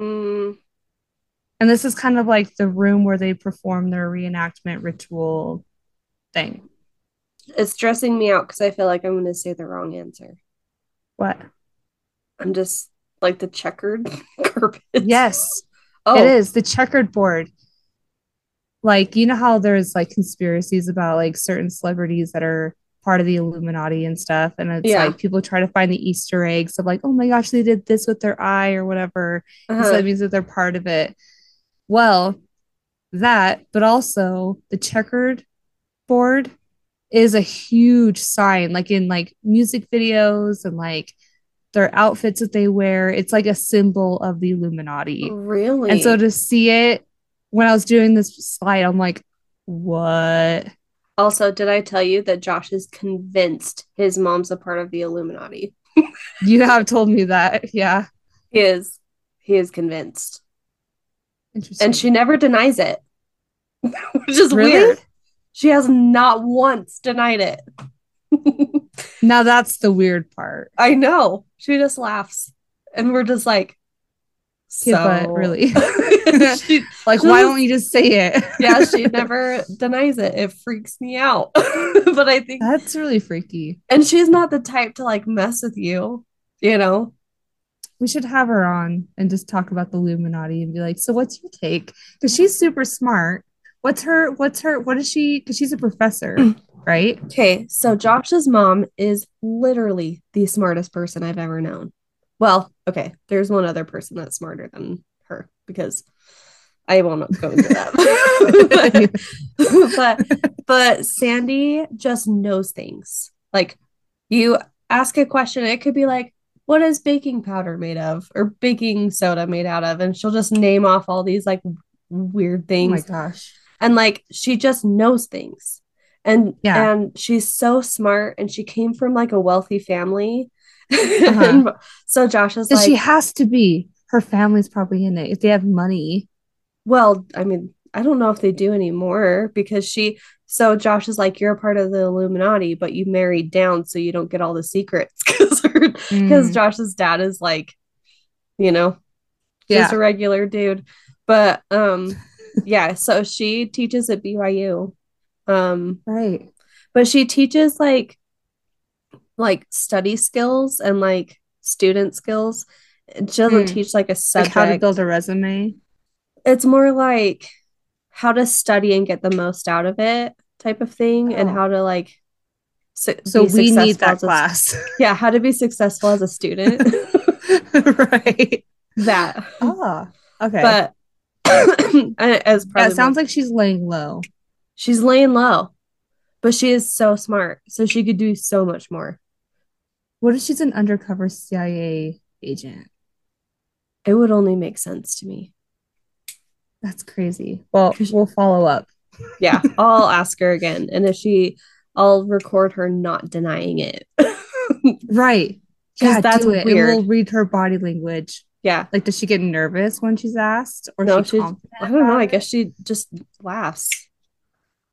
Mm. And this is kind of like the room where they perform their reenactment ritual thing. It's stressing me out because I feel like I'm going to say the wrong answer. What? I'm just like the checkered *laughs* carpet. Yes. *laughs* Oh. It is the checkered board. Like, you know how there's like conspiracies about like certain celebrities that are part of the Illuminati and stuff. And it's yeah. like people try to find the Easter eggs of like, oh my gosh, they did this with their eye or whatever. Uh-huh. So that means that they're part of it. Well, that, but also the checkered board is a huge sign, like in like music videos and like their outfits that they wear. It's like a symbol of the Illuminati. Really? And so to see it when I was doing this slide, I'm like, what? Also, did I tell you that Josh is convinced his mom's a part of the Illuminati? *laughs* you have told me that. Yeah. He is. He is convinced. Interesting. And she never denies it, *laughs* which is really? weird. She has not once denied it. *laughs* now that's the weird part. I know. She just laughs. And we're just like, so yeah, really. *laughs* *laughs* she, like, why don't you just say it? yeah, she never denies it. It freaks me out. but I think that's really freaky. And she's not the type to like mess with you, you know? We should have her on and just talk about the Illuminati and be like, so what's your take? Because she's super smart. What's her, what's her, what is she? Because she's a professor, mm. right? Okay. So Josh's mom is literally the smartest person I've ever known. Well, okay. There's one other person that's smarter than her because I will not go into that. but, *laughs* but but Sandy just knows things. Like you ask a question, it could be like, what is baking powder made of or baking soda made out of and she'll just name off all these like weird things oh my gosh and like she just knows things and yeah and she's so smart and she came from like a wealthy family *laughs* uh-huh. so josh is like she has to be her family's probably in it if they have money well i mean i don't know if they do anymore because she so Josh is like, you're a part of the Illuminati, but you married down so you don't get all the secrets *laughs* because because mm. Josh's dad is like, you know, yeah. just a regular dude. But um, yeah. So she teaches at BYU. Um, right. But she teaches like like study skills and like student skills. She doesn't mm. teach like a subject. Like how to build a resume. It's more like how to study and get the most out of it type of thing oh. and how to like su- so we need that class a, *laughs* yeah how to be successful as a student *laughs* right that ah okay but *coughs* as yeah, it sounds like she's laying low she's laying low but she is so smart so she could do so much more what if she's an undercover cia agent it would only make sense to me that's crazy well we'll follow up yeah, *laughs* I'll ask her again. And if she, I'll record her not denying it. *laughs* right. Yeah, that's do it. weird. And we'll read her body language. Yeah. Like, does she get nervous when she's asked? Or no, she I don't know. I guess she just laughs.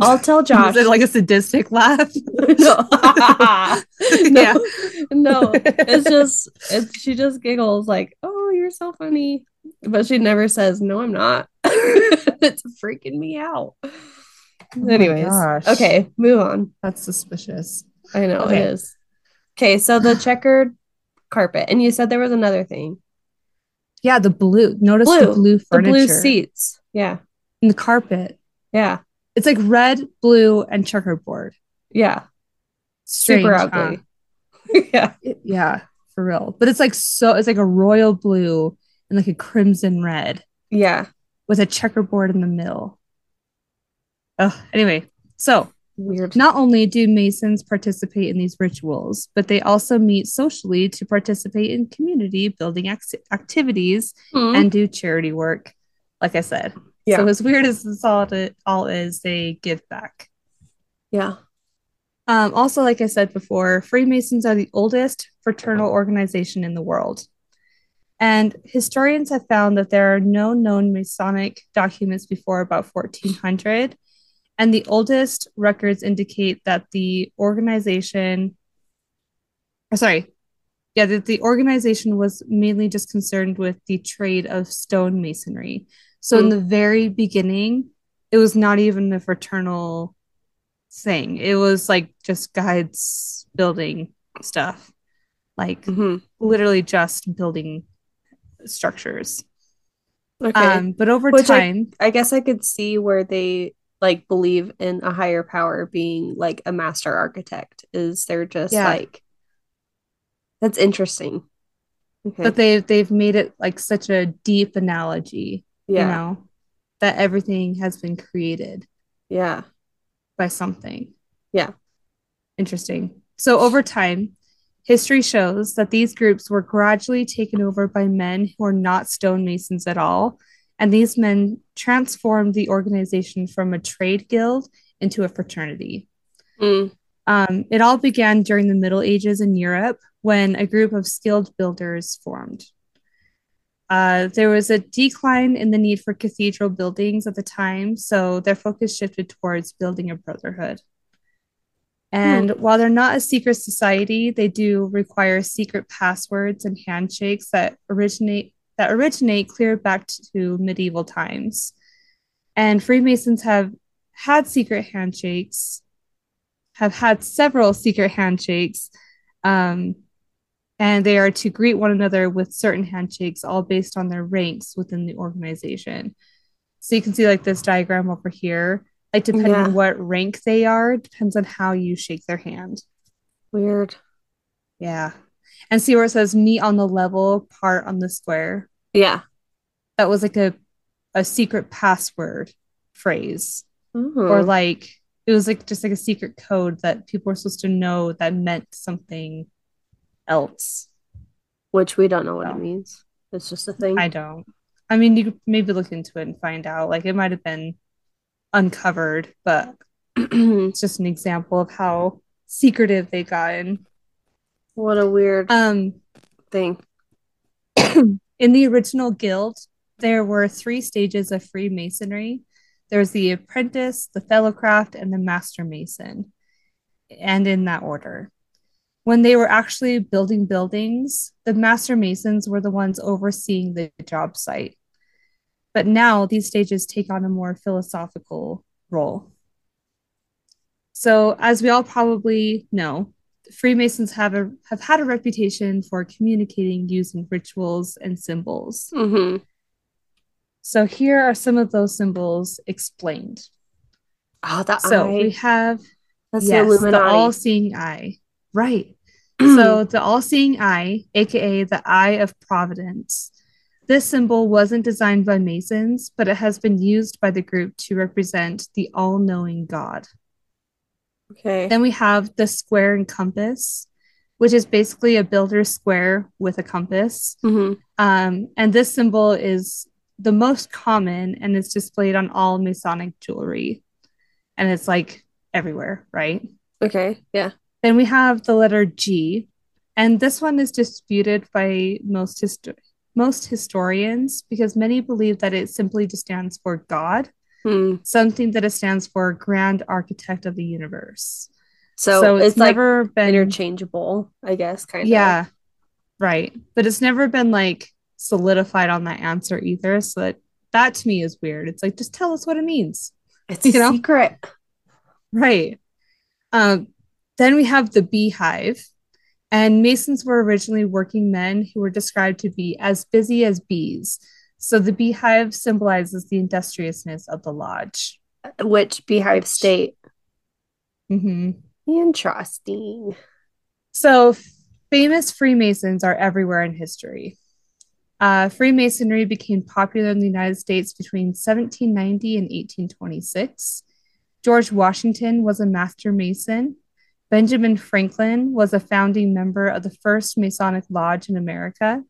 I'll tell Josh. *laughs* Is it like a sadistic laugh? *laughs* no. *laughs* no. Yeah. No. It's just, it's, she just giggles like, oh, you're so funny. But she never says, no, I'm not. it's freaking me out. Oh Anyways, okay, move on. That's suspicious. I know okay. it is. Okay, so the checkered carpet, and you said there was another thing. Yeah, the blue. Notice blue. the blue furniture, the blue seats. Yeah, and the carpet. Yeah, it's like red, blue, and checkerboard. Yeah, Strange, super ugly. *laughs* yeah. It- yeah, for real. But it's like so it's like a royal blue and like a crimson red Yeah. with a checkerboard in the middle. Oh, anyway, so Weird. not only do Masons participate in these rituals, but they also meet socially to participate in community building act- activities Hmm. and do charity work. Like I said, Yeah. so as weird as this all, all is, they give back. yeah. Um, also, like I said before, Freemasons are the oldest fraternal organization in the world. And historians have found that there are no known Masonic documents before about 1400. And the oldest records indicate that the organization, or sorry, yeah, that the organization was mainly just concerned with the trade of stone masonry. So in Hmm. the very beginning, it was not even a fraternal thing. It was like just guides building stuff, like hmm literally just building structures. Okay. Um, but over Which I- time, I guess I could see where they like believe in a higher power being like a master architect. Is they're just Yeah. like that's interesting. Okay. but they they've made it like such a deep analogy, yeah. you know, that everything has been created Yeah. by something. Yeah. Interesting. So over time, history shows that these groups were gradually taken over by men who are not stonemasons at all. And these men transformed the organization from a trade guild into a fraternity. Mm. Um, it all began during the Middle Ages in Europe when a group of skilled builders formed. Uh, there was a decline in the need for cathedral buildings at the time, so their focus shifted towards building a brotherhood. And while they're not a secret society, they do require secret passwords and handshakes that originate that originate clear back to medieval times. And Freemasons have had secret handshakes, have had several secret handshakes, um, and they are to greet one another with certain handshakes, all based on their ranks within the organization. So you can see like this diagram over here, like depending Yeah. on what rank they are, depends on how you shake their hand. Weird. Yeah. And see where it says meet on the level, part on the square. Yeah. That was like a a secret password phrase. Oh. Or like it was like just like a secret code that people were supposed to know that meant something else. which we don't know what So. it means. It's just a thing. I don't. I mean, you could maybe look into it and find out. Like it might have been uncovered, but *clears throat* it's just an example of how secretive they got gotten. What a weird Um, thing. *coughs* in the original guild, there were three stages of Freemasonry. There's the apprentice, the fellowcraft, and the master mason, and in that order. When they were actually building buildings, the master masons were the ones overseeing the job site. But now these stages take on a more philosophical role. So, as we all probably know, Freemasons have a have had a reputation for communicating using rituals and symbols. hmm So here are some of those symbols explained. Oh, the So eye. we have That's yes, the the all-seeing eye. Right. *clears throat* so the all-seeing eye, aka the eye of providence. This symbol wasn't designed by Masons, but it has been used by the group to represent the all-knowing God. Okay. Then we have the square and compass, which is basically a builder's square with a compass. hmm Um, and this symbol is the most common and it's displayed on all Masonic jewelry. And it's like everywhere, right? Okay. Yeah. Then we have the letter G, and this one is disputed by most histo- most historians because many believe that it simply just stands for God, Hmm. something that it stands for Grand Architect of the Universe. So, it's, like never been interchangeable, I guess, kind of. yeah, right. But it's never been like solidified on that answer either. So that that to me is weird. It's like just tell us what it means. It's a You know? secret. Right. Um, then we have the beehive. And Masons were originally working men who were described to be as busy as bees. So the beehive symbolizes the industriousness of the lodge. Which beehive state? hmm Interesting. So famous Freemasons are everywhere in history. Uh, Freemasonry became popular in the United States between 1790 and 1826. George Washington was a master Mason. Benjamin Franklin was a founding member of the first Masonic Lodge in America.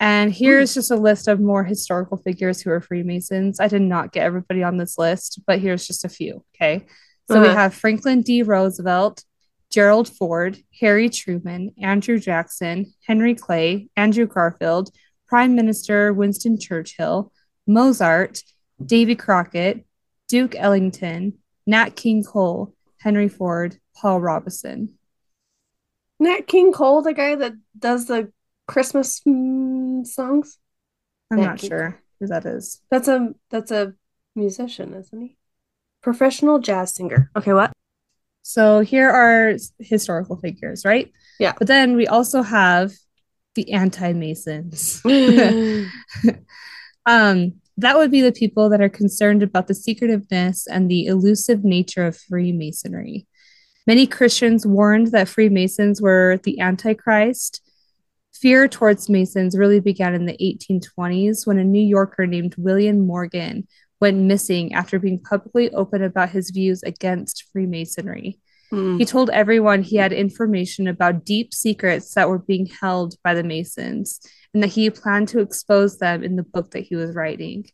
And here's just a list of more historical figures who are Freemasons. I did not get everybody on this list, but here's just a few. Okay. So we Uh-huh. have Franklin D. Roosevelt, Gerald Ford, Harry Truman, Andrew Jackson, Henry Clay, Andrew Garfield, Prime Minister Winston Churchill, Mozart, Davy Crockett, Duke Ellington, Nat King Cole, Henry Ford, Paul Robeson. Nat King Cole, the guy that does the Christmas mm, songs. I'm Nat not King sure who that is. That's a that's a musician, isn't he? Professional jazz singer. Okay, what? So here are historical figures, right? Yeah. But then we also have the anti-Masons. *gasps* *laughs* Um, that would be the people that are concerned about the secretiveness and the elusive nature of Freemasonry. Many Christians warned that Freemasons were the Antichrist. Fear towards Masons really began in the 1820s when a New Yorker named William Morgan went missing after being publicly open about his views against Freemasonry. Hmm. He told everyone he had information about deep secrets that were being held by the Masons and that he planned to expose them in the book that he was writing.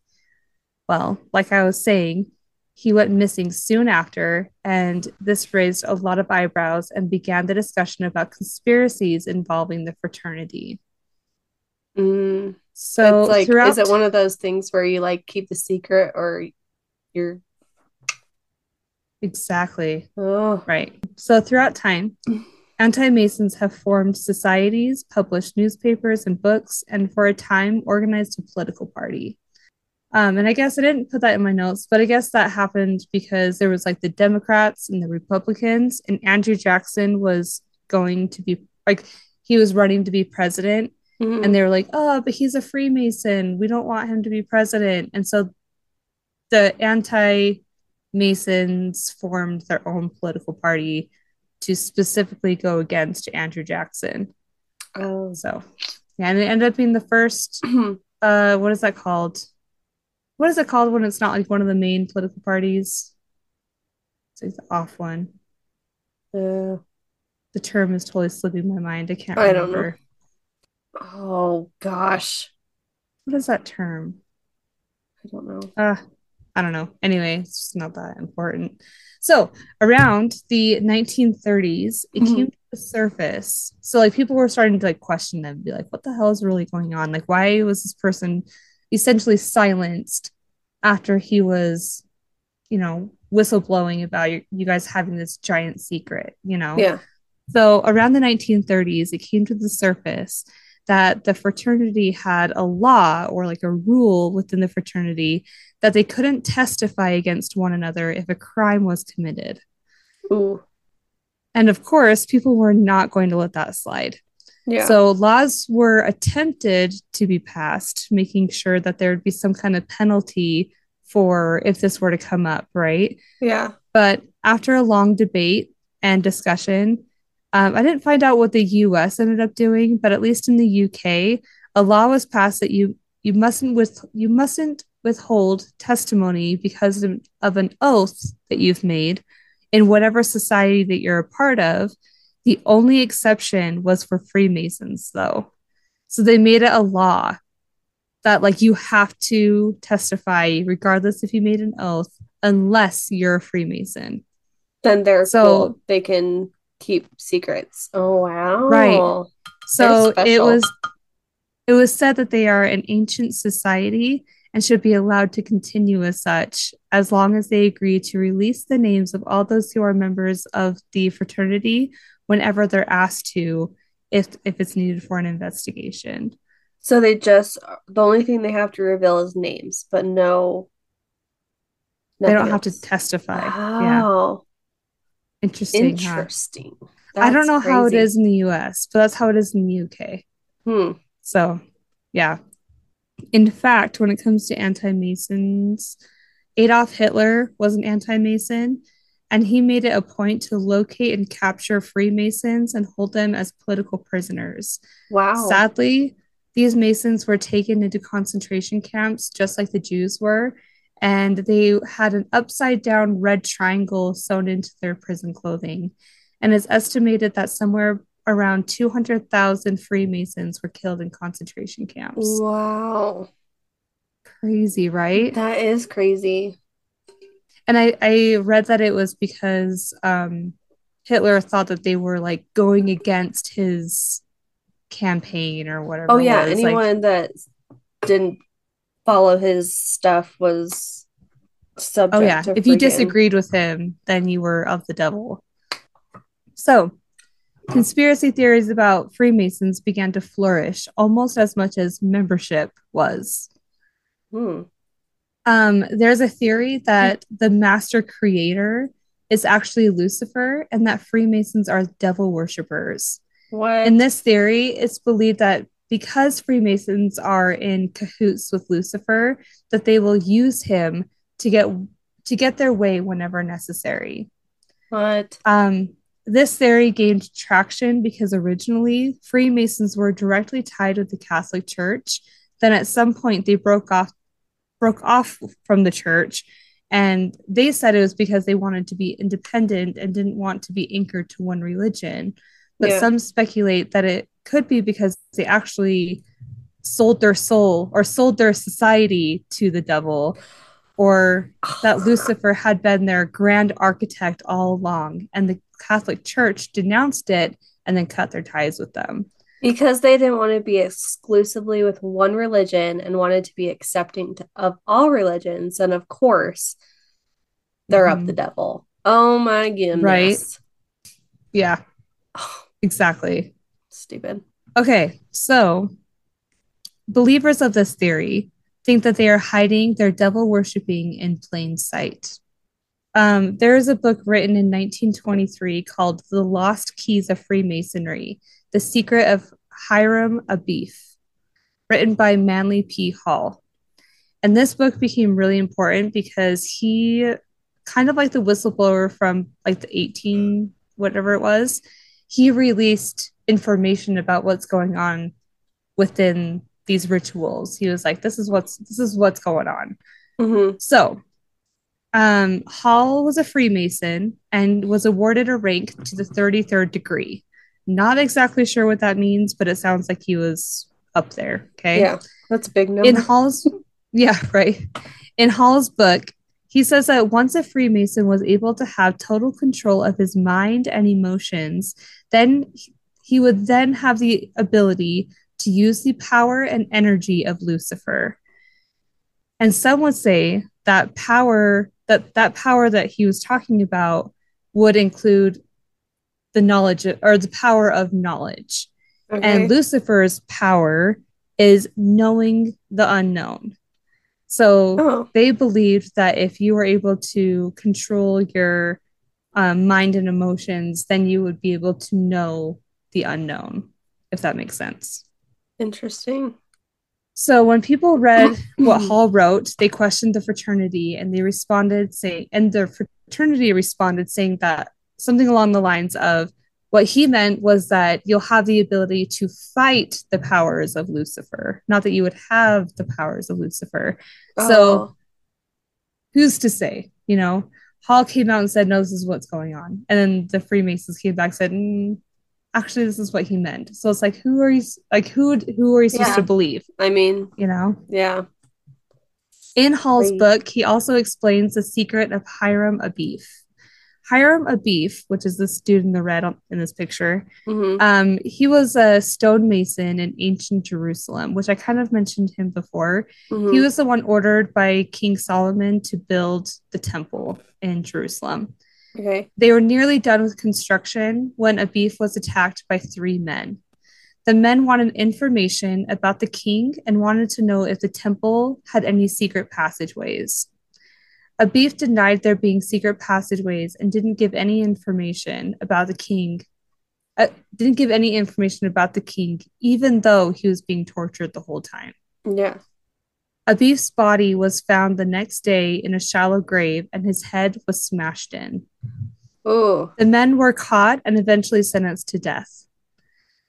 Well, like I was saying, he went missing soon after, and this raised a lot of eyebrows and began the discussion about conspiracies involving the fraternity. Mm. So, it's like, throughout is it one of those things where you like keep the secret or you're exactly oh Right. So throughout time, *clears throat* anti Masons have formed societies, published newspapers and books, and for a time organized a political party. Um, and I guess I didn't put that in my notes, but I guess that happened because there was like the Democrats and the Republicans, and Andrew Jackson was going to be like, he was running to be president, Mhm. and they were like, oh, but he's a Freemason. We don't want him to be president. And so the anti Masons formed their own political party to specifically go against Andrew Jackson. oh So, yeah, and it ended up being the first, *clears throat* uh, what is that called? What is it called when it's not like one of the main political parties? It's like the off one. Uh, The term is totally slipping my mind. I can't I don't know. remember. oh gosh What is that term? I don't know Uh, I don't know. Anyway, it's just not that important. So around the 1930s, it Mhm. came to the surface. So like people were starting to like question them, be like, what the hell is really going on? Like, why was this person essentially silenced after he was, you know, whistleblowing about you, you guys having this giant secret, you know? yeah So around the 1930s, it came to the surface that the fraternity had a law or like a rule within the fraternity that they couldn't testify against one another if a crime was committed. Ooh. And of course, people were not going to let that slide. Yeah So laws were attempted to be passed, making sure that there would be some kind of penalty for if this were to come up, right? yeah But after a long debate and discussion, um, I didn't find out what the US ended up doing, but at least in the UK, a law was passed that you you mustn't with you mustn't withhold testimony because of, of an oath that you've made in whatever society that you're a part of. The only exception was for Freemasons, though. So they made it a law that like you have to testify regardless if you made an oath unless you're a Freemason. then they're So- cool. they can keep secrets oh wow Right. So it was it was said that they are an ancient society and should be allowed to continue as such as long as they agree to release the names of all those who are members of the fraternity whenever they're asked to if if it's needed for an investigation. so they just the only thing they have to reveal is names but no they don't nothing have to else. testify. Yeah. wow Interesting. huh? interesting I don't know how it is in the US, but that's how it is in the UK. hmm So, yeah. In fact, when it comes to anti Masons, Adolf Hitler was an anti Mason, and he made it a point to locate and capture Freemasons and hold them as political prisoners. Wow. Sadly, these Masons were taken into concentration camps just like the Jews were, and they had an upside down red triangle sewn into their prison clothing. And it's estimated that somewhere around 200,000 Freemasons were killed in concentration camps. Wow. Crazy, right? That is crazy. And I, I read that it was because um, Hitler thought that they were like going against his campaign or whatever. Oh yeah, anyone Like, that didn't follow his stuff was subject oh yeah, if you disagreed with him, then you were of the devil. So, conspiracy theories about Freemasons began to flourish almost as much as membership was. Hmm. Um, there's a theory that the master creator is actually Lucifer and that Freemasons are devil worshippers. What? In this theory, it's believed that because Freemasons are in cahoots with Lucifer, that they will use him to get to get their way whenever necessary. what? Um, this theory gained traction because originally Freemasons were directly tied with the Catholic Church. Then at some point they broke off broke off from the church and they said it was because they wanted to be independent and didn't want to be anchored to one religion. But Yeah. some speculate that it could be because they actually sold their soul or sold their society to the devil or that *sighs* Lucifer had been their grand architect all along, and the Catholic Church denounced it and then cut their ties with them. Because they didn't want to be exclusively with one religion and wanted to be accepting to, of all religions. And of course, they're up Mhm. the devil. Oh my goodness. Right. Yeah, *sighs* exactly. Stupid. Okay, so believers of this theory think that they are hiding their devil worshipping in plain sight. Um, there is a book written in 1923 called The Lost Keys of Freemasonry The Secret of Hiram Abif, written by Manly P. Hall. And this book became really important because he, kind of like the whistleblower from like the 18, whatever it was, he released information about what's going on within these rituals. He was like, this is what's this is what's going on. Mhm. So, um, Hall was a Freemason and was awarded a rank to the 33rd degree. Not exactly sure what that means, but it sounds like he was up there. Okay. Yeah, that's a big number. In Hall's, yeah, right. In Hall's book, he says that once a Freemason was able to have total control of his mind and emotions, then he would then have the ability to use the power and energy of Lucifer. And some would say that power that that power that he was talking about would include the knowledge or the power of knowledge. Okay. And Lucifer's power is knowing the unknown. So oh, they believed that if you were able to control your um, mind and emotions, then you would be able to know the unknown, if that makes sense. interesting. So when people read *clears throat* what Hall wrote, they questioned the fraternity and they responded saying, and the fraternity responded saying that something along the lines of what he meant was that you'll have the ability to fight the powers of Lucifer, not that you would have the powers of Lucifer. So Oh, who's to say, you know? Hall came out and said, no, this is what's going on. And then the Freemasons came back and said, mm, actually, this is what he meant. So it's like, who are you, like, who, who are you supposed Yeah. to believe, I mean, you know? yeah. In Hall's Right. book, he also explains the secret of Hiram Abif. Hiram Abif, which is this dude in the red on, in this picture, hmm um, he was a stonemason in ancient Jerusalem, which I kind of mentioned him before. hmm He was the one ordered by King Solomon to build the temple in Jerusalem. Okay. They were nearly done with construction when Abif was attacked by three men. The men wanted information about the king and wanted to know if the temple had any secret passageways. Abif denied there being secret passageways and didn't give any information about the king. Uh, didn't give any information about the king, even though he was being tortured the whole time. Yeah. Abif's body was found the next day in a shallow grave and his head was smashed in. Oh, The men were caught and eventually sentenced to death.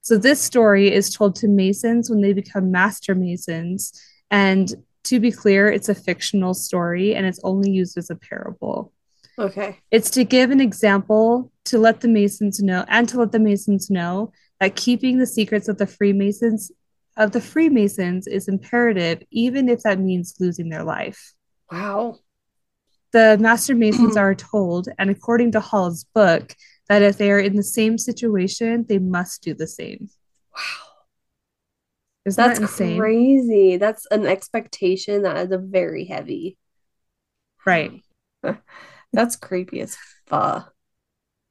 So this story is told to Masons when they become master Masons. And to be clear, it's a fictional story and it's only used as a parable. okay. It's to give an example to let the Masons know and to let the Masons know that keeping the secrets of the Freemasons of the Freemasons is imperative, even if that means losing their life. Wow. The Master Masons are told, and according to Hall's book, that if they are in the same situation, they must do the same. Wow. Isn't That's that insane? crazy. That's an expectation that is a very heavy. Right. *laughs* That's creepy as fuck.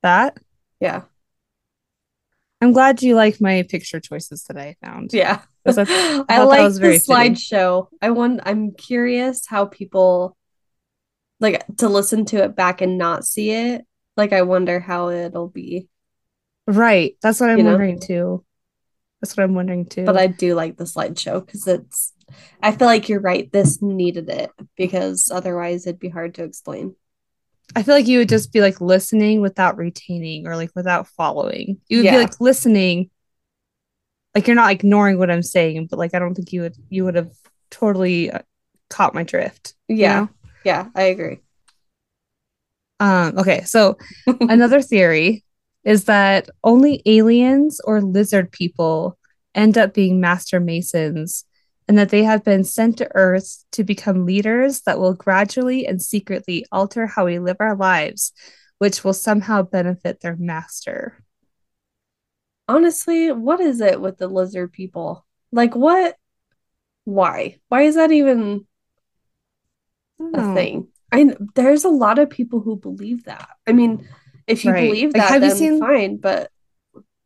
That Yeah. I'm glad you like my picture choices that I found. Yeah. *laughs* Was that- I like the slideshow. I want I'm curious how people like to listen to it back and not see it. Like I wonder how it'll be. Right. That's what I'm You know? wondering too. That's what I'm wondering too. But I do like the slideshow because it's I feel like you're right. This needed it because otherwise it'd be hard to explain. I feel like you would just be like listening without retaining or like without following. You would Yeah. be like listening, like you're not ignoring what I'm saying, but like I don't think you would you would have totally uh, caught my drift. you Yeah. know? Yeah, I agree. Um. Okay. So *laughs* another theory is that only aliens or lizard people end up being master masons, and that they have been sent to Earth to become leaders that will gradually and secretly alter how we live our lives, which will somehow benefit their master. Honestly, what is it with the lizard people? Like what? Why? Why is that even a thing? I there's a lot of people who believe that. I mean, if you Right. believe Like, that, have you then seen- fine, but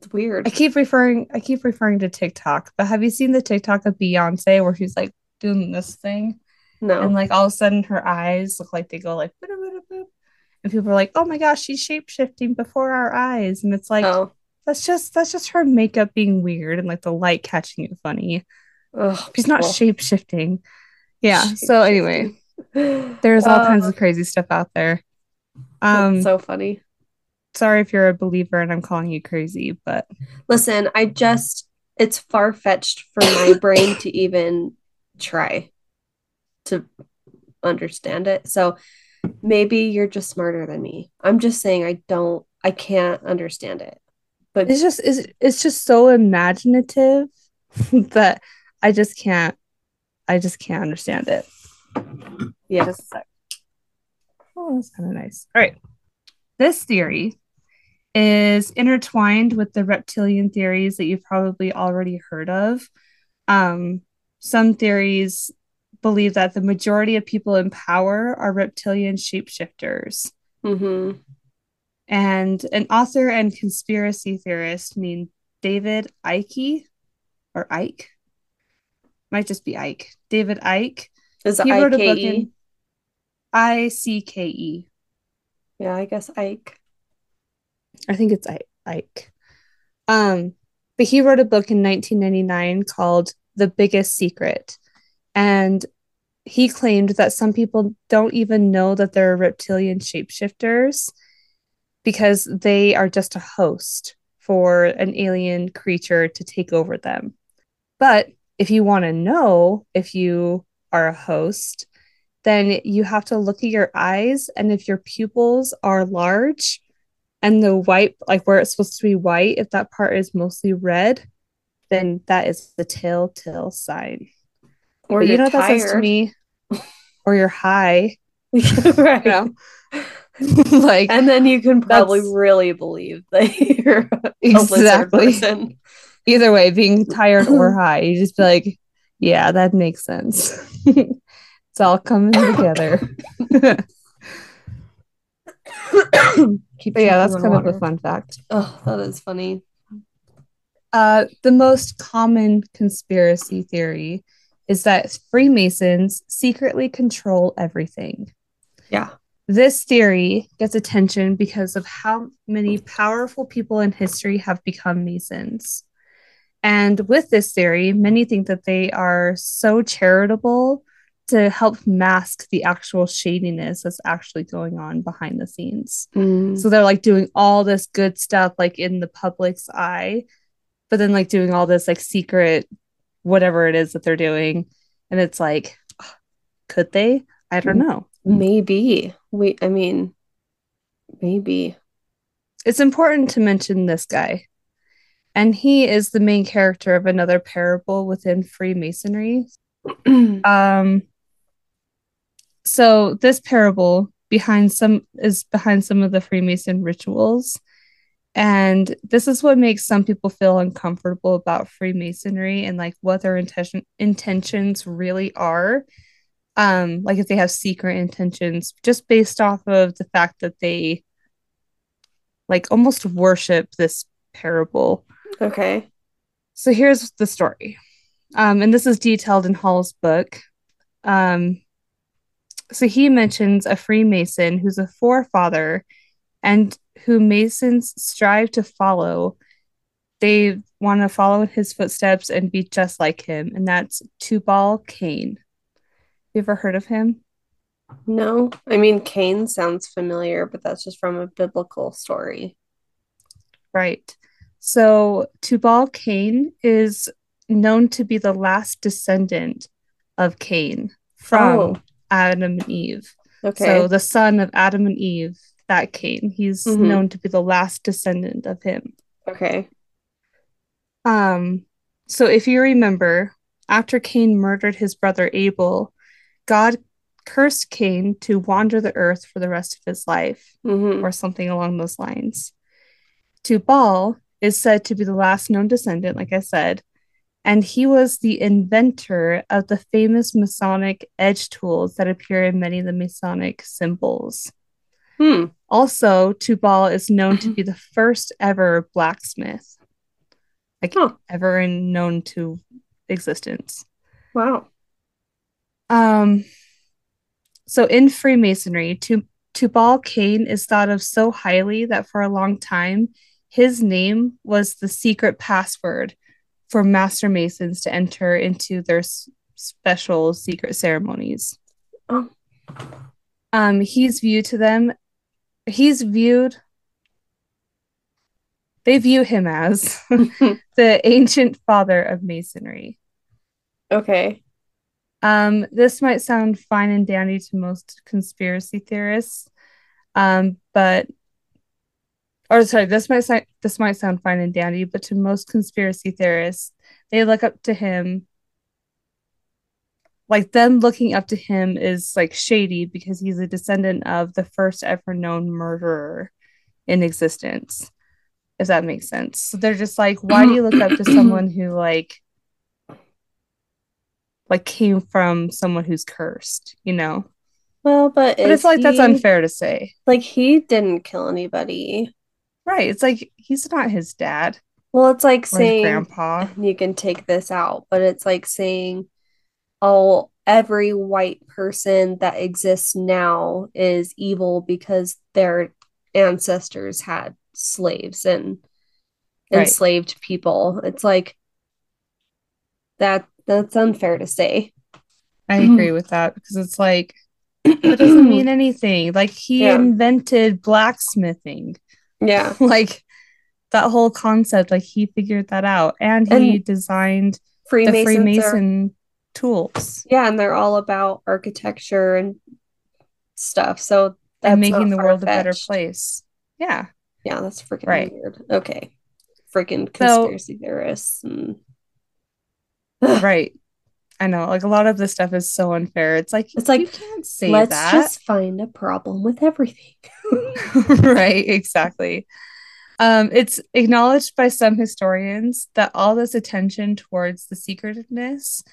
it's weird. I keep referring I keep referring to TikTok, but have you seen the TikTok of Beyonce where she's like doing this thing? No. and like all of a sudden her eyes look like they go like and people are like oh my gosh she's shape shifting before our eyes and it's like oh. that's just that's just her makeup being weird and like the light catching it funny Ugh, she's not shape shifting yeah so anyway there's all kinds Uh, of crazy stuff out there um so funny. Sorry if you're a believer and i'm calling you crazy but Listen, I just it's far-fetched for my *coughs* brain to even try to understand it. So maybe you're just smarter than me. I'm just saying I don't I can't understand it. But it's just it's, it's just so imaginative *laughs* that i just can't i just can't understand it yeah. Just a sec. Oh, that's kind of nice. All right. This theory is intertwined with the reptilian theories that you've probably already heard of. Um, some theories believe that the majority of people in power are reptilian shapeshifters. hmm And an author and conspiracy theorist named David Icke or Ike. Might just be Ike. David Ike. Is He wrote a book IKE? in I C K E. Yeah, I guess Ike. I think it's Ike. Um, but he wrote a book in 1999 called The Biggest Secret. And he claimed that some people don't even know that they're reptilian shapeshifters because they are just a host for an alien creature to take over them. But if you want to know if you are a host, then you have to look at your eyes. And if your pupils are large, and the white, like where it's supposed to be white, if that part is mostly red, then that is the telltale sign. Or you know what that says to me? or you're high, *laughs* right. you know? *laughs* like And then you can probably really believe that you're exactly. person. Either way, being *laughs* tired or high, you just be like, yeah, that makes sense. it's all coming together. *coughs* Keep But yeah, that's drinking kind of a fun fact. Oh, that is funny. Uh, the most common conspiracy theory is that Freemasons secretly control everything. Yeah. This theory gets attention because of how many powerful people in history have become Masons. And with this theory, many think that they are so charitable to help mask the actual shadiness that's actually going on behind the scenes. Mm. So they're like doing all this good stuff like in the public's eye, but then like doing all this like secret whatever it is that they're doing. And it's like, *sighs* could they? I don't know. maybe we. I mean, maybe. It's important to mention this guy. And he is the main character of another parable within Freemasonry. *clears throat* Um so this parable behind some is behind some of the Freemason rituals. And this is what makes some people feel uncomfortable about Freemasonry and like what their intention intentions really are. Um, like if they have secret intentions, just based off of the fact that they like almost worship this parable. okay. So here's the story. Um, and this is detailed in Hall's book. Um, so he mentions a Freemason who's a forefather and who Masons strive to follow. They want to follow in his footsteps and be just like him, and that's Tubal Cain. You ever heard of him? No, I mean, Cain sounds familiar, but that's just from a biblical story. Right. So Tubal Cain is known to be the last descendant of Cain from Oh. Adam and Eve. Okay. So the son of Adam and Eve, that Cain, he's Mhm. known to be the last descendant of him. okay. Um, so if you remember, after Cain murdered his brother Abel, God cursed Cain to wander the earth for the rest of his life, hmm or something along those lines. Tubal is said to be the last known descendant, like I said, and he was the inventor of the famous Masonic edge tools that appear in many of the Masonic symbols. Hmm. Also, Tubal is known to be *clears throat* the first ever blacksmith, like Huh. ever in known to existence. Wow. Um, so in Freemasonry, Tu- Tubal Cain is thought of so highly that for a long time, his name was the secret password for Master Masons to enter into their s- special secret ceremonies. Oh. Um, he's viewed to them, he's viewed, they view him as *laughs* *laughs* the ancient father of Masonry. Okay. Um, this might sound fine and dandy to most conspiracy theorists, um, but or sorry, this might sound this might sound fine and dandy, but to most conspiracy theorists, they look up to him. Like them looking up to him is like shady because he's a descendant of the first ever known murderer in existence. If that makes sense. So they're just like, why do you look up to *clears throat* someone who like like came from someone who's cursed, you know? Well, but But I is feel like that's unfair to say. Like he didn't kill anybody. Right. It's like he's not his dad Well, it's like saying grandpa. you can take this out, but it's like saying, oh, every white person that exists now is evil because their ancestors had slaves and Right. enslaved people. It's like that that's unfair to say. I mm-hmm. agree with that because it's like it doesn't mean *clears throat* anything. Like he Yeah. invented blacksmithing. Yeah. *laughs* like that whole concept, like he figured that out and he And designed the Freemasons are Freemason tools yeah, and they're all about architecture and stuff. So that's and making the world a better place. Yeah. Yeah, that's freaking Right. weird. Okay. Freaking So- conspiracy theorists. And... *sighs* Right. I know. Like a lot of this stuff is so unfair. It's like It's like, you can't say Let's that. just find a problem with everything. *laughs* *laughs* right, exactly. Um, it's acknowledged by some historians that all this attention towards the secretiveness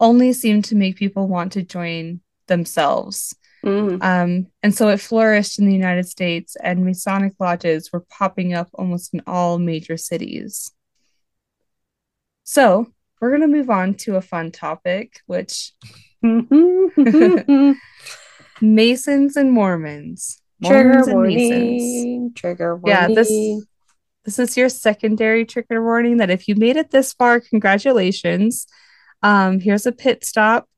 only seemed to make people want to join themselves. Mm. Um, and so it flourished in the United States, and Masonic lodges were popping up almost in all major cities. So we're going to move on to a fun topic, which *laughs* Masons and Mormons. Trigger Mormons and Masons. warning. Trigger warning. Yeah, this this is your secondary trigger warning that if you made it this far, congratulations. Um, here's a pit stop.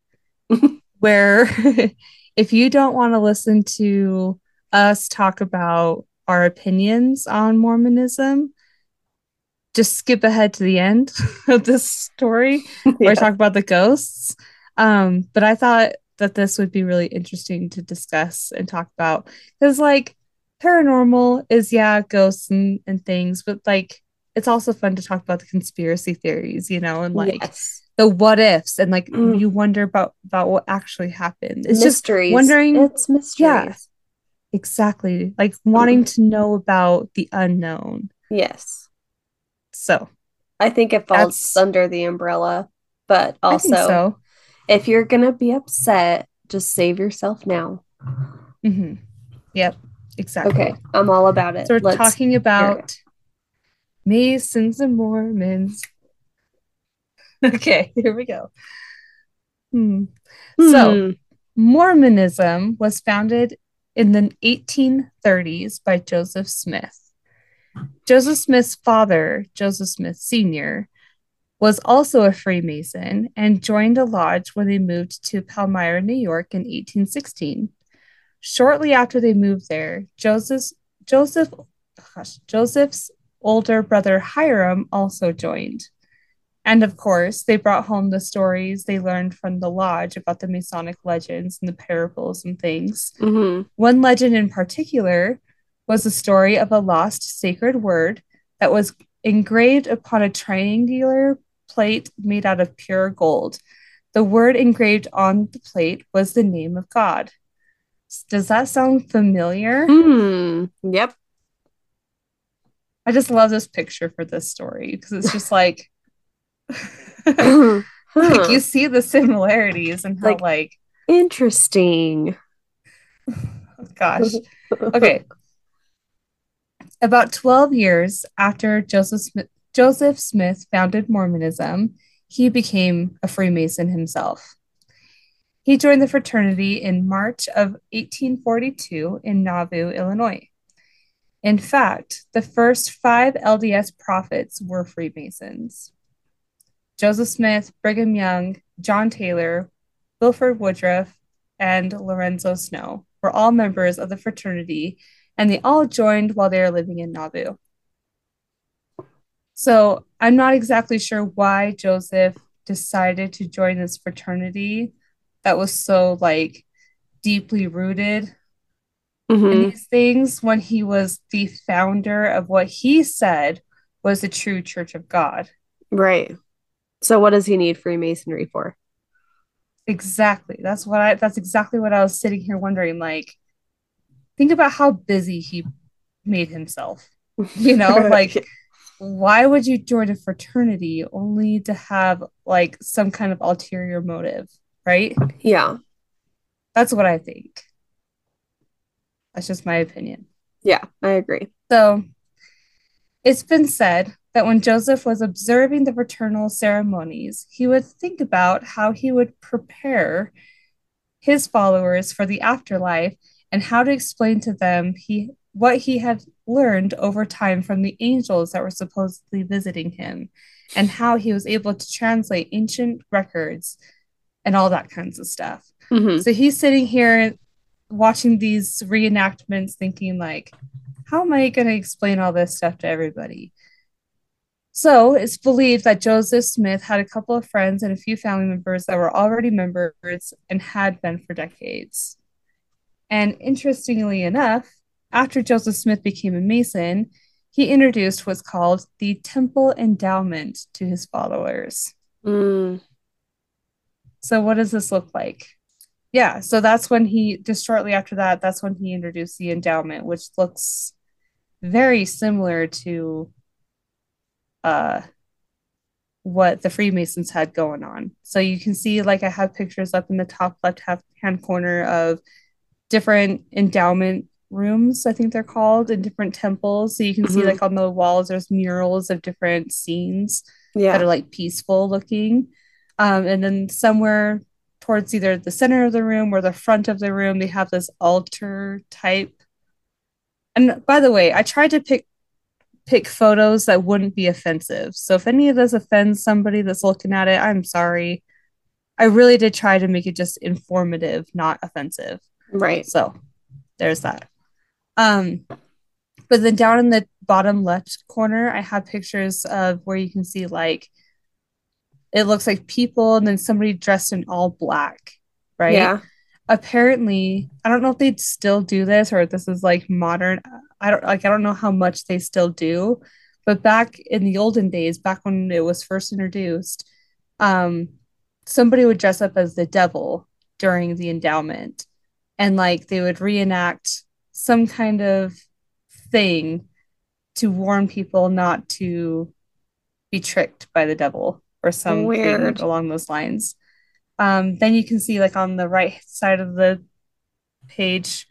*laughs* where *laughs* if you don't want to listen to us talk about our opinions on Mormonism, just skip ahead to the end *laughs* of this story *laughs* where Yeah. I talk about the ghosts. Um, but I thought that this would be really interesting to discuss and talk about because, like, paranormal is, yeah, ghosts and, and things, but like, it's also fun to talk about the conspiracy theories, you know, and like yes. the what ifs and like Mm. you wonder about about what actually happened. It's just wondering- It's mysteries. exactly like wanting to know about the unknown. Yes. So I think it falls That's- under the umbrella, but also so. if you're gonna be upset, just save yourself now. Mm-hmm. Yep, exactly. Okay, I'm all about it. So we're Let's- talking about Masons and Mormons. *laughs* Okay, here we go. Hmm. So Hmm. Mormonism was founded in the 1830s by Joseph Smith. Joseph Smith's father, Joseph Smith Sr., was also a Freemason and joined a lodge when they moved to Palmyra, New York in 1816. Shortly after they moved there, Joseph's, Joseph, gosh, Joseph's older brother Hyrum also joined. And of course, they brought home the stories they learned from the lodge about the Masonic legends and the parables and things. Mhm. One legend in particular was the story of a lost sacred word that was engraved upon a triangular plate made out of pure gold. The word engraved on the plate was the name of God. Does that sound familiar? Hmm. Yep. I just love this picture for this story because it's just like, *laughs* *laughs* like you see the similarities and how Like- like Interesting. *laughs* gosh okay about 12 years after joseph smith, joseph smith founded mormonism he became a freemason himself. He joined the fraternity in march of 1842 in nauvoo illinois. In fact the first five lds prophets were freemasons. Joseph smith brigham young john taylor wilford woodruff and lorenzo snow were all members of the fraternity and they all joined while they were living in Nauvoo. So I'm not exactly sure why Joseph decided to join this fraternity that was so like deeply rooted in Mhm. these things when he was the founder of what he said was the true church of God. Right. So what does he need Freemasonry for? Exactly. That's what I that's exactly what I was sitting here wondering like think about how busy he made himself. *laughs* You know, like why would you join a fraternity only to have like some kind of ulterior motive, right? yeah. That's what I think. That's just my opinion. Yeah, I agree. So it's been said that when Joseph was observing the fraternal ceremonies, he would think about how he would prepare his followers for the afterlife and how to explain to them he what he had learned over time from the angels that were supposedly visiting him and how he was able to translate ancient records and all that kinds of stuff. Mhm. So he's sitting here watching these reenactments, thinking like, how am I going to explain all this stuff to everybody? So it's believed that Joseph Smith had a couple of friends and a few family members that were already members and had been for decades. And interestingly enough, after Joseph Smith became a Mason, he introduced what's called the Temple Endowment to his followers. Mm. So what does this look like? Yeah, so that's when he just shortly after that, that's when he introduced the endowment, which looks very similar to uh what the Freemasons had going on. So you can see like I have pictures up in the top left hand corner of different endowment rooms, I think they're called, in different temples. So you can see Mhm. like on the walls there's murals of different scenes that are like peaceful looking. Um, and then somewhere towards either the center of the room or the front of the room, they have this altar type. And by the way, I tried to pick pick photos that wouldn't be offensive. So if any of this offends somebody that's looking at it, I'm sorry. I really did try to make it just informative, not offensive. Right. So there's that. Um, but then down in the bottom left corner, I have pictures of where you can see like it looks like people and then somebody dressed in all black, right? Yeah. Apparently, I don't know if they still do this or if this is like modern. I don't like I don't know how much they still do, but back in the olden days, back when it was first introduced, um, somebody would dress up as the devil during the endowment and like they would reenact some kind of thing to warn people not to be tricked by the devil or something Weird. along those lines. Um, then you can see like on the right side of the page,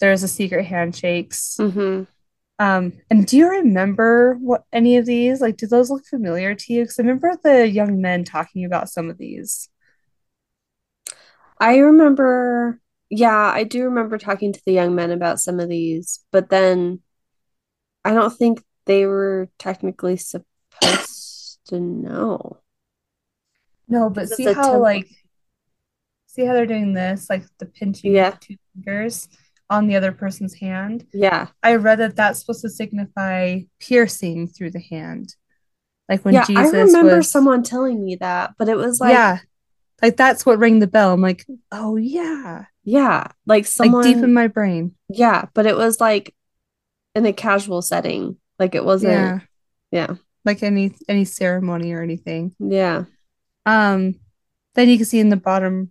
there's a secret handshakes. Mm-hmm. Um, and do you remember what any of these? Like, do those look familiar to you? Because I remember the young men talking about some of these. I remember, yeah, I do remember talking to the young men about some of these, but then I don't think they were technically supposed to know. No, but see how temple. like see how they're doing this, like the pinching Yeah. two fingers on the other person's hand. Yeah. I read that that's supposed to signify piercing through the hand. Like when Yeah, I Jesus remember was someone telling me that, but it was like, yeah, like that's what rang the bell. I'm like, oh yeah, yeah, like like deep in my brain. yeah, but it was like in a casual setting. Like it wasn't, Yeah, yeah, like any any ceremony or anything. yeah. Um, then you can see in the bottom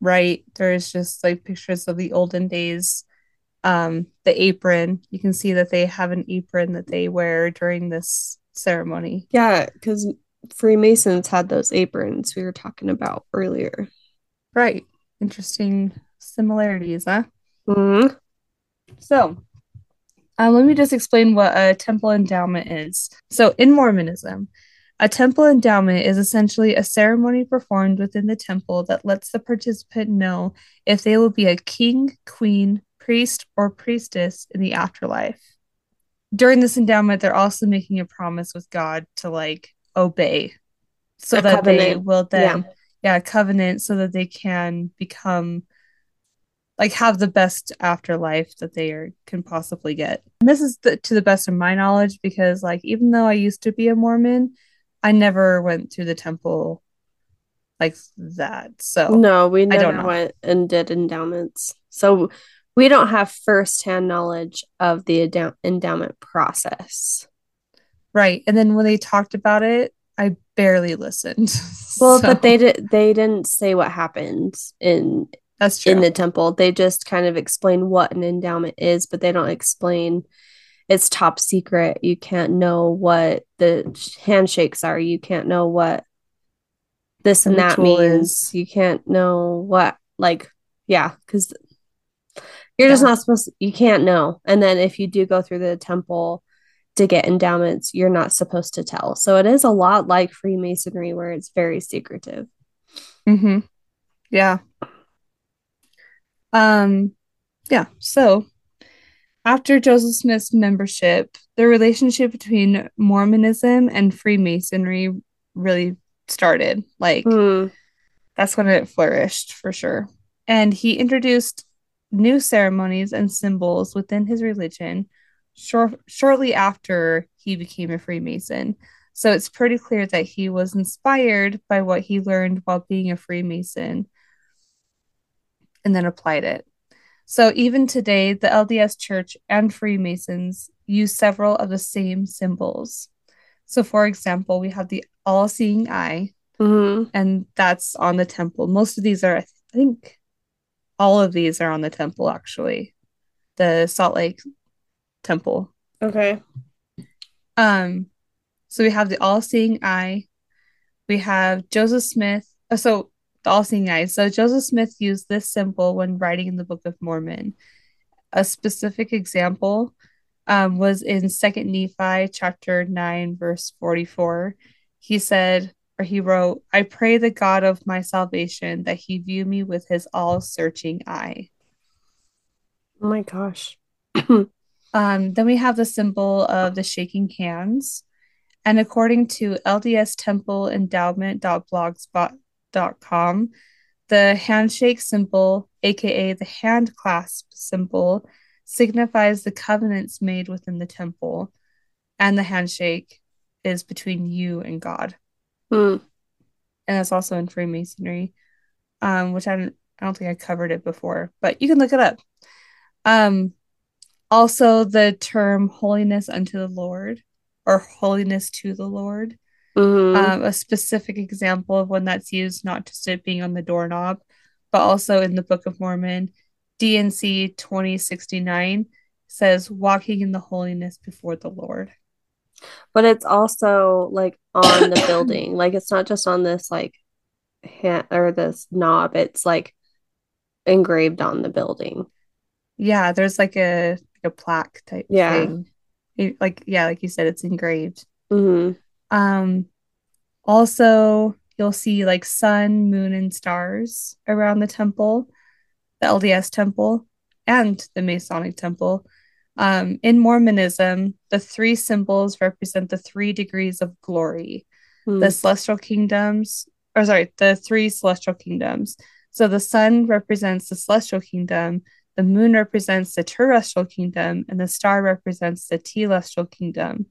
right, there's just like pictures of the olden days. Um, the apron. You can see that they have an apron that they wear during this ceremony. Yeah, because Freemasons had those aprons we were talking about earlier. Right. Interesting similarities, huh? Mhm. So, uh, let me just explain what a temple endowment is. So, in Mormonism, a temple endowment is essentially a ceremony performed within the temple that lets the participant know if they will be a king, queen, priest, or priestess in the afterlife. During this endowment, they're also making a promise with God to like obey so A that they will then, yeah, a covenant so that they can become like have the best afterlife that they are, can possibly get. And this is the, to the best of my knowledge because like even though I used to be a Mormon, I never went through the temple like that. So No, we never went and did endowments. So we don't have firsthand knowledge of the endow- endowment process. right. And then when they talked about it, I barely listened. *laughs* Well, So, but they did they didn't say what happened in that's true. in the temple. They just kind of explain what an endowment is, but they don't explain it's top secret. You can't know what the handshakes are. You can't know what this The and that means. is. You can't know what like yeah, because you're just not supposed to, you can't know. And then if you do go through the temple to get endowments, you're not supposed to tell. So it is a lot like Freemasonry where it's very secretive. Mm-hmm. Yeah. Um, yeah. So after Joseph Smith's membership, the relationship between Mormonism and Freemasonry really started. Like Hmm. that's when it flourished for sure. And he introduced new ceremonies and symbols within his religion short- shortly after he became a Freemason. So it's pretty clear that he was inspired by what he learned while being a Freemason and then applied it. So even today, the LDS Church and Freemasons use several of the same symbols. So, for example, we have the all seeing eye, Mhm. and that's on the temple. Most of these are, I think, all of these are on the temple, actually, the Salt Lake Temple. Okay. Um, so we have the all-seeing eye. We have Joseph Smith. uh, So the all-seeing eye. So Joseph Smith used this symbol when writing in the Book of Mormon. A specific example um, was in Second Nephi chapter nine, verse forty-four. He said, or he wrote, "I pray the God of my salvation that He view me with His all-searching eye." Oh my gosh. *clears throat* Um, then we have the symbol of the shaking hands. And according to LDS Temple Endowment Endowment.blogspot handclasp.com. The handshake symbol, aka the hand clasp symbol, signifies the covenants made within the temple, and the handshake is between you and God. Hmm. And that's also in Freemasonry, um, which I don't, I don't think I covered it before, but you can look it up. Um, also, the term holiness unto the Lord or holiness to the Lord Mhm. um, a specific example of when that's used, not just it being on the doorknob, but also in the Book of Mormon, DNC 2069 says, walking in the holiness before the Lord. but it's also like on the *coughs* building. Like it's not just on this like hand or this knob. It's like engraved on the building. Yeah, there's like a, like a plaque type Yeah. thing. It- like, yeah, like you said, it's engraved. hmm Um, also, you'll see like sun, moon, and stars around the temple, the LDS temple, and the Masonic temple. Um, in Mormonism, the three symbols represent the three degrees of glory, Hmm. the celestial kingdoms, or sorry, the three celestial kingdoms. So the sun represents the celestial kingdom, the moon represents the terrestrial kingdom, and the star represents the telestial kingdom.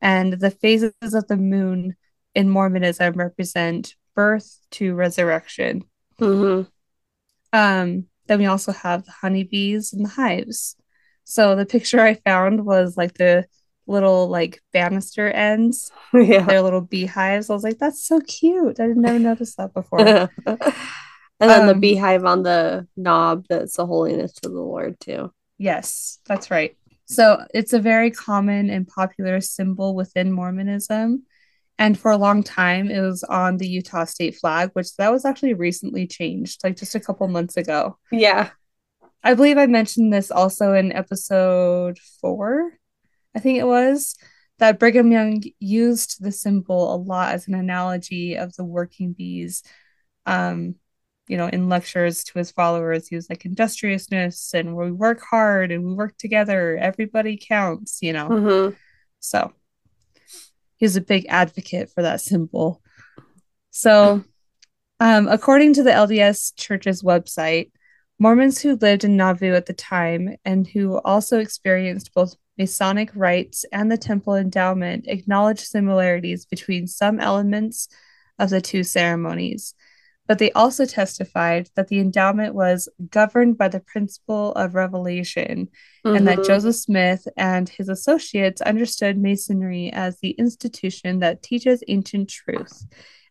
And the phases of the moon in Mormonism represent birth to resurrection. hmm Um, then we also have the honeybees and the hives. So the picture I found was like the little like banister ends, *laughs* Yeah. their little beehives. I was like, that's so cute. I never noticed that before. *laughs* and then the Um, beehive on the knob that's the holiness to the Lord too. Yes, that's right. So it's a very common and popular symbol within Mormonism. And for a long time, it was on the Utah state flag, which that was actually recently changed, like just a couple months ago. Yeah. I believe I mentioned this also in episode four, I think it was, that Brigham Young used the symbol a lot as an analogy of the working bees. Um, you know, in lectures to his followers, he was like industriousness and we work hard and we work together, everybody counts, you know. hmm So he's a big advocate for that symbol. So, um, according to the LDS Church's website, Mormons who lived in Nauvoo at the time and who also experienced both Masonic rites and the temple endowment acknowledge similarities between some elements of the two ceremonies. But they also testified that the endowment was governed by the principle of revelation and that Mhm. Joseph Smith and his associates understood Masonry as the institution that teaches ancient truth,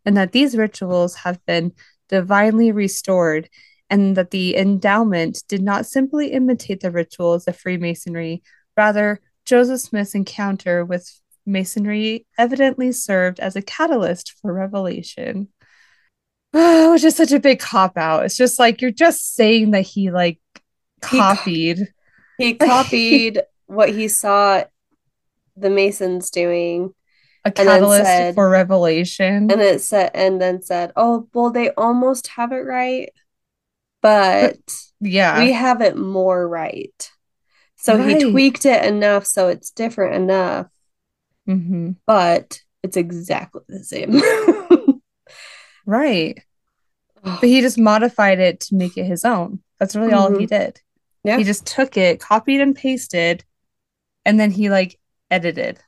and that these rituals have been divinely restored, and that the endowment did not simply imitate the rituals of Freemasonry, rather, Joseph Smith's encounter with Masonry evidently served as a catalyst for revelation. *sighs* Which is such a big cop out. It's just like you're just saying that he like He co- copied. He *laughs* copied what he saw the Masons doing, a catalyst said- for revelation. and it said, and then said, "Oh, well, they almost have it right, but yeah. we have it more right." So Right. he tweaked it enough so it's different enough, hmm but it's exactly the same. *laughs* Right. But he just modified it to make it his own. That's really all he mm-hmm. did. Yeah. He just took it, copied and pasted, and then he like edited.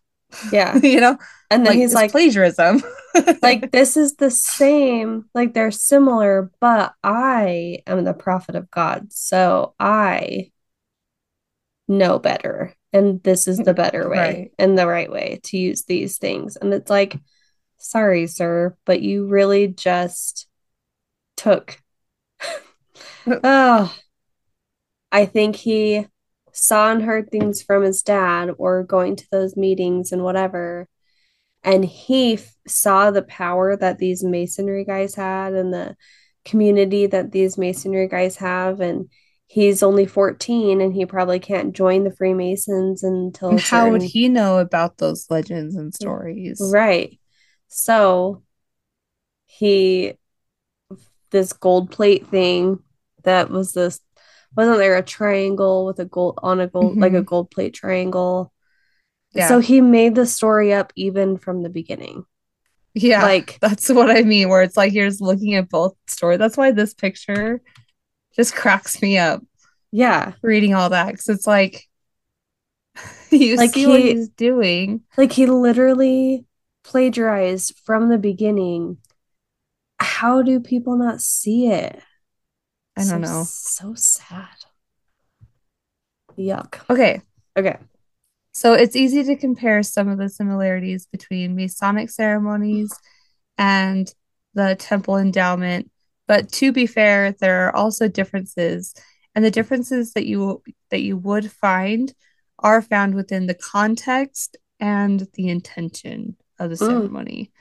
yeah, *laughs* you know? and then like, he's like, plagiarism. *laughs* like this is the same like they're similar but i am the prophet of god so i know better and this is the better way Right. and the right way to use these things and it's like sorry sir but you really just took oh *laughs* i think he saw and heard things from his dad or going to those meetings and whatever and he f- saw the power that these masonry guys had and the community that these masonry guys have and he's only 14 and he probably can't join the freemasons until And how would he know about those legends and stories? right so he this gold plate thing that was this wasn't there a triangle with a gold on a gold like a Mhm. gold plate triangle Yeah. so he made the story up even from the beginning Yeah. Like- that's what I mean, where it's like you're just looking at both stories. That's why this picture just cracks me up Yeah. reading all that. Cause it's like *laughs* you Like see what he's doing. Like he literally plagiarized from the beginning. How do people not see it? I don't So- know. So sad. Yuck. Okay. Okay. So it's easy to compare some of the similarities between Masonic ceremonies and the temple endowment, but to be fair, there are also differences, and the differences that you that you would find are found within the context and the intention of the Mm. ceremony.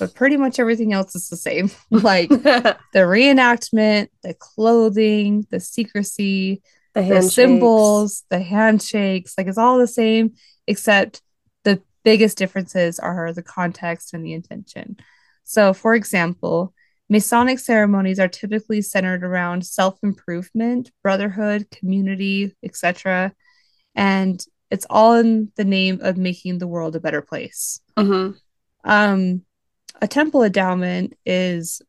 But pretty much everything else is the same. *laughs* like the *laughs* the reenactment, the clothing, the secrecy, the handshakes. symbols, the handshakes, like it's all the same, except the biggest differences are the context and the intention. So, for example, Masonic ceremonies are typically centered around self improvement, brotherhood, community, etc. And it's all in the name of making the world a better place. Mhm. Um, a temple endowment is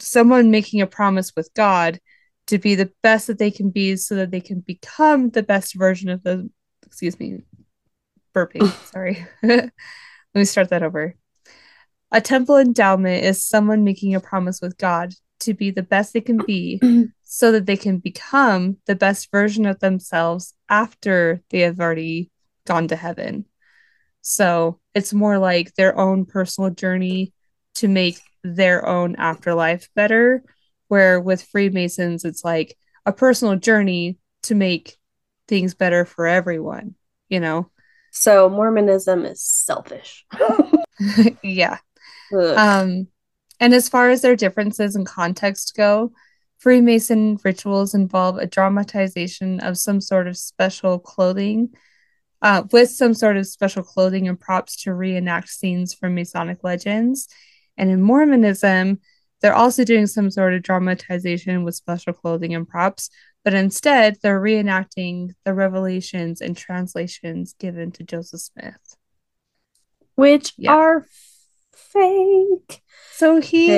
someone making a promise with God to be the best that they can be so that they can become the best version of the excuse me burping *laughs* sorry *laughs* let me start that over a temple endowment is someone making a promise with god to be the best they can be *clears throat* so that they can become the best version of themselves after they have already gone to heaven so it's more like their own personal journey to make their own afterlife better where with freemasons it's like a personal journey to make things better for everyone you know So Mormonism is selfish. *laughs* yeah Ugh. um and as far as their differences in context go freemason rituals involve a dramatization of some sort of special clothing uh, with some sort of special clothing and props to reenact scenes from masonic legends and in mormonism they're also doing some sort of dramatization with special clothing and props but instead they're reenacting the revelations and translations given to joseph smith Which yeah. are fake. so he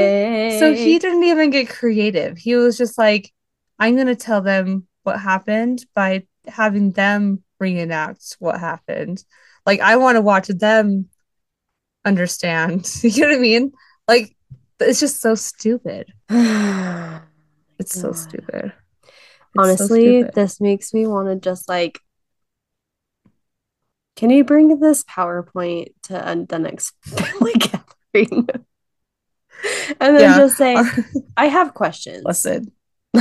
So he didn't even get creative. He was just like, I'm going to tell them what happened by having them reenact what happened. Like, I want to watch them understand. *laughs* you know what I mean? Like, it's just so stupid. *sighs* It's so God. stupid. It's so Honestly, stupid. this makes me want to just like, can you bring this PowerPoint to uh, the next *laughs* family *laughs* and then Yeah. just say, *laughs* I have questions. Listen, *laughs*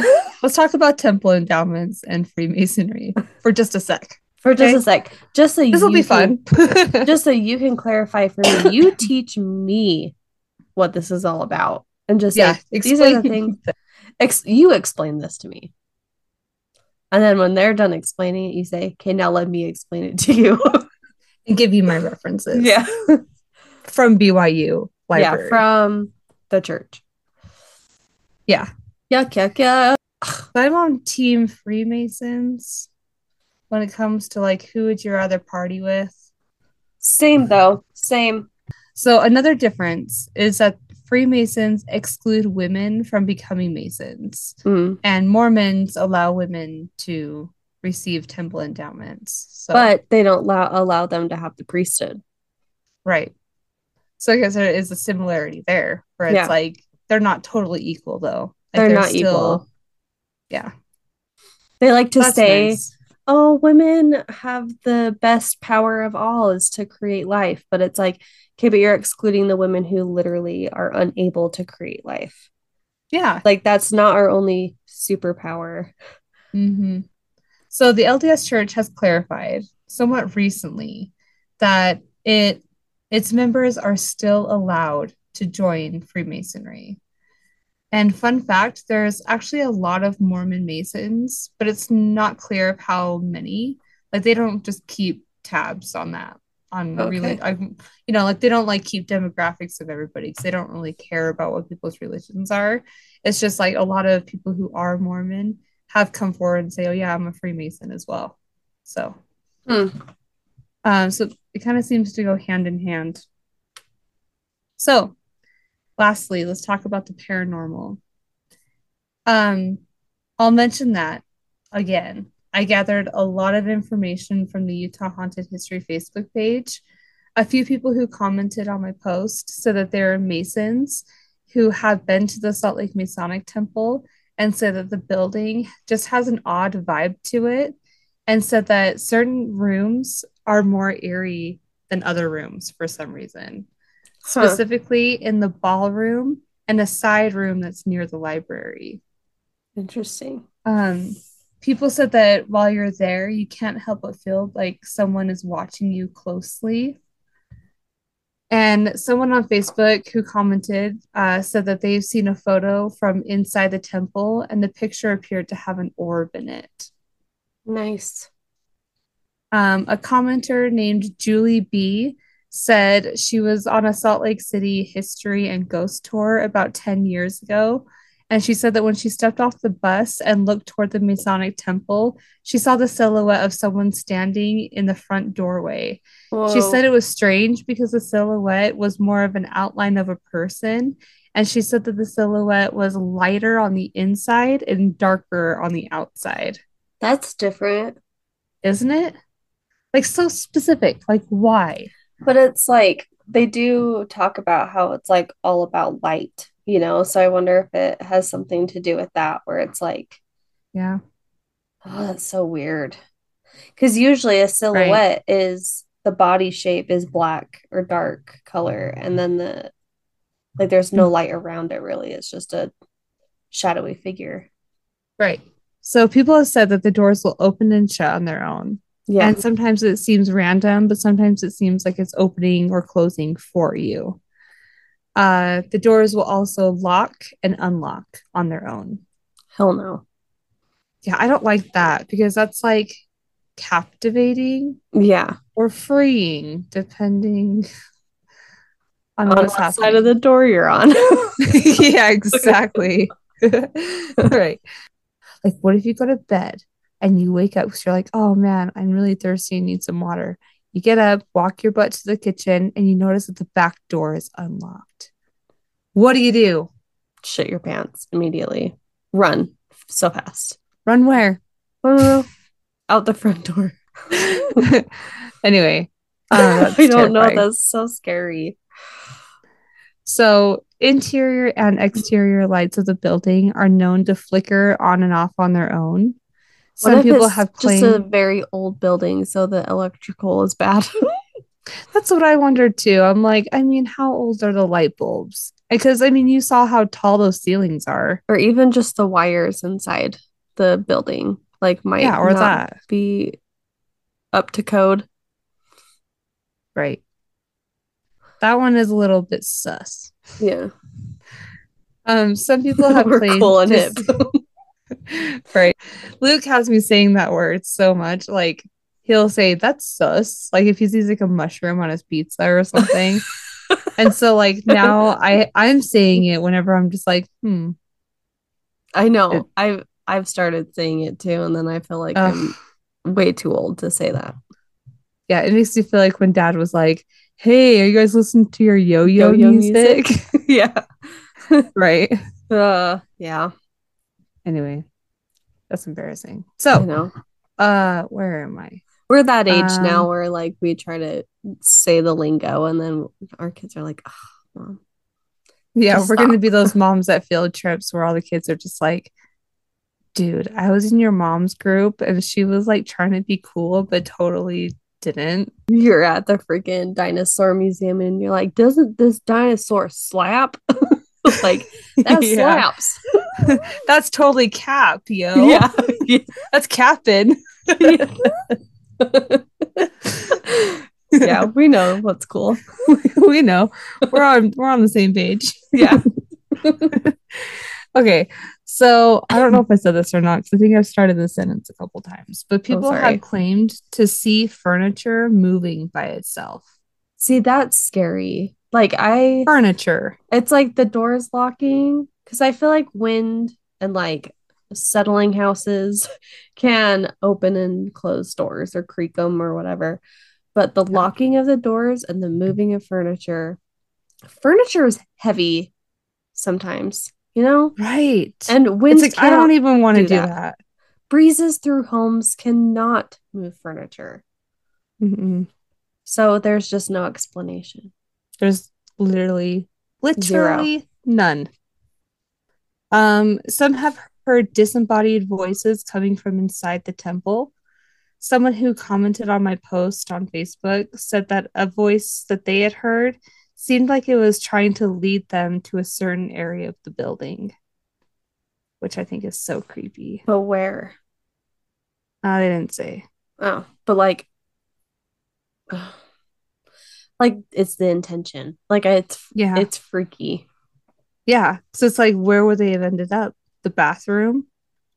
let's talk about temple endowments and Freemasonry for just a sec. For just a sec, just so This will you be can- fun. just so you can clarify for me. You teach me what this is all about, and just yeah, say, these are the things. Ex- you explain this to me, and then when they're done explaining it, you say, "Okay, now let me explain it to you." and give you my references. yeah, From BYU library. yeah, from the church. Yeah. Yuck, yuck, yuck. I'm on Team Freemasons when it comes to like who would you rather party with. Same though. Same. So another difference is that Freemasons exclude women from becoming Masons, Mm. and Mormons allow women to receive temple endowments. So But they don't allow allow them to have the priesthood. right. So I guess there is a similarity there where it's Yeah. like they're not totally equal though. Like They're not equal. Yeah. They like to That's say, nice. oh, women have the best power of all is to create life. But it's like, okay, but you're excluding the women who literally are unable to create life. Yeah. Like, that's not our only superpower. hmm So the LDS Church has clarified somewhat recently that it its members are still allowed to join Freemasonry. And fun fact, there's actually a lot of Mormon Masons, but it's not clear of how many. Like they don't just keep tabs on that. On Okay. really, I, you know, like they don't like keep demographics of everybody because they don't really care about what people's religions are. It's just like a lot of people who are Mormon have come forward and say, "Oh yeah, I'm a Freemason as well." So, Hmm. Um, so it kind of seems to go hand in hand. So, lastly, let's talk about the paranormal. Um, I'll mention that again. I gathered a lot of information from the Utah Haunted History Facebook page. A few people who commented on my post said that there are Masons who have been to the Salt Lake Masonic Temple and said that the building just has an odd vibe to it and said that certain rooms are more eerie than other rooms for some reason, Huh. specifically in the ballroom and a side room that's near the library. Interesting. Um, people said that while you're there, you can't help but feel like someone is watching you closely. And someone on Facebook who commented uh, said that they've seen a photo from inside the temple, and the picture appeared to have an orb in it. Nice. Um, a commenter named Julie B said she was on a Salt Lake City history and ghost tour about 10 years ago. And she said that when she stepped off the bus and looked toward the Masonic temple, she saw the silhouette of someone standing in the front doorway. She said it was strange because the silhouette was more of an outline of a person. And she said that the silhouette was lighter on the inside and darker on the outside. that's different. Isn't it? Like so specific. Like why? But it's like they do talk about how it's like all about light, you know? So I wonder if it has something to do with that, where it's like, Yeah. oh, that's so weird. Because usually a silhouette is the body shape is black or dark color, and then the like there's no hmm. light around it really. It's just a shadowy figure. Right. So people have said that the doors will open and shut on their own. Yeah. And sometimes it seems random, but sometimes it seems like it's opening or closing for you. Uh, the doors will also lock and unlock on their own. Hell no. Yeah, I don't like that because that's like captivating Yeah. or freeing, depending *laughs* on On what happening. side of the door you're on. *laughs* yeah, *laughs* exactly. right. Like, what if you go to bed and you wake up because you're like, oh man, I'm really thirsty and need some water. You get up, walk your butt to the kitchen, and you notice that the back door is unlocked. What do you do? Shit your pants immediately. Run so fast. Run where? Out the front door. *laughs* *laughs* anyway, uh, *laughs* I don't know. That's so scary. So, interior and exterior lights of the building are known to flicker on and off on their own. Some people have just a very old building, so the electrical is bad. *laughs* that's what I wondered too. I'm like, I mean, how old are the light bulbs? Because I mean, you saw how tall those ceilings are. or even just the wires inside the building, like might Yeah, or not that. be up to code. Right. That one is a little bit sus. Yeah, Um, some people *laughs* have We're claimed cool and to hip. *laughs* right. Luke has me saying that word so much. Like he'll say that's sus. Like if he sees like a mushroom on his pizza or something. *laughs* and so like now I I'm saying it whenever I'm just like, hmm. I know. It- I've I've started saying it too, and then I feel like Ugh. I'm way too old to say that. Yeah, it makes me feel like when dad was like, Hey, are you guys listening to your yo-yo, Yo-yo music? *laughs* yeah. right. Uh, yeah. Anyway, that's embarrassing. So know. uh where am I? We're that age Um, now where like we try to say the lingo, and then our kids are like, oh, mom. Yeah, we're gonna be those *laughs* moms at field trips where all the kids are just like, dude, I was in your mom's group and she was like trying to be cool, but totally didn't. You're at the freaking dinosaur museum, and you're like, doesn't this dinosaur slap? *laughs* *laughs* like that *laughs* Yeah. slaps. *laughs* That's totally cap, yo. Yeah. That's capping. yeah, we know what's cool. we know. We're on we're on the same page. Yeah. Okay. So I don't know if I said this or not because I think I've started this sentence a couple times, but oh, people sorry. have claimed to see furniture moving by itself. See, that's scary. Like I Furniture. it's like the doors locking because I feel like wind and like settling houses *laughs* can open and close doors or creak them or whatever. But the locking of the doors and the moving of furniture, furniture is heavy sometimes, you know? Right. And winds like I don't even want to do do that. that. breezes through homes cannot move furniture. Mm-mm. So there's just no explanation. There's literally, Zero. literally none. Um, some have heard disembodied voices coming from inside the temple. Someone who commented on my post on Facebook said that a voice that they had heard seemed like it was trying to lead them to a certain area of the building, which I think is so creepy. But where? Uh, they didn't say. Oh, but like, like it's the intention. Like it's Yeah. it's freaky. Yeah. So it's like, where would they have ended up? The bathroom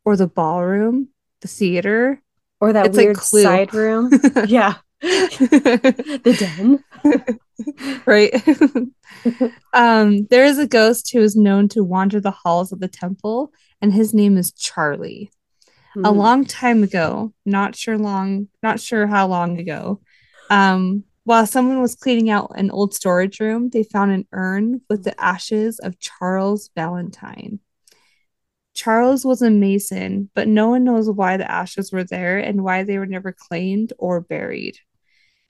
or the ballroom, the theater? Or that It's like weird Clue. side room. *laughs* yeah. *laughs* The den. *laughs* right. um, there is a ghost who is known to wander the halls of the temple, and his name is Charlie. A Hmm. long time ago, not sure long, not sure how long ago, um, while someone was cleaning out an old storage room, they found an urn with the ashes of Charles Valentine. Charles was a mason, but no one knows why the ashes were there and why they were never claimed or buried.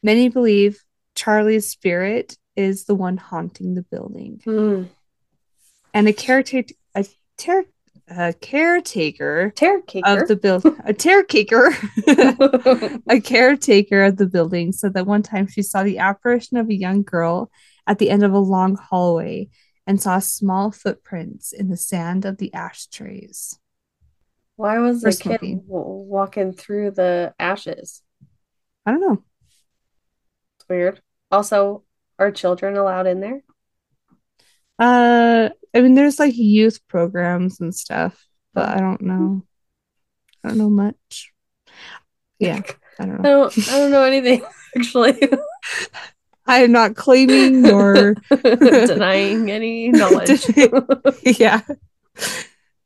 Many believe Charlie's spirit is the one haunting the building. Hmm. And a caretaker, a, ter- a caretaker kicker. of the build, a caretaker, *laughs* a caretaker of the building said that one time she saw the apparition of a young girl at the end of a long hallway and saw small footprints in the sand of the ashtrays. Why was the kid w- walking through the ashes? I don't know. It's weird. Also, are children allowed in there? Uh, I mean, there's like youth programs and stuff, but I don't know. I don't know much. Yeah, I don't I know. don't. I don't know anything *laughs* actually. I am not claiming nor *laughs* Denying any *laughs* knowledge. yeah.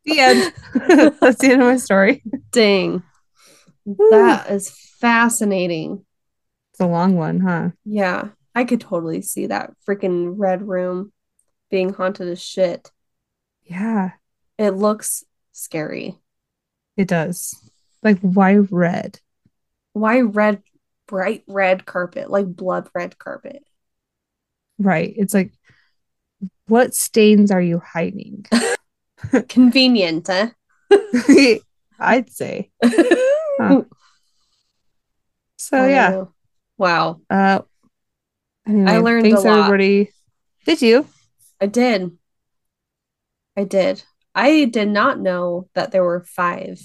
The end. That's the end of my story. Dang, that is fascinating. It's a long one, huh? Yeah, I could totally see that freaking red room being haunted as shit. Yeah, It looks scary. it does. Like, why red? Why red, bright red carpet, like blood red carpet? Right. It's like, what stains are you hiding? *laughs* *laughs* Convenient, eh? *laughs* I'd say. Huh. So, yeah. Wow. Uh, anyway, I learned thanks a lot. everybody. Did you? I did. I did. I did not know that there were five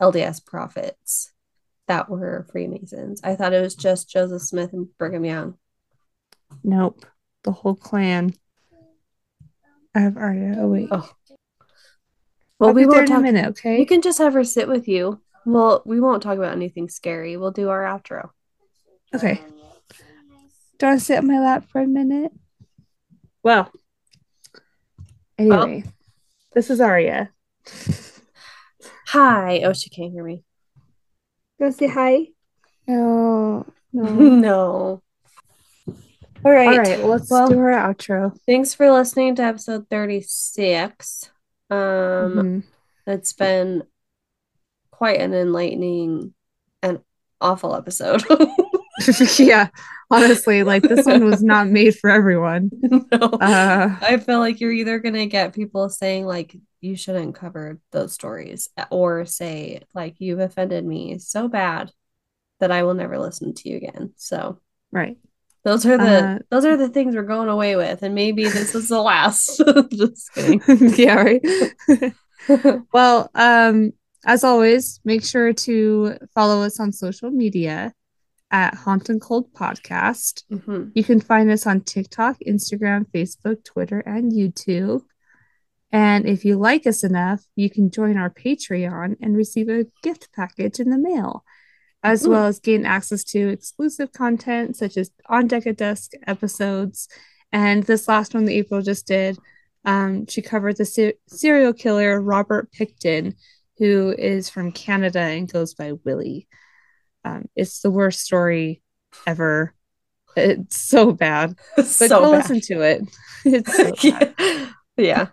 LDS prophets that were Freemasons. I thought it was just Joseph Smith and Brigham Young. Nope. The whole clan. I have Arya. Oh wait. Oh. Well, I'll we won't in a talk. minute, okay? You can just have her sit with you. Well, we won't talk about anything scary. We'll do our outro. Okay. Do you want to sit on my lap for a minute? Well, anyway, this is Arya. Hi. Oh, she can't hear me. Go say hi. No, no. *laughs* no. All right. All right, let's Well, do our outro. thanks for listening to episode 36. Um, Mhm. It's been quite an enlightening and awful episode. *laughs* *laughs* yeah, honestly, like this one was not *laughs* made for everyone. no. Uh, I feel like you're either going to get people saying, like, you shouldn't cover those stories, or say, like, you've offended me so bad that I will never listen to you again. So right. those are the Uh, those are the things we're going away with, and maybe this is the last. *laughs* Just kidding. *laughs* yeah, right. well, um, as always, make sure to follow us on social media at Haunt and Cold Podcast. Mhm. You can find us on TikTok, Instagram, Facebook, Twitter, and YouTube. And if you like us enough, you can join our Patreon and receive a gift package in the mail, as Ooh. well as gain access to exclusive content such as On Deck at Dusk episodes. And this last one that April just did, um, she covered the se- serial killer Robert Pickton, who is from Canada and goes by Willie. Um, it's the worst story ever. It's so bad. *laughs* But so go bad. listen to it. *laughs* It's so *laughs* yeah. yeah.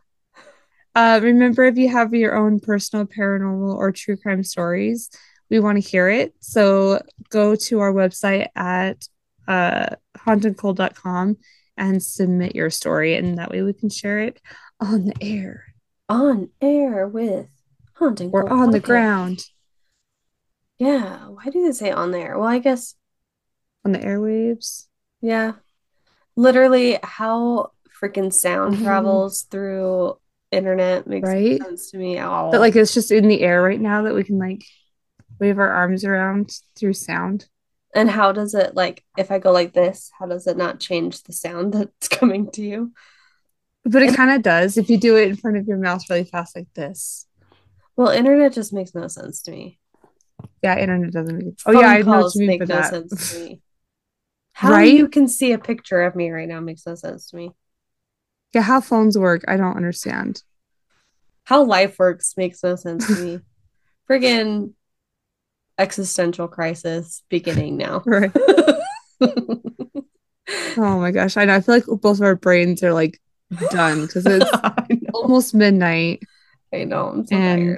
Uh, remember, if you have your own personal paranormal or true crime stories, we want to hear it. So go to our website at uh, hauntedcold.com and submit your story, and that way we can share it on the air On air with haunting or on the ground Yeah. Why do they say on there? Well, I guess on the airwaves. Yeah. Literally how freaking sound *laughs* travels through internet makes Right? sense to me. at all. But like it's just in the air right now that we can like wave our arms around through sound. and how does it like if I go like this, how does it not change the sound *laughs* that's coming to you? But it kind of does if you do it in front of your mouth really fast like this. Well, internet just makes no sense to me. Yeah, internet doesn't make Oh Phone yeah, I know what you mean for no that. sense to me. *laughs* How Right? you can see a picture of me right now makes no sense to me. Yeah, how phones work, I don't understand. How life works makes no sense to me. *laughs* Friggin' existential crisis beginning now. *laughs* Right. Oh my gosh, I know. I feel like both of our brains are like done because it's almost midnight I know. I'm so and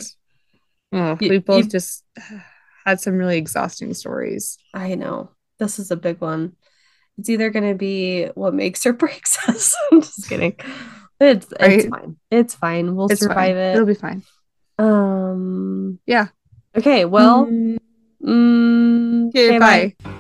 tired. ugh, You- we both you- just had some really exhausting stories. I know. This is a big one. It's either going to be what makes or *laughs* breaks us. *laughs* I'm just kidding. It's it's fine. It's fine. We'll It's survive fine. It'll be fine. Um. Yeah. Okay. Well. Mm, Mm, okay, okay, bye. bye.